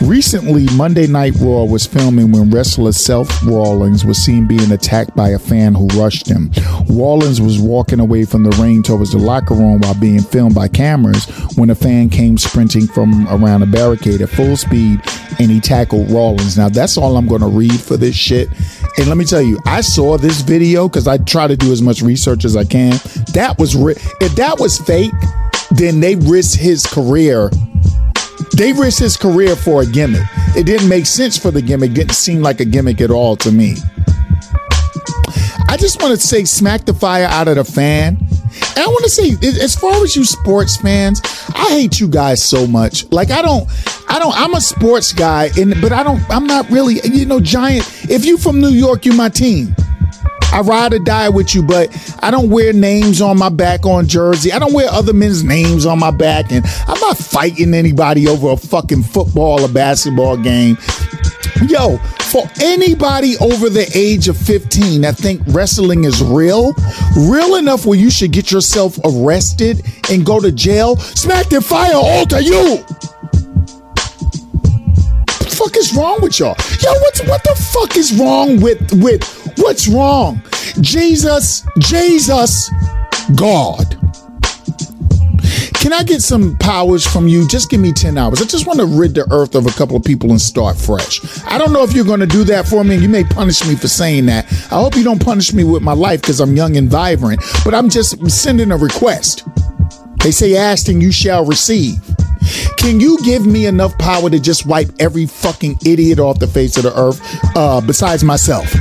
Recently, Monday Night Raw was filming when wrestler Seth Rollins was seen being attacked by a fan who rushed him. Rollins was walking away from the ring towards the locker room while being filmed by cameras when a fan came sprinting from around a barricade at full speed and he tackled Rollins. Now, that's all I'm going to read for this shit. And let me tell you, I saw this video because I try to do as much research as I can. That was ri- if that was fake, then they risked his career. They risked his career for a gimmick. It didn't make sense for the gimmick. Didn't seem like a gimmick at all to me. I just want to say, smack the fire out of the fan. And I want to say, as far as you sports fans, I hate you guys so much. Like I don't, I don't. I'm a sports guy, and but I don't. I'm not really. You know, Giant. If you from New York, you're my team. I ride or die with you, but I don't wear names on my back on jersey. I don't wear other men's names on my back, and I'm not fighting anybody over a fucking football or basketball game. Yo, for anybody over the age of 15 that think wrestling is real, real enough where you should get yourself arrested and go to jail, smack the fire alter you. The fuck is wrong with y'all? Yo, what's what the fuck is wrong with with what's wrong? Jesus, Jesus, God. Can I get some powers from you? Just give me 10 hours. I just want to rid the earth of a couple of people and start fresh. I don't know if you're going to do that for me, and you may punish me for saying that. I hope you don't punish me with my life because I'm young and vibrant, but I'm just sending a request. They say, asking you shall receive. Can you give me enough power to just wipe every fucking idiot off the face of the earth uh, besides myself?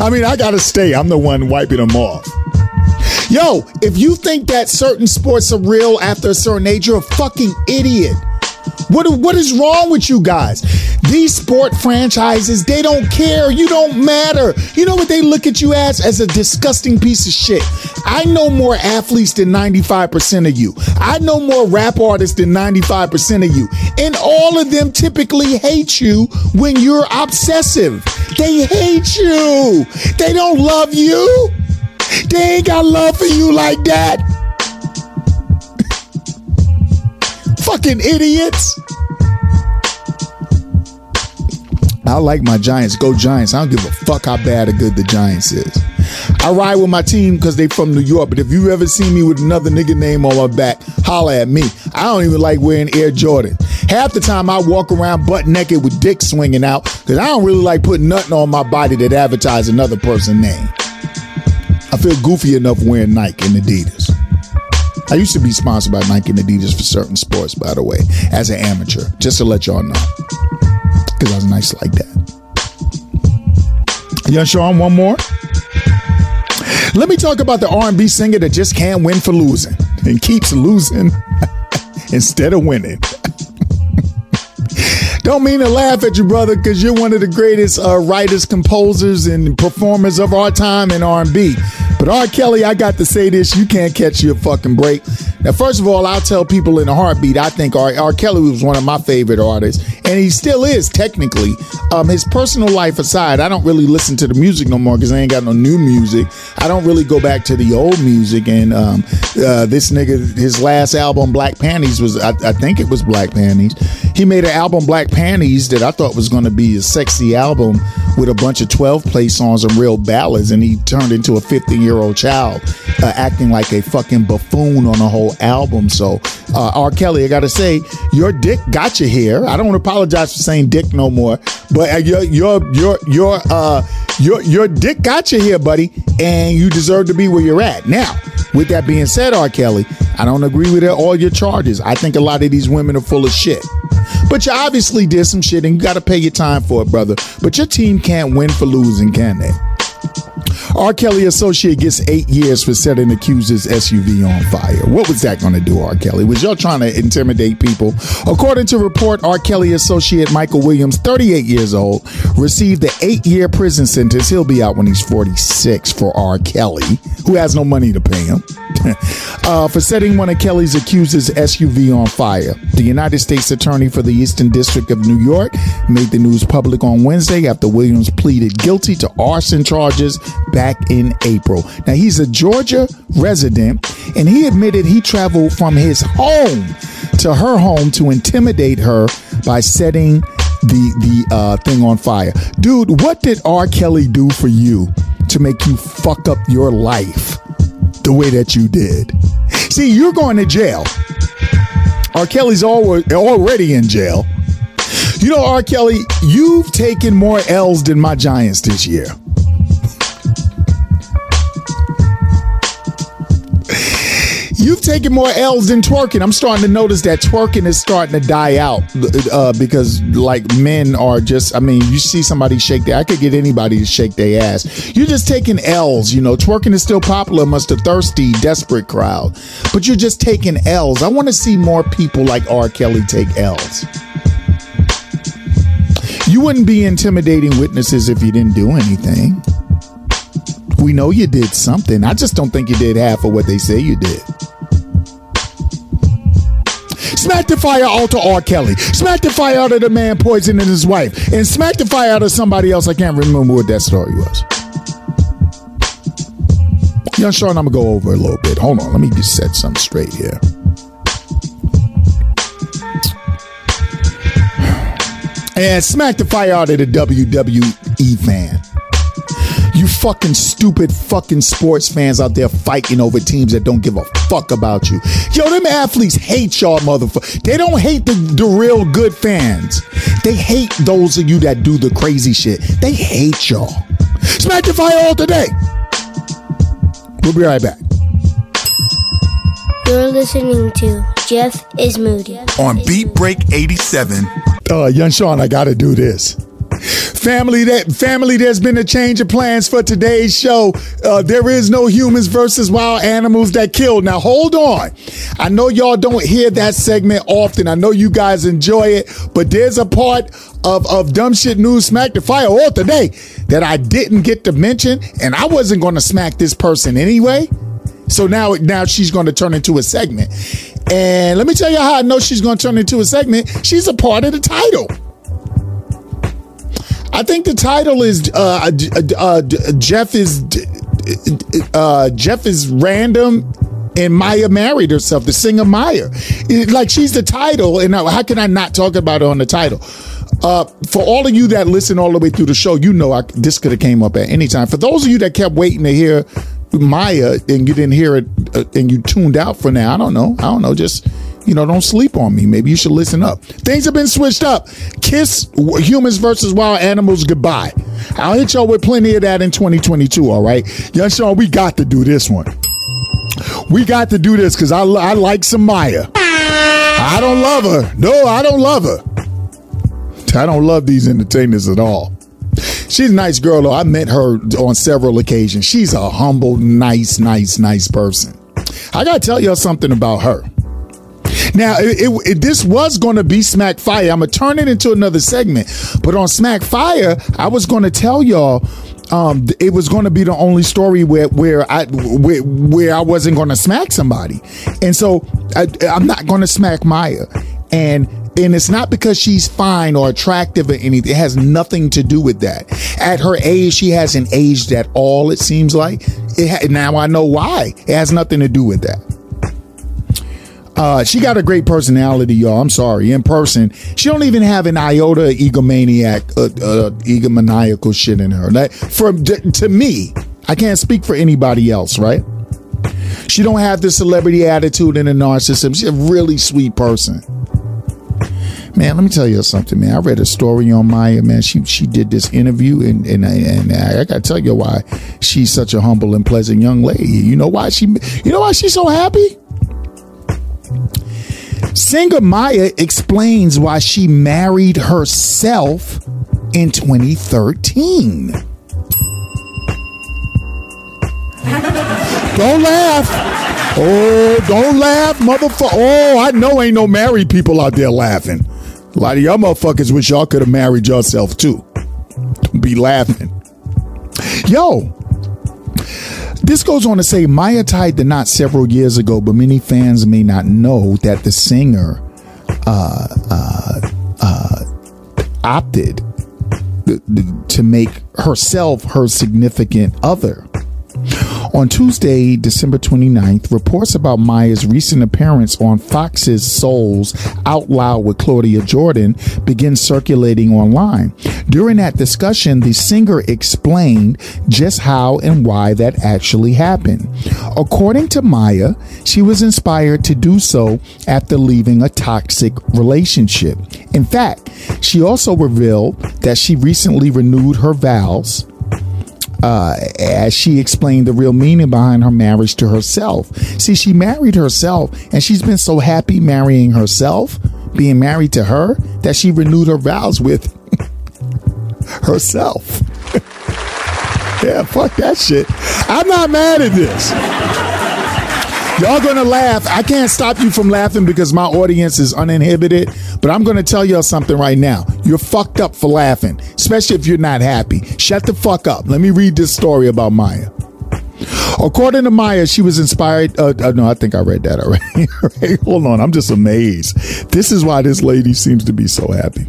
I mean, I gotta stay. I'm the one wiping them off. Yo, if you think that certain sports are real after a certain age, you're a fucking idiot. What, what is wrong with you guys? These sport franchises, they don't care. You don't matter. You know what they look at you as? As a disgusting piece of shit. I know more athletes than 95% of you. I know more rap artists than 95% of you. And all of them typically hate you when you're obsessive. They hate you. They don't love you. They ain't got love for you like that. Fucking idiots. I like my Giants. Go Giants. I don't give a fuck how bad or good the Giants is. I ride with my team because they from New York. But if you ever see me with another nigga name on my back, holla at me. I don't even like wearing Air Jordan. Half the time I walk around butt naked with dick swinging out because I don't really like putting nothing on my body that advertise another person's name. I feel goofy enough wearing Nike and Adidas. I used to be sponsored by Nike and Adidas for certain sports, by the way, as an amateur, just to let y'all know. Because I was nice like that. Young Sean, one more. Let me talk about the R&B singer that just can't win for losing and keeps losing instead of winning. Don't mean to laugh at you, brother, because you're one of the greatest uh, writers, composers, and performers of our time in R&B. But R. Kelly, I got to say this: you can't catch your fucking break. Now, first of all, I'll tell people in a heartbeat. I think R. R. Kelly was one of my favorite artists, and he still is technically. Um, his personal life aside, I don't really listen to the music no more because I ain't got no new music. I don't really go back to the old music. And um, uh, this nigga, his last album, Black Panties, was I, I think it was Black Panties. He made an album, Black Panties, that I thought was going to be a sexy album with a bunch of 12 play songs and real ballads, and he turned into a 15 year old child uh, acting like a fucking buffoon on a whole album. So, uh, R. Kelly, I gotta say, your dick got you here. I don't apologize for saying dick no more, but uh, your your your your uh your your dick got you here, buddy, and you deserve to be where you're at. Now, with that being said, R. Kelly, I don't agree with all your charges. I think a lot of these women are full of shit. But you obviously did some shit and you got to pay your time for it, brother. But your team can't win for losing, can they? R. Kelly associate gets eight years for setting accuser's SUV on fire. What was that going to do, R. Kelly? Was y'all trying to intimidate people? According to report, R. Kelly associate Michael Williams, 38 years old, received the eight-year prison sentence. He'll be out when he's 46 for R. Kelly, who has no money to pay him. uh, for setting one of Kelly's accusers' SUV on fire. The United States Attorney for the Eastern District of New York made the news public on Wednesday after Williams pleaded guilty to arson charges back in April. Now, he's a Georgia resident, and he admitted he traveled from his home to her home to intimidate her by setting the the uh, thing on fire. Dude, what did R. Kelly do for you to make you fuck up your life? the way that you did. See, you're going to jail. R. Kelly's already in jail. You know, R. Kelly, you've taken more L's than my Giants this year. You've taken more L's than twerking. I'm starting to notice that twerking is starting to die out uh, because, like, men are just. I mean, you see somebody shake their. I could get anybody to shake their ass. You're just taking L's. You know, twerking is still popular amongst a thirsty, desperate crowd, but you're just taking L's. I want to see more people like R. Kelly take L's. You wouldn't be intimidating witnesses if you didn't do anything. We know you did something. I just don't think you did half of what they say you did. Smack the fire out of R. Kelly. Smack the fire out of the man poisoning his wife. And smack the fire out of somebody else. I can't remember what that story was. Young Sean, I'm going to go over a little bit. Hold on. Let me just set something straight here. And smack the fire out of the WWE fan. You fucking stupid fucking sports fans out there fighting over teams that don't give a fuck about you. Yo, them athletes hate y'all motherfuckers. They don't hate the, the real good fans. They hate those of you that do the crazy shit. They hate y'all. Smack the fire all today. We'll be right back. You're listening to Jeff is Moody on Beat Break 87. Uh, young Sean, I gotta do this. Family, that family, there's been a change of plans for today's show. Uh, there is no humans versus wild animals that kill. Now, hold on. I know y'all don't hear that segment often. I know you guys enjoy it, but there's a part of, of dumb shit news smack the fire all today that I didn't get to mention, and I wasn't to smack this person anyway. So now, now she's going to turn into a segment. And let me tell you how I know she's going to turn into a segment. She's a part of the title. I think the title is uh, uh, uh, Jeff is uh, Jeff is random and Mya married herself, the singer Mya. Like she's the title, and how can I not talk about her on the title? Uh, for all of you that listen all the way through the show, you know I, this could have came up at any time. For those of you that kept waiting to hear Mya and you didn't hear it uh, and you tuned out for now, I don't know. I don't know. Just you know, don't sleep on me. Maybe you should listen up. Things have been switched up. Kiss humans versus wild animals goodbye. I'll hit y'all with plenty of that in 2022, all right? Young Sean, we got to do this one. We got to do this because I, I like some Mya. I don't love her. No, I don't love her. I don't love these entertainers at all. She's a nice girl, though. I met her on several occasions. She's a humble, nice, nice, nice person. I got to tell y'all something about her. Now, it, it, it, this was going to be Smack Fire. I'm going to turn it into another segment. But on Smack Fire, I was going to tell y'all um, it was going to be the only story where where I where, where I wasn't going to smack somebody, and so I, I'm not going to smack Mya, and and it's not because she's fine or attractive or anything. It has nothing to do with that. At her age, she hasn't aged at all. It seems like it. Ha- now I know why. It has nothing to do with that. Uh, she got a great personality, y'all. I'm sorry. In person, she don't even have an iota egomaniac, uh, uh, egomaniacal shit in her. Like, for to me, I can't speak for anybody else, right? She don't have the celebrity attitude and the narcissism. She's a really sweet person. Man, let me tell you something, man. I read a story on Mya, man. She she did this interview, and and and I, I got to tell you why she's such a humble and pleasant young lady. You know why she? You know why she's so happy? Singer Mya explains why she married herself in 2013. Don't laugh. Oh, don't laugh, motherfucker. Oh, I know ain't no married people out there laughing. A lot of y'all motherfuckers wish y'all could have married yourself too. Don't be laughing. Yo, this goes on to say Mya tied the knot several years ago, but many fans may not know that the singer uh, uh, uh, opted to make herself her significant other. On Tuesday, December 29th, reports about Mya's recent appearance on Fox's Soul's Out Loud with Claudia Jordan began circulating online. During that discussion, the singer explained just how and why that actually happened. According to Mya, she was inspired to do so after leaving a toxic relationship. In fact, she also revealed that she recently renewed her vows uh, as she explained the real meaning behind her marriage to herself. See, she married herself, and she's been so happy marrying herself, being married to her, that she renewed her vows with herself. yeah, fuck that shit. I'm not mad at this. Y'all gonna laugh. I can't stop you from laughing because my audience is uninhibited, but I'm gonna tell y'all something right now. You're fucked up for laughing, especially if you're not happy. Shut the fuck up. Let me read this story about Mya. According to Mya, she was inspired. Uh, uh, no, I think I read that already. Hold on. I'm just amazed. This is why this lady seems to be so happy.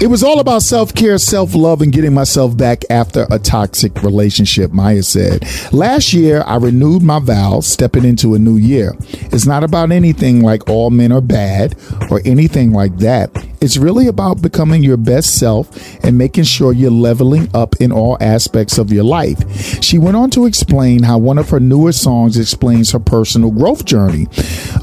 It was all about self care, self love, and getting myself back after a toxic relationship, Mya said. Last year, I renewed my vows, stepping into a new year. It's not about anything like all men are bad or anything like that. It's really about becoming your best self and making sure you're leveling up in all aspects of your life. She went on to explain how one of her newer songs explains her personal growth journey.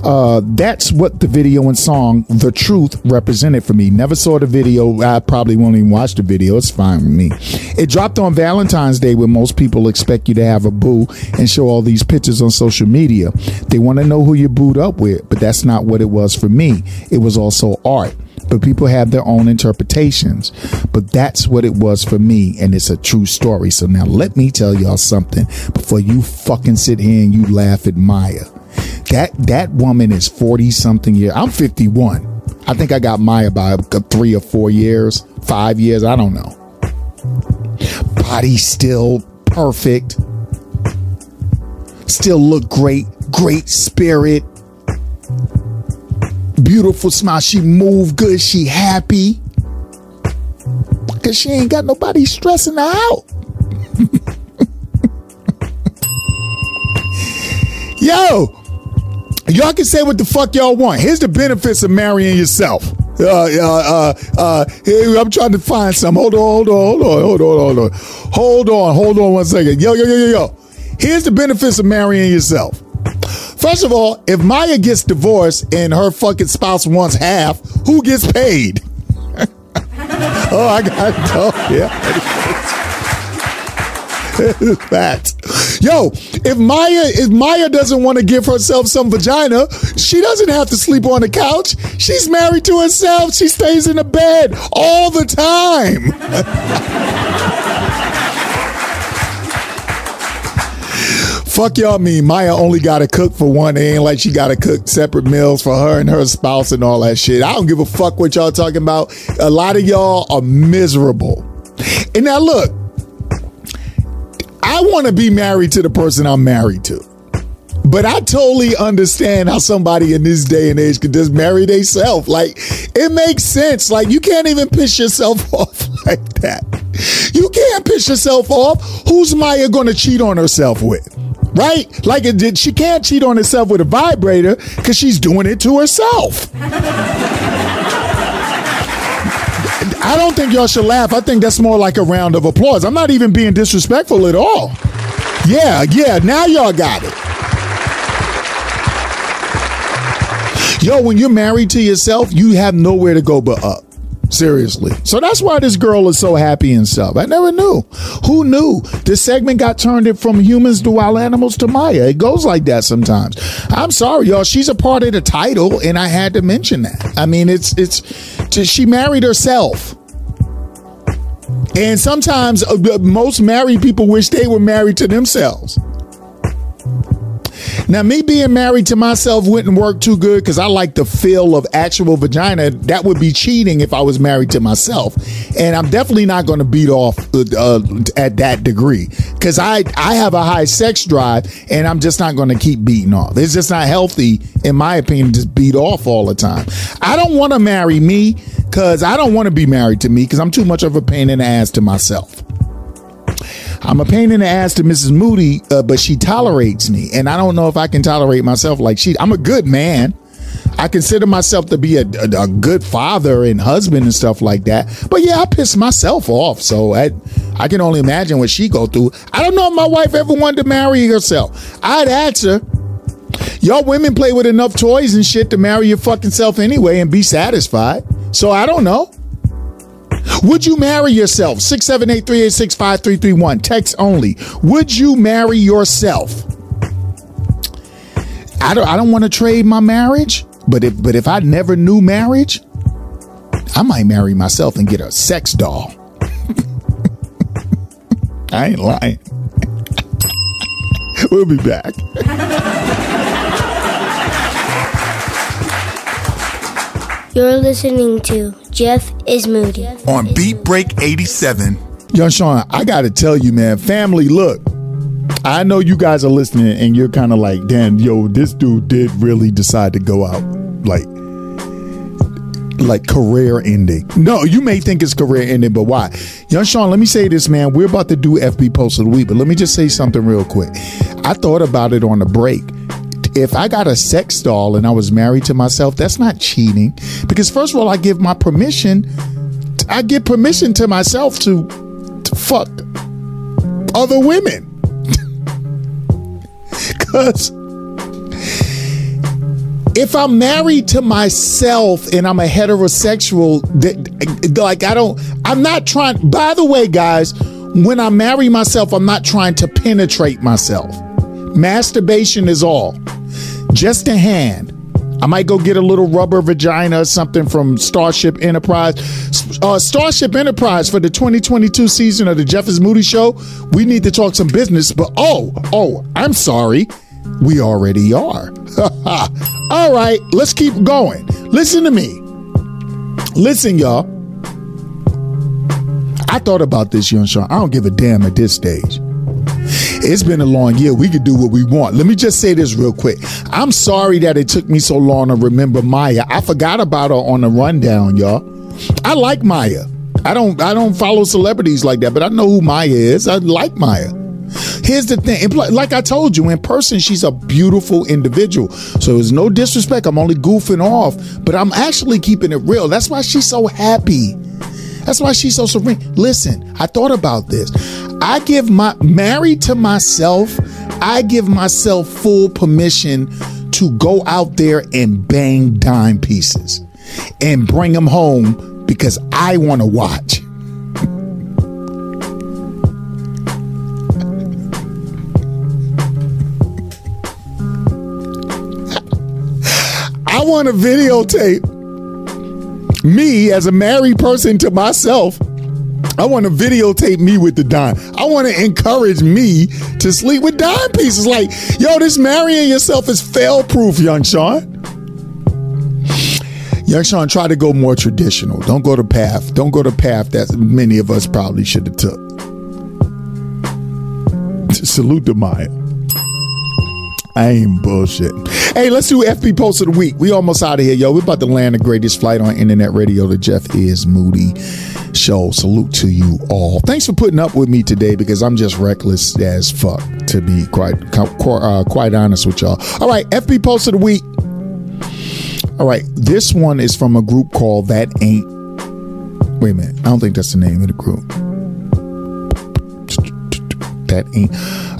Uh, that's what the video and song The Truth represented for me. Never saw the video. I probably won't even watch the video. It's fine with me. It dropped on Valentine's Day when most people expect you to have a boo and show all these pictures on social media. They want to know who you booed up with, but that's not what it was for me. It was also art but people have their own interpretations. But that's what it was for me, and it's a true story. So now let me tell y'all something before you fucking sit here and you laugh at Mya. That that woman is 40 something years. I'm 51. I think I got Mya by three or four years, five years, I don't know. Body still perfect. Still look great, great spirit beautiful smile. She move good. She happy. Cause she ain't got nobody stressing her out. Yo, y'all can say what the fuck y'all want. Here's the benefits of marrying yourself. Uh, uh, uh, uh, I'm trying to find some. Hold on, hold on, hold on, hold on, hold on. Hold on, hold on one second. Yo, yo, yo, yo, yo. Here's the benefits of marrying yourself. First of all, if Mya gets divorced and her fucking spouse wants half, who gets paid? oh, I got it. Oh, yeah. Fact. Yo, if Mya if Mya doesn't want to give herself some vagina, she doesn't have to sleep on the couch. She's married to herself. She stays in the bed all the time. Fuck y'all mean Mya only got to cook for one. It ain't like she got to cook separate meals for her and her spouse and all that shit. I don't give a fuck what y'all talking about. A lot of y'all are miserable. And now look, I want to be married to the person I'm married to. But I totally understand how somebody in this day and age could just marry themselves. Like, it makes sense. Like, you can't even piss yourself off like that. You can't piss yourself off. Who's Mya going to cheat on herself with? Right? Like it did. She can't cheat on herself with a vibrator because she's doing it to herself. I don't think y'all should laugh. I think that's more like a round of applause. I'm not even being disrespectful at all. Yeah, yeah. Now y'all got it. Yo, when you're married to yourself, you have nowhere to go but up. Seriously. So that's why this girl is so happy and stuff. I never knew. Who knew? This segment got turned it from humans to wild animals to Mya. It goes like that sometimes. I'm sorry, y'all. She's a part of the title, and I had to mention that. I mean, it's it's she married herself. And sometimes uh, most married people wish they were married to themselves. Now, me being married to myself wouldn't work too good because I like the feel of actual vagina. That would be cheating if I was married to myself, and I'm definitely not going to beat off uh, uh, at that degree because I I have a high sex drive, and I'm just not going to keep beating off. It's just not healthy, in my opinion, to beat off all the time. I don't want to marry me because I don't want to be married to me because I'm too much of a pain in the ass to myself. I'm a pain in the ass to Mrs. Moody, uh, but she tolerates me, and I don't know if I can tolerate myself like she. I'm a good man. I consider myself to be a, a, a, good father and husband and stuff like that. But yeah, I piss myself off. So I, I can only imagine what she go through. I don't know if my wife ever wanted to marry herself. I'd answer. Y'all women play with enough toys and shit to marry your fucking self anyway and be satisfied. So I don't know. Would you marry yourself? 678-386-5331. Text only. Would you marry yourself? I don't I don't want to trade my marriage, but if but if I never knew marriage, I might marry myself and get a sex doll. I ain't lying. we'll be back. You're listening to Jeff is Moody on Beat Break 87. Young Sean, I got to tell you, man, family, look. I know you guys are listening and you're kind of like, damn, yo, this dude did really decide to go out like like career ending. No, you may think it's career ending, but why? Young Sean, let me say this, man. We're about to do FB post of the week, but let me just say something real quick. I thought about it on the break if I got a sex doll and I was married to myself, that's not cheating. Because first of all, I give my permission. I give permission to myself to, to fuck other women. Because if I'm married to myself and I'm a heterosexual, like I don't, I'm not trying. By the way, guys, when I marry myself, I'm not trying to penetrate myself. Masturbation is all just a hand. I might go get a little rubber vagina or something from Starship Enterprise. Uh, Starship Enterprise for the 2022 season of the Jeff is Moody Show. We need to talk some business, but oh, oh, I'm sorry. We already are. All right, let's keep going. Listen to me. Listen, y'all. I thought about this, young Sean. I don't give a damn at this stage. It's been a long year. We could do what we want. Let me just say this real quick. I'm sorry that it took me so long to remember Mya. I forgot about her on the rundown, y'all. I like Mya. I don't I don't follow celebrities like that, but I know who Mya is. I like Mya. Here's the thing. Like I told you, in person, she's a beautiful individual. So there's no disrespect. I'm only goofing off, but I'm actually keeping it real. That's why she's so happy. That's why she's so serene. Listen, I thought about this. I give my married to myself, I give myself full permission to go out there and bang dime pieces and bring them home because I want to watch. I want to videotape me as a married person to myself I want to videotape me with the dime. I want to encourage me to sleep with dime pieces. Like, yo, this marrying yourself is fail proof, young Sean. Young Sean, try to go more traditional. Don't go the path. Don't go the path that many of us probably should have took. Salute to Mya. I ain't bullshit. Hey, let's do FB post of the week. We almost out of here, yo. We're about to land the greatest flight on internet radio. The Jeff is Moody show. Salute to you all. Thanks for putting up with me today because I'm just reckless as fuck, to be quite uh, quite honest with y'all. All right, FB post of the week. All right, this one is from a group called That Ain't. Wait a minute, I don't think that's the name of the group. That ain't.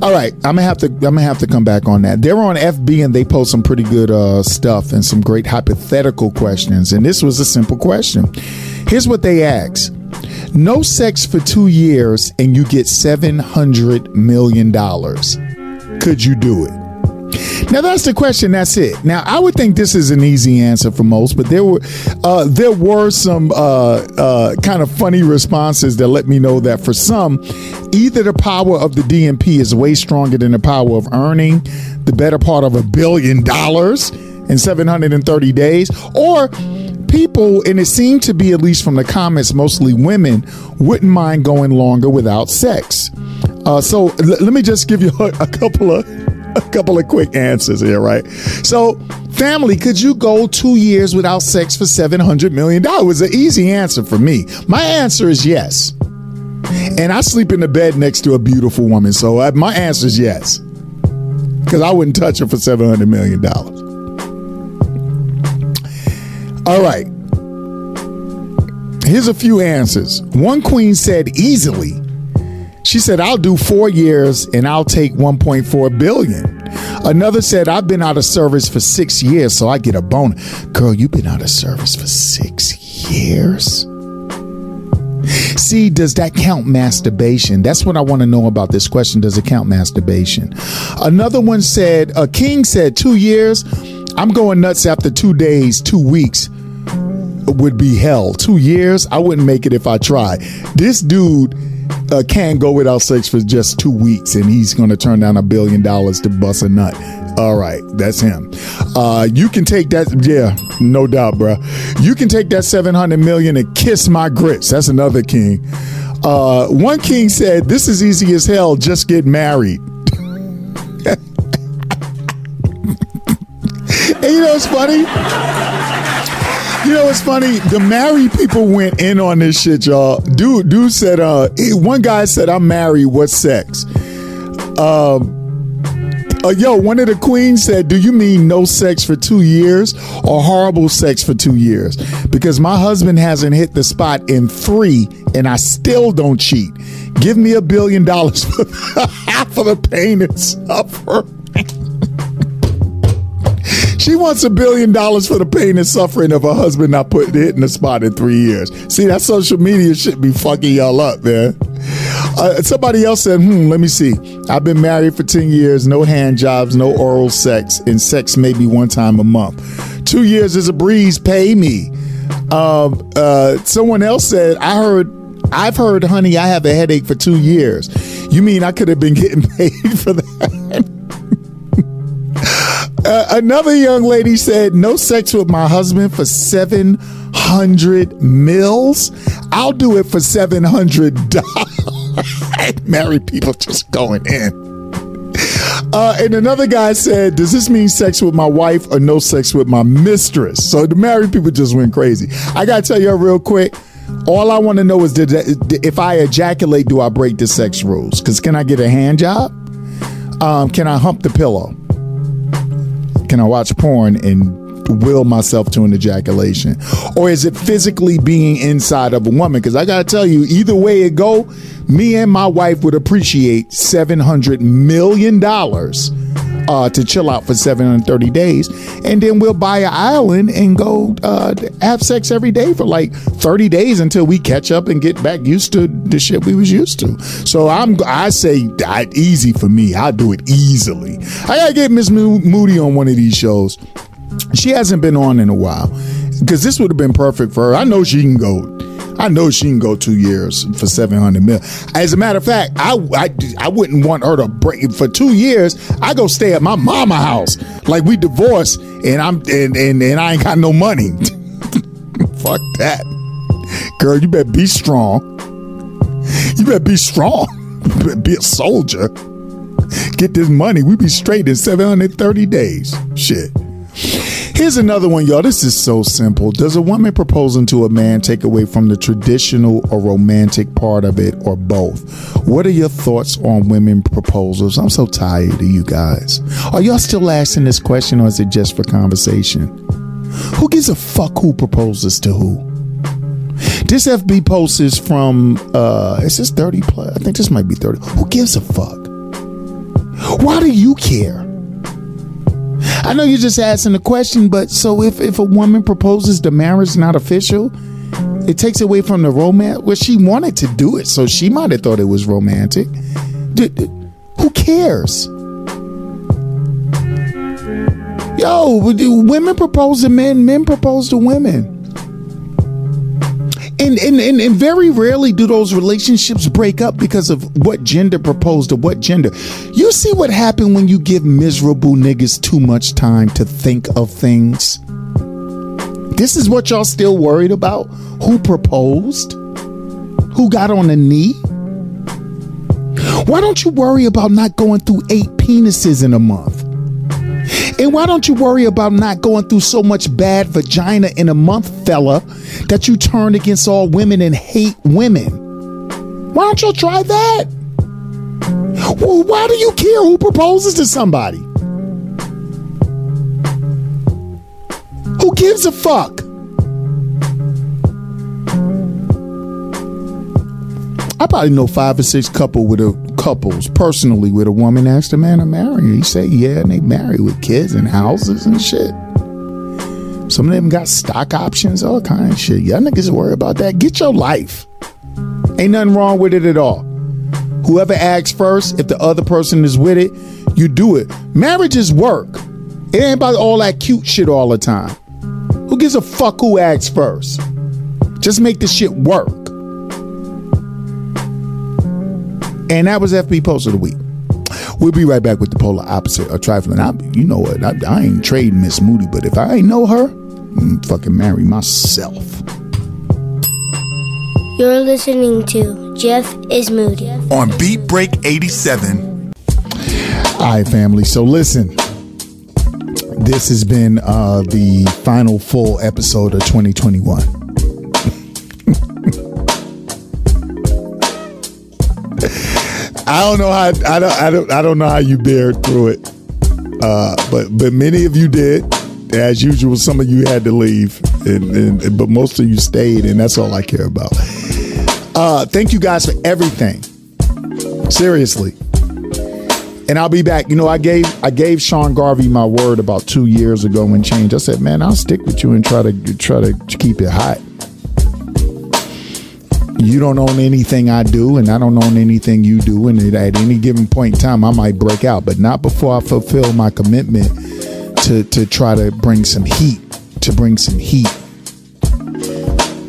All right, I'm gonna have to. I'm gonna have to come back on that. They're on FB and they post some pretty good uh, stuff and some great hypothetical questions. And this was a simple question. Here's what they asked no sex for two years and you get $700 million. Could you do it? Now that's the question. That's it. Now I would think this is an easy answer for most, but there were uh, there were some uh, uh, kind of funny responses that let me know that for some, either the power of the DMP is way stronger than the power of earning the better part of a billion dollars in 730 days, or people, and it seemed to be at least from the comments, mostly women, wouldn't mind going longer without sex. Uh, so l- let me just give you a, a couple of a couple of quick answers here, right? So, family, could you go two years without sex for seven hundred million dollars? An easy answer for me. My answer is yes, and I sleep in the bed next to a beautiful woman, so uh, my answer is yes, because I wouldn't touch her for seven hundred million dollars. All right. Here's a few answers. One queen said easily. She said, I'll do four years and I'll take 1.4 billion. Another said, I've been out of service for six years, so I get a bonus. Girl, you've been out of service for six years? See, does that count masturbation? That's what I want to know about this question. Does it count masturbation? Another one said, a king said, two years. I'm going nuts after two days, two weeks would be hell. Two years, I wouldn't make it if I tried. This dude uh, can't go without sex for just two weeks, and he's going to turn down a billion dollars to bust a nut. All right, that's him. Uh, you can take that, yeah, no doubt, bro. You can take that seven hundred million and kiss my grits. That's another king. Uh, one king said, "This is easy as hell. Just get married." and you know what's funny? You know what's funny? The married people went in on this shit, y'all. Dude, dude said, uh, he- one guy said, I'm married, what's sex? Um, uh, yo, one of the queens said, Do you mean no sex for two years or horrible sex for two years? Because my husband hasn't hit the spot in three and I still don't cheat. Give me a billion dollars for half of the pain and suffering. She wants a billion dollars for the pain and suffering of her husband not putting it in the spot in three years. See, that social media should be fucking y'all up, man. Uh, somebody else said, hmm, let me see. I've been married for 10 years, no hand jobs, no oral sex, and sex maybe one time a month. Two years is a breeze, pay me. Um, uh, someone else said, I heard, I've heard, honey, I have a headache for two years. You mean I could have been getting paid for that? Uh, another young lady said, "No sex with my husband for seven hundred mils. I'll do it for seven hundred dollars." Married people just going in. Uh, and another guy said, "Does this mean sex with my wife or no sex with my mistress?" So the married people just went crazy. I gotta tell you real quick. All I want to know is did, if I ejaculate, do I break the sex rules? Because can I get a hand job? Um, can I hump the pillow? Can I watch porn and will myself to an ejaculation? Or is it physically being inside of a woman? Because I got to tell you, either way it go, me and my wife would appreciate $700 million uh, to chill out for 730 days. And then we'll buy an island and go uh, have sex every day for like 30 days until we catch up and get back used to the shit we was used to. So I'm, I say I, easy for me. I'll do it easily. I got to get Miss Moody on one of these shows. She hasn't been on in a while because this would have been perfect for her. I know she can go. I know she can go two years for seven hundred mil. As a matter of fact, I, I I wouldn't want her to break for two years. I go stay at my mama house like we divorced and I'm and and, and I ain't got no money. Fuck that, girl. You better be strong. You better be strong. You better be a soldier. Get this money. We be straight in seven hundred thirty days. Shit. Here's another one, y'all. This is so simple. Does a woman proposing to a man take away from the traditional or romantic part of it, or both? What are your thoughts on women proposals? I'm so tired of you guys. Are y'all still asking this question, or is it just for conversation? Who gives a fuck who proposes to who? This FB post is from, uh, is this 30 plus? I think this might be 30. Who gives a fuck? Why do you care? I know you're just asking the question, but so if, if a woman proposes, the marriage not official, it takes away from the romance. Well, she wanted to do it, so she might have thought it was romantic. Who cares? Yo, women propose to men, men propose to women. And, and, and, and very rarely do those relationships break up because of what gender proposed or what gender. You see what happened when you give miserable niggas too much time to think of things? This is what y'all still worried about? Who proposed? Who got on a knee? Why don't you worry about not going through eight penises in a month? And why don't you worry about not going through so much bad vagina in a month, fella, that you turn against all women and hate women? Why don't you try that? Well, why do you care who proposes to somebody? Who gives a fuck? I probably know five or six couple with a couples personally with a woman asked a man to marry her. He said, yeah, and they marry with kids and houses and shit. Some of them got stock options, all kind of shit. Y'all niggas worry about that. Get your life. Ain't nothing wrong with it at all. Whoever asks first, if the other person is with it, you do it. Marriage is work. It ain't about all that cute shit all the time. Who gives a fuck who asks first? Just make the shit work. And that was FB Post of the Week. We'll be right back with the polar opposite of trifling. I, you know what? I, I ain't trading Miss Moody, but if I ain't know her, I'm fucking marry myself. You're listening to Jeff is Moody on Beat Break 87. All right, family. So listen, this has been uh, the final full episode of 2021. I don't know how I don't I don't I don't know how you bared through it. Uh, but but many of you did. As usual, some of you had to leave, and, and but most of you stayed, and that's all I care about. Uh, thank you guys for everything. Seriously. And I'll be back. You know, I gave I gave Sean Garvey my word about two years ago when change. I said, man, I'll stick with you and try to try to keep it hot you don't own anything I do, and I don't own anything you do. And at any given point in time, I might break out, but not before I fulfill my commitment to to try to bring some heat, to bring some heat.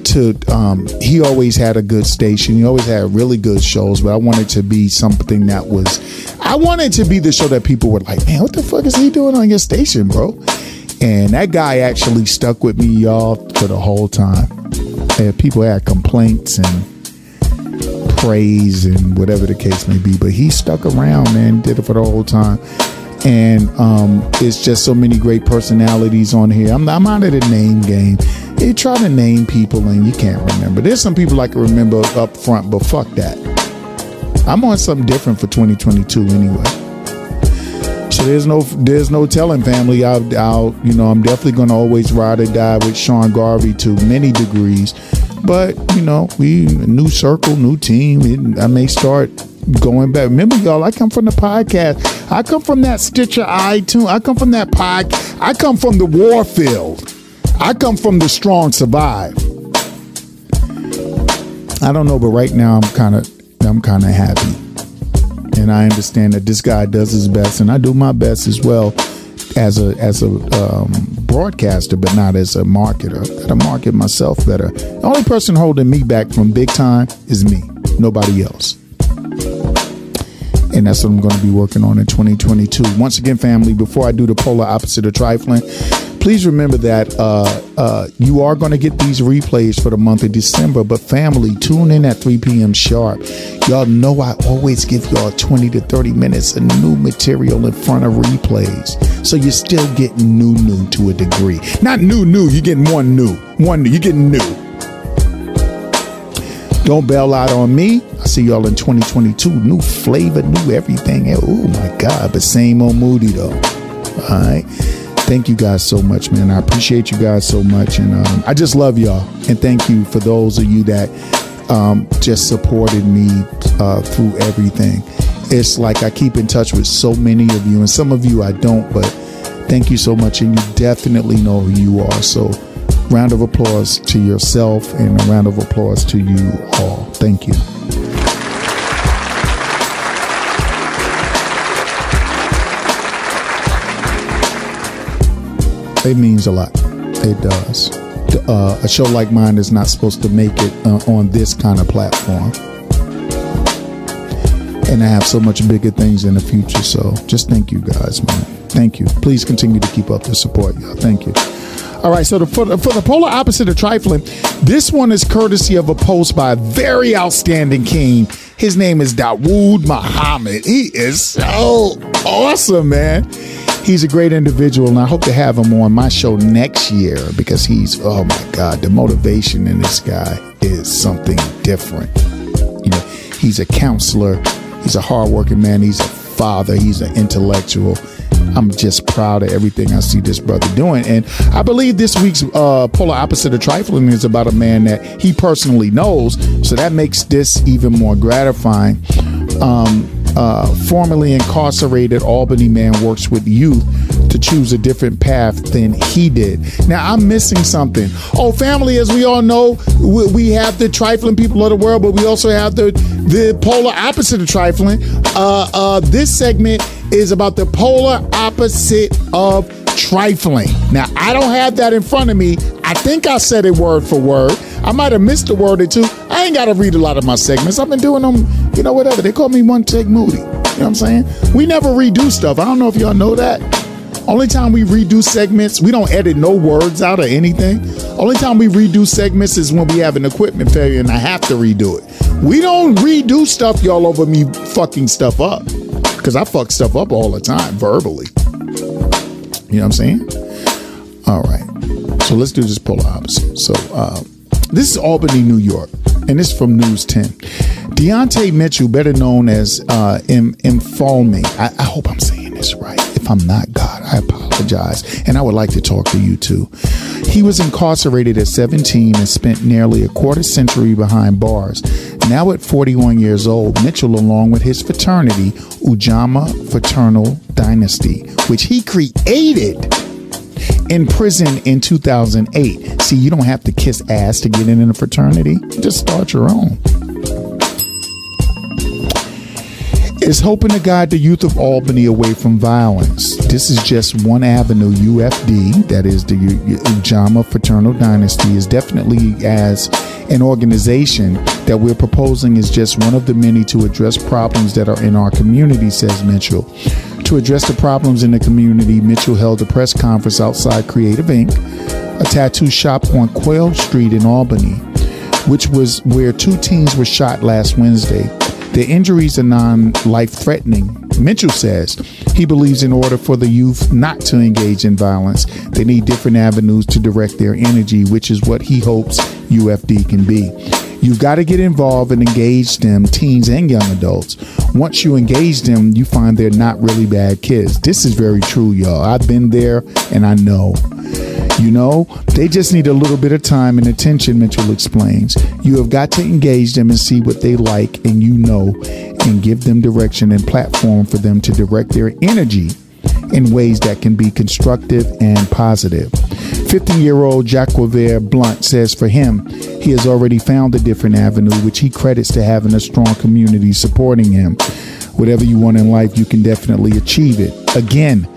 To um, he always had a good station. He always had really good shows, but I wanted to be something that was. I wanted to be the show that people were like, man, what the fuck is he doing on your station, bro? And that guy actually stuck with me, y'all, for the whole time had people had complaints and praise and whatever the case may be, but he stuck around, man, did it for the whole time. And um, it's just so many great personalities on here. I'm, I'm out of the name game. You try to name people and you can't remember. There's some people I can remember up front, but fuck that. I'm on something different for 2022 anyway. So there's no there's no telling family. I'll, I'll you know I'm definitely going to always ride or die with Sean Garvey to many degrees. But you know we new circle, new team. I may start going back. Remember, y'all, I come from the podcast. I come from that Stitcher iTunes. I come from that pod. I come from the war field. I come from the strong survive. I don't know, but right now I'm kind of I'm kind of happy and I understand that this guy does his best, and I do my best as well as a as a um, broadcaster, but not as a marketer. I gotta market myself better. The only person holding me back from big time is me, nobody else. And that's what I'm going to be working on in 2022. Once again, family, before I do the polar opposite of trifling, please remember that uh, uh, you are going to get these replays for the month of December. But family, tune in at 3 p.m. sharp. Y'all know I always give y'all 20 to 30 minutes of new material in front of replays. So you're still getting new, new to a degree. Not new, new. You're getting one new. One new. You're getting new. Don't bail out on me. I see y'all in 2022. New flavor, new everything. Oh my God. But same old Moody though. All right thank you guys so much, man. I appreciate you guys so much, and um, I just love y'all. And thank you for those of you that um, just supported me uh, through everything. It's like I keep in touch with so many of you, and some of you I don't, but thank you so much, and you definitely know who you are. So, round of applause to yourself, and a round of applause to you all. Thank you. It means a lot. It does. Uh, a show like mine is not supposed to make it uh, on this kind of platform. And I have so much bigger things in the future. So just thank you guys, man. Thank you. Please continue to keep up the support, y'all. Thank you. All right, so the, for, the, for the polar opposite of trifling, this one is courtesy of a post by a very outstanding king. His name is Dawood Muhammad. He is so awesome, man. He's a great individual, and I hope to have him on my show next year because he's, oh my God, the motivation in this guy is something different. You know, he's a counselor, he's a hardworking man, he's a father, he's an intellectual I'm just proud of everything I see this brother doing. And I believe this week's uh, polar opposite of trifling is about a man that he personally knows. So that makes this even more gratifying. Um, uh, formerly incarcerated Albany man works with youth to choose a different path than he did. Now, I'm missing something. Oh, family, as we all know, we, have the trifling people of the world, but we also have the, the polar opposite of trifling. Uh, uh, this segment is about the polar opposite of trifling. Now, I don't have that in front of me. I think I said it word for word. I might have missed a word or two. I ain't got to read a lot of my segments. I've been doing them, you know, whatever. They call me one take moody. You know what I'm saying? We never redo stuff. I don't know if y'all know that. Only time we redo segments, we don't edit no words out or anything. Only time we redo segments is when we have an equipment failure and I have to redo it. We don't redo stuff y'all over me fucking stuff up because I fuck stuff up all the time verbally. You know what I'm saying? All right. So let's do this polar opposite. So uh, this is Albany, New York, and this is from News 10. Deontay Mitchell, better known as uh, M. I, I hope I'm saying this right. If I'm not, God, I apologize. And I would like to talk to you too. He was incarcerated at 17 and spent nearly a quarter century behind bars. Now at 41 years old, Mitchell, along with his fraternity, Ujamaa Fraternal Dynasty, which he created in prison in 2008. See, you don't have to kiss ass to get in a fraternity. Just start your own. Is hoping to guide the youth of Albany away from violence. This is just one avenue. UFD, that is the Ujamaa Fraternal Dynasty, is definitely as an organization that we're proposing is just one of the many to address problems that are in our community, says Mitchell. To address the problems in the community, Mitchell held a press conference outside Creative Ink., a tattoo shop on Quail Street in Albany, which was where two teens were shot last Wednesday. The injuries are non life threatening. Mitchell says he believes in order for the youth not to engage in violence, they need different avenues to direct their energy, which is what he hopes UFD can be. You've got to get involved and engage them, teens and young adults. Once you engage them, you find they're not really bad kids. This is very true, y'all. I've been there and I know. You know, they just need a little bit of time and attention, Mitchell explains. You have got to engage them and see what they like, and you know, and give them direction and platform for them to direct their energy in ways that can be constructive and positive. 50 year old Jacquever Blunt says for him, he has already found a different avenue, which he credits to having a strong community supporting him. Whatever you want in life, you can definitely achieve it. Again,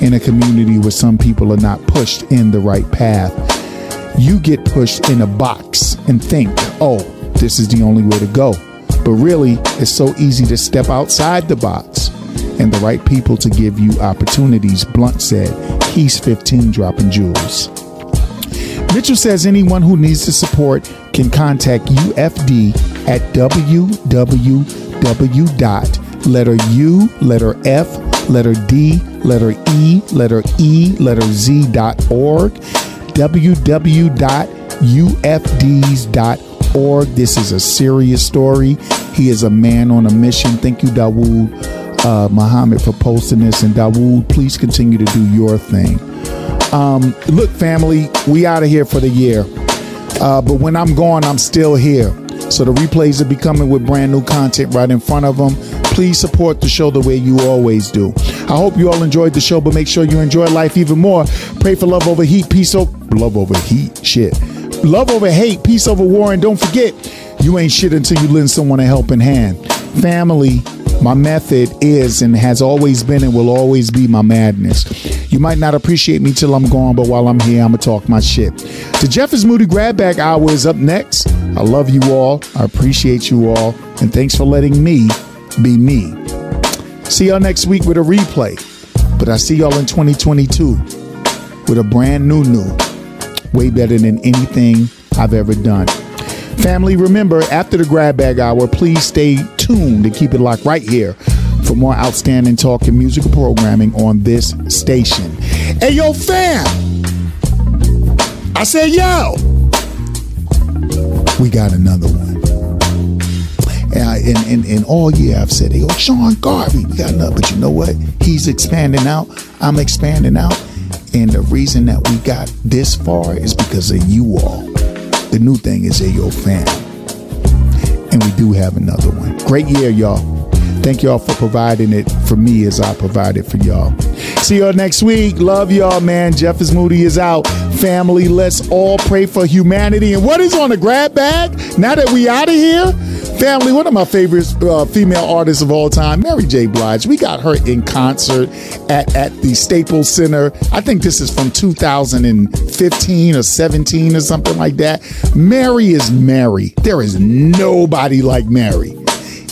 in a community where some people are not pushed in the right path. You get pushed in a box and think, oh, this is the only way to go. But really, it's so easy to step outside the box and the right people to give you opportunities. Blunt said, he's 15 dropping jewels. Mitchell says anyone who needs the support can contact UFD at www dot letter U, letter F, letter D, letter E, letter E, letter Z dot org, www.ufds.org. This is a serious story. He is a man on a mission. Thank you, Dawood uh, Muhammad, for posting this. And Dawood, please continue to do your thing. Um, look, family, we out of here for the year. Uh, but when I'm gone, I'm still here. So the replays will be coming with brand new content right in front of them. Please support the show the way you always do. I hope you all enjoyed the show, but make sure you enjoy life even more. Pray for love over heat, peace over love over heat, shit. Love over hate, peace over war, and don't forget, you ain't shit until you lend someone a helping hand. Family, My method is and has always been and will always be my madness. You might not appreciate me till I'm gone, but while I'm here, I'm gonna talk my shit. The Jeff is Moody Grab Bag Hour is up next. I love you all. I appreciate you all. And thanks for letting me be me. See y'all next week with a replay. But I see y'all in 2022 with a brand new new. Way better than anything I've ever done. Family, remember, after the grab bag hour, please stay tuned and keep it locked right here for more outstanding talk and musical programming on this station. Hey, yo, fam! I said, yo! We got another one. And, I, and, and, and all year I've said, hey, yo, Sean Garvey, we got another. But you know what? He's expanding out. I'm expanding out. And the reason that we got this far is because of you all. The new thing is a yo fam. And we do have another one. Great year, y'all. Thank y'all for providing it for me as I provided for y'all. See y'all next week. Love y'all, man. Jeff is Moody is out. Family, let's all pray for humanity. And what is on the grab bag? Now that we out of here, family, one of my favorite uh, female artists of all time, Mary J. Blige. We got her in concert at, at the Staples Center. I think this is from 2015 or 17 or something like that. Mary is Mary. There is nobody like Mary.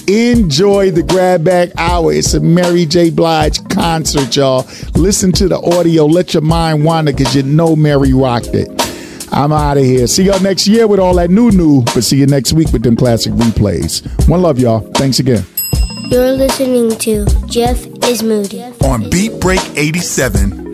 Enjoy the grab bag hour. It's a Mary J. Blige concert, y'all. Listen to the audio. Let your mind wander because you know Mary rocked it. I'm out of here. See y'all next year with all that new new, but see you next week with them classic replays. One love, y'all. Thanks again. You're listening to Jeff is Moody. On Beat Break 87.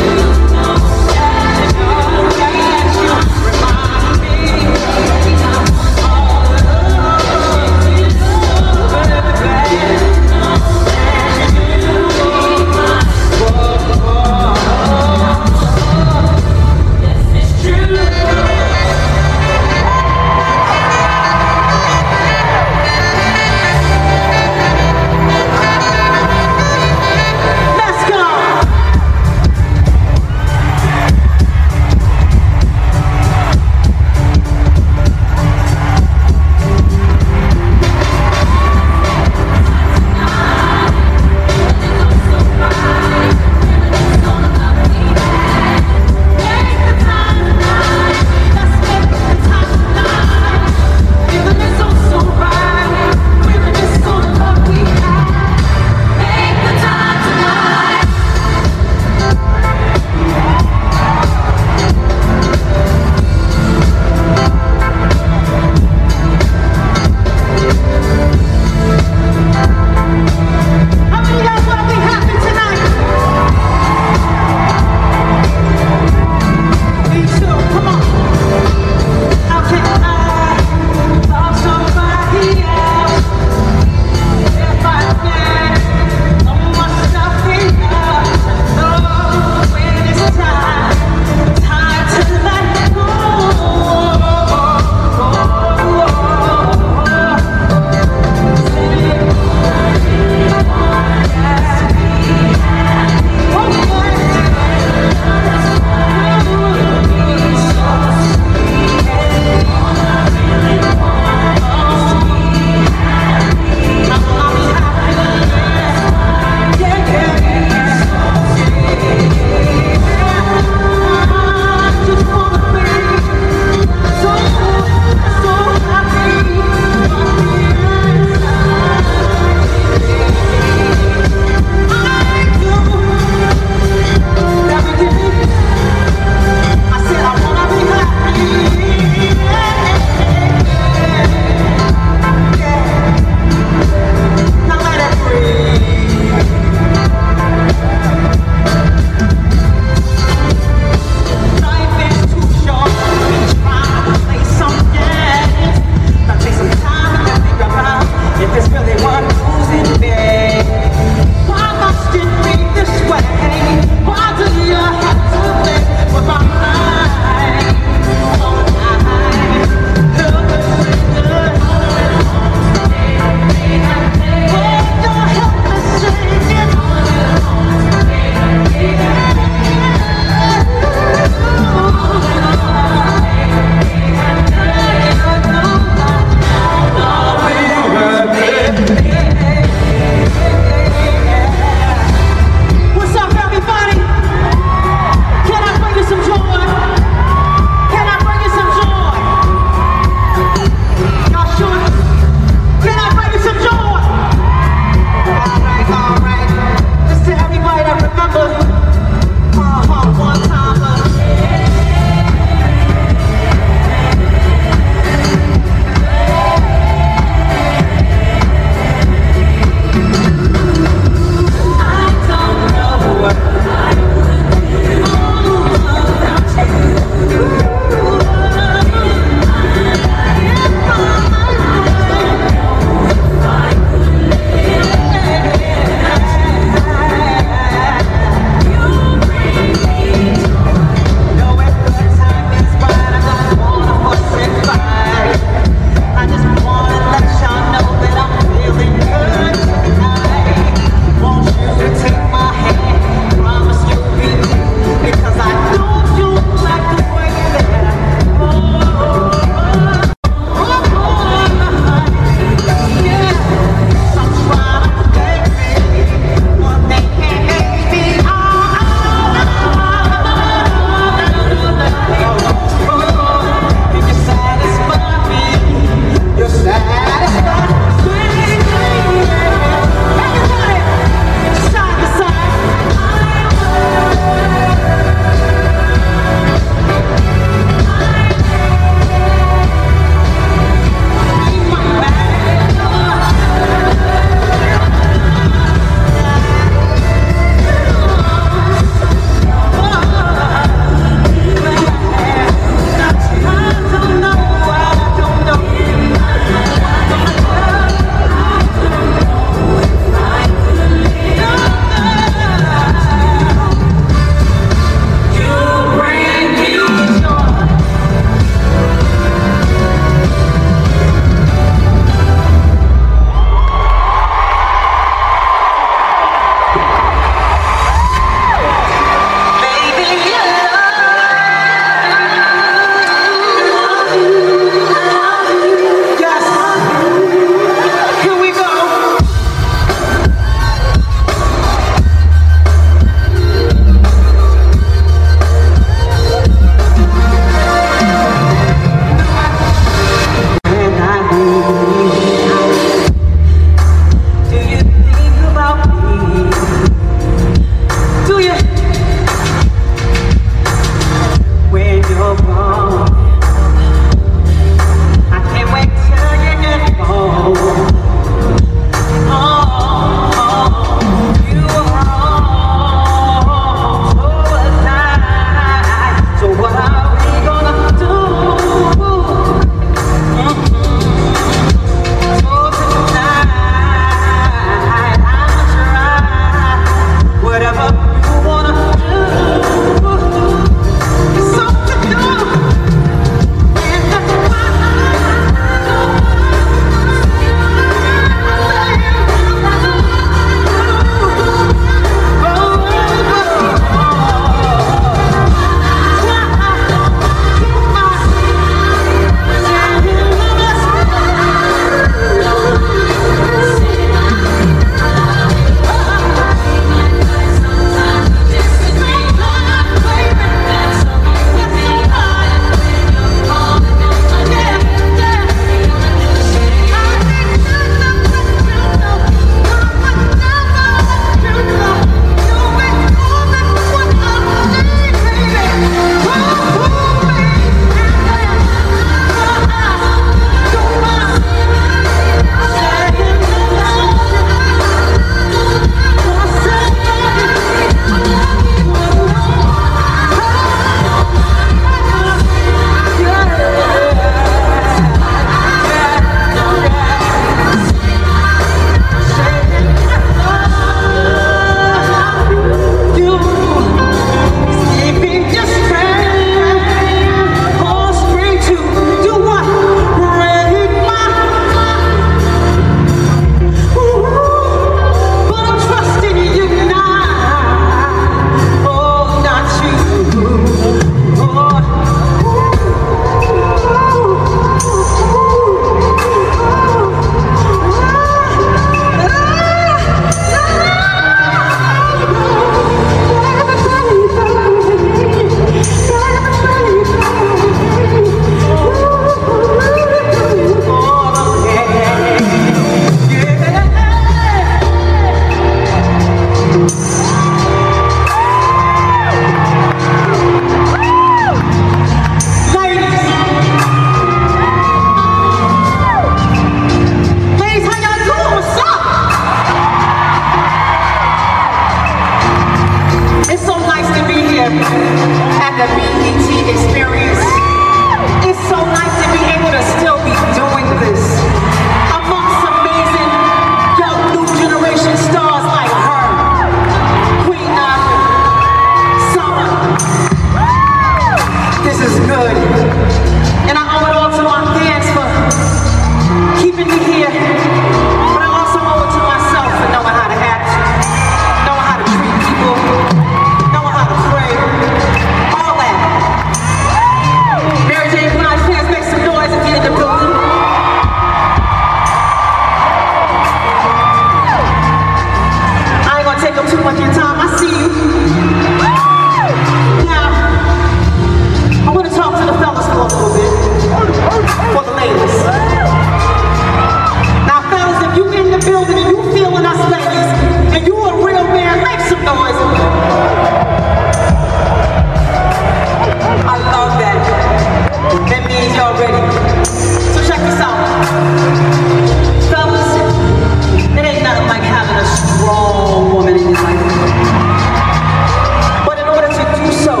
But in order to do so,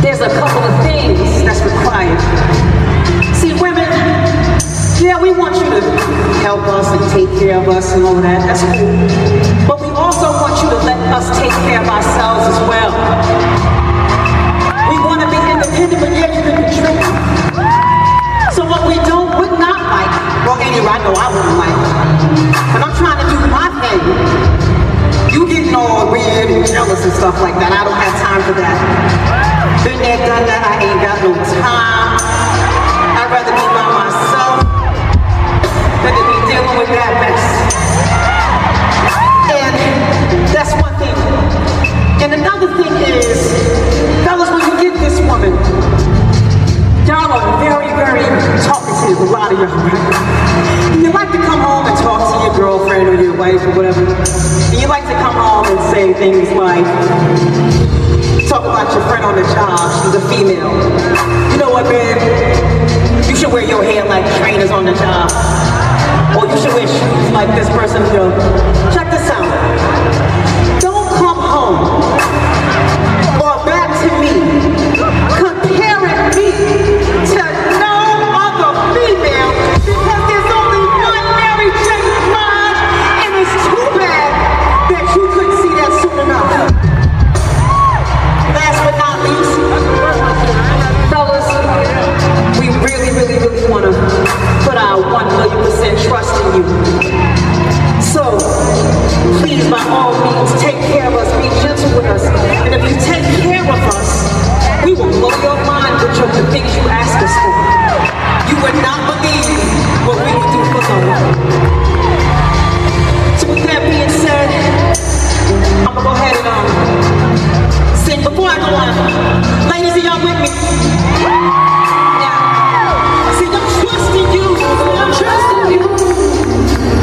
there's a couple of things that's required. See, women, yeah, we want you to help us and take care of us and all that. That's cool. But we also want you to let us take care of ourselves as well. We want to be independent, but yet you can be tricky. So what we don't would not like, well, anyway, I I wouldn't like, but I'm trying to do my thing. You all weird and jealous and stuff like that. I don't have time for that. Been there, done that. I ain't got no time. I'd rather be by myself than to be dealing with that mess. And that's one thing. And another thing is, fellas, when you get this woman, y'all are very, very talkative, a lot of y'all, right? You like to come home and talk to your girlfriend or your wife or whatever. And you like to come home and say things like, talk about your friend on the job, she's a female. You know what, babe? You should wear your hair like trainers on the job. Or you should wear shoes like this person does. Check this out. Don't come home please, by all means, take care of us, be gentle with us. And if you take care of us, we will blow your mind with your, the things you ask us for. You would not believe what we would do for love. So with that being said, I'm gonna go ahead and um, sing. Before I go on, ladies, are y'all with me? Yeah. See, I'm trusting you. I'm trusting you.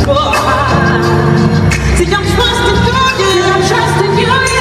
Oh, See, I'm trusting you. Yeah, I'm trusting you.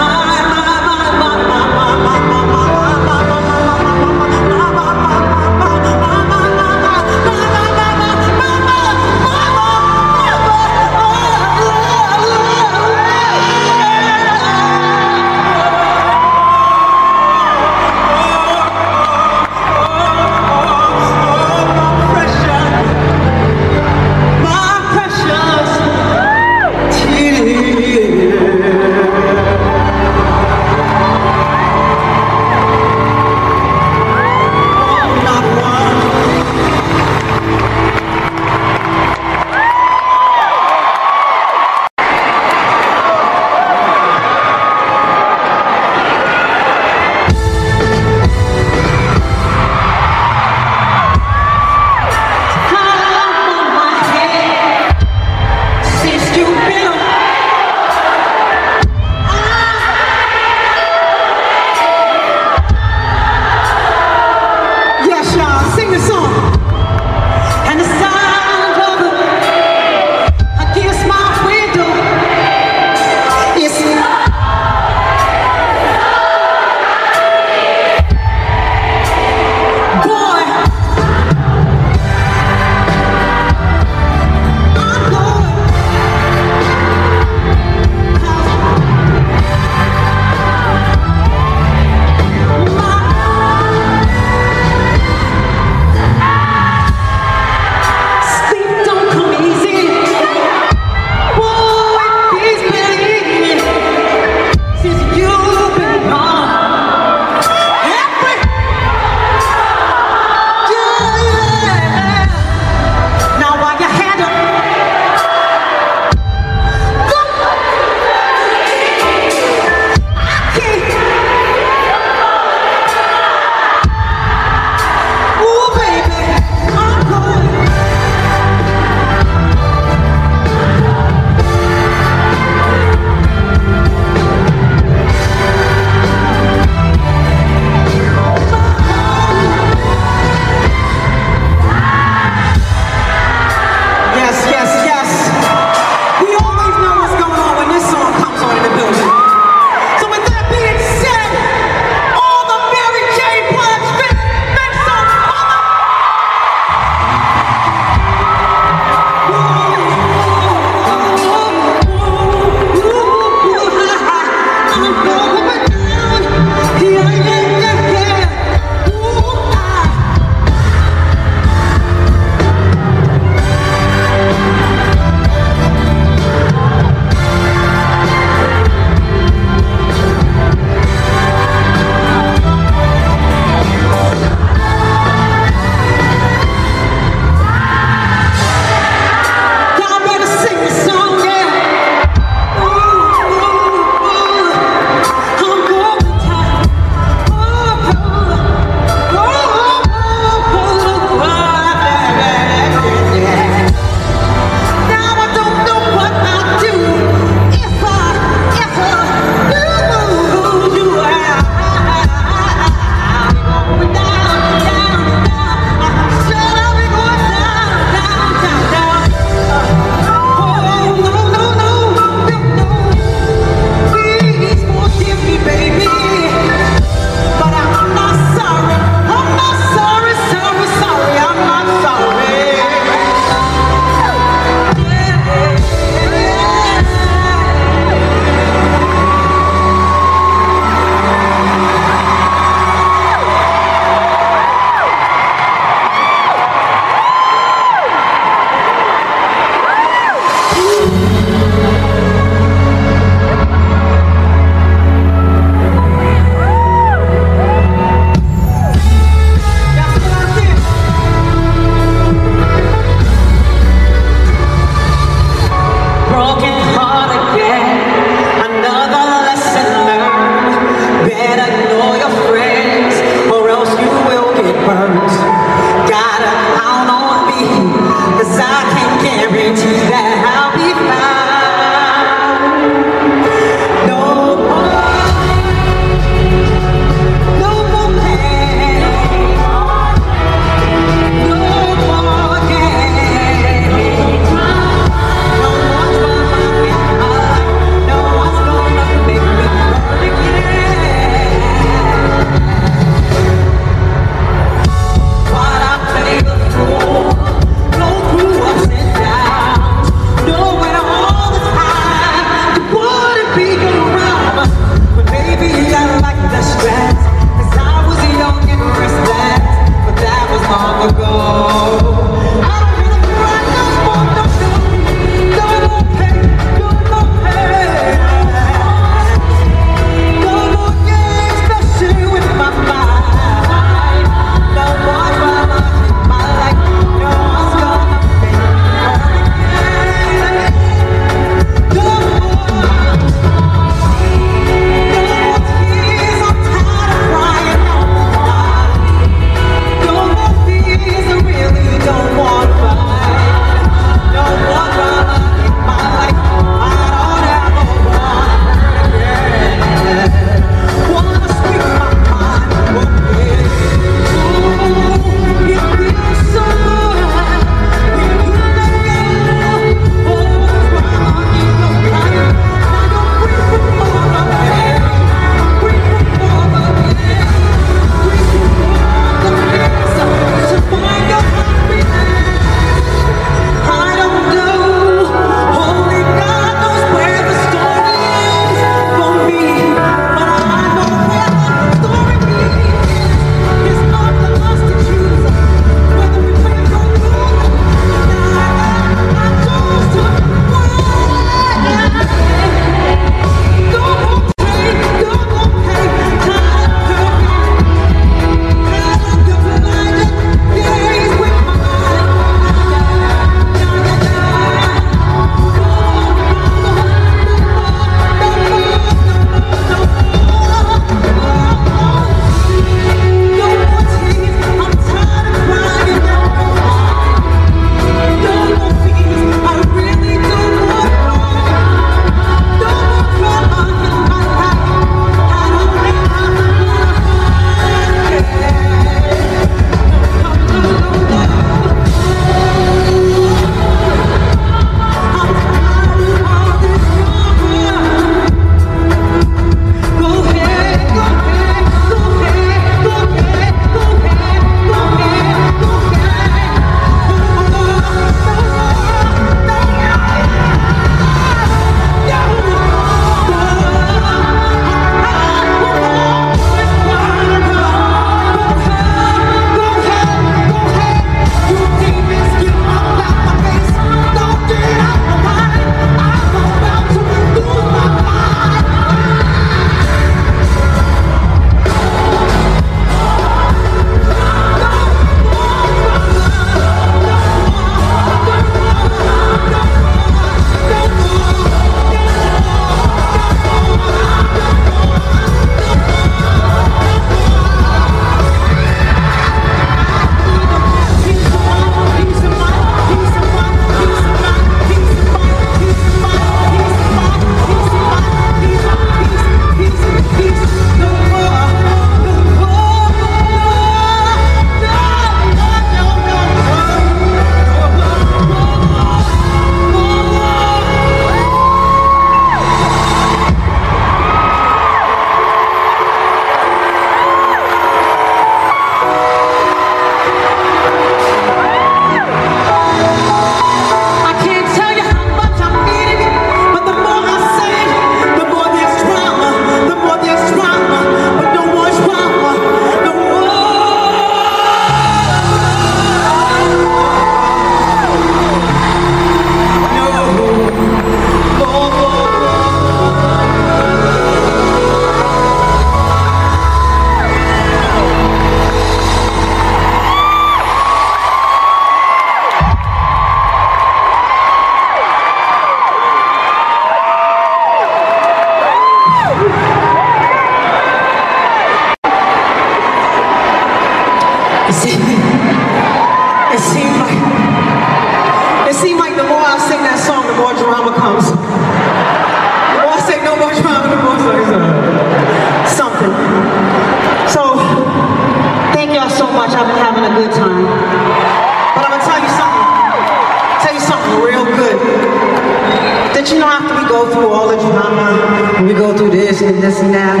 Go through all the drama, we go through this and this and that,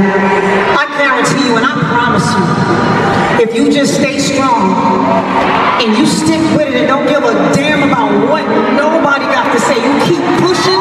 I guarantee you and I promise you, if you just stay strong and you stick with it and don't give a damn about what nobody got to say, you keep pushing,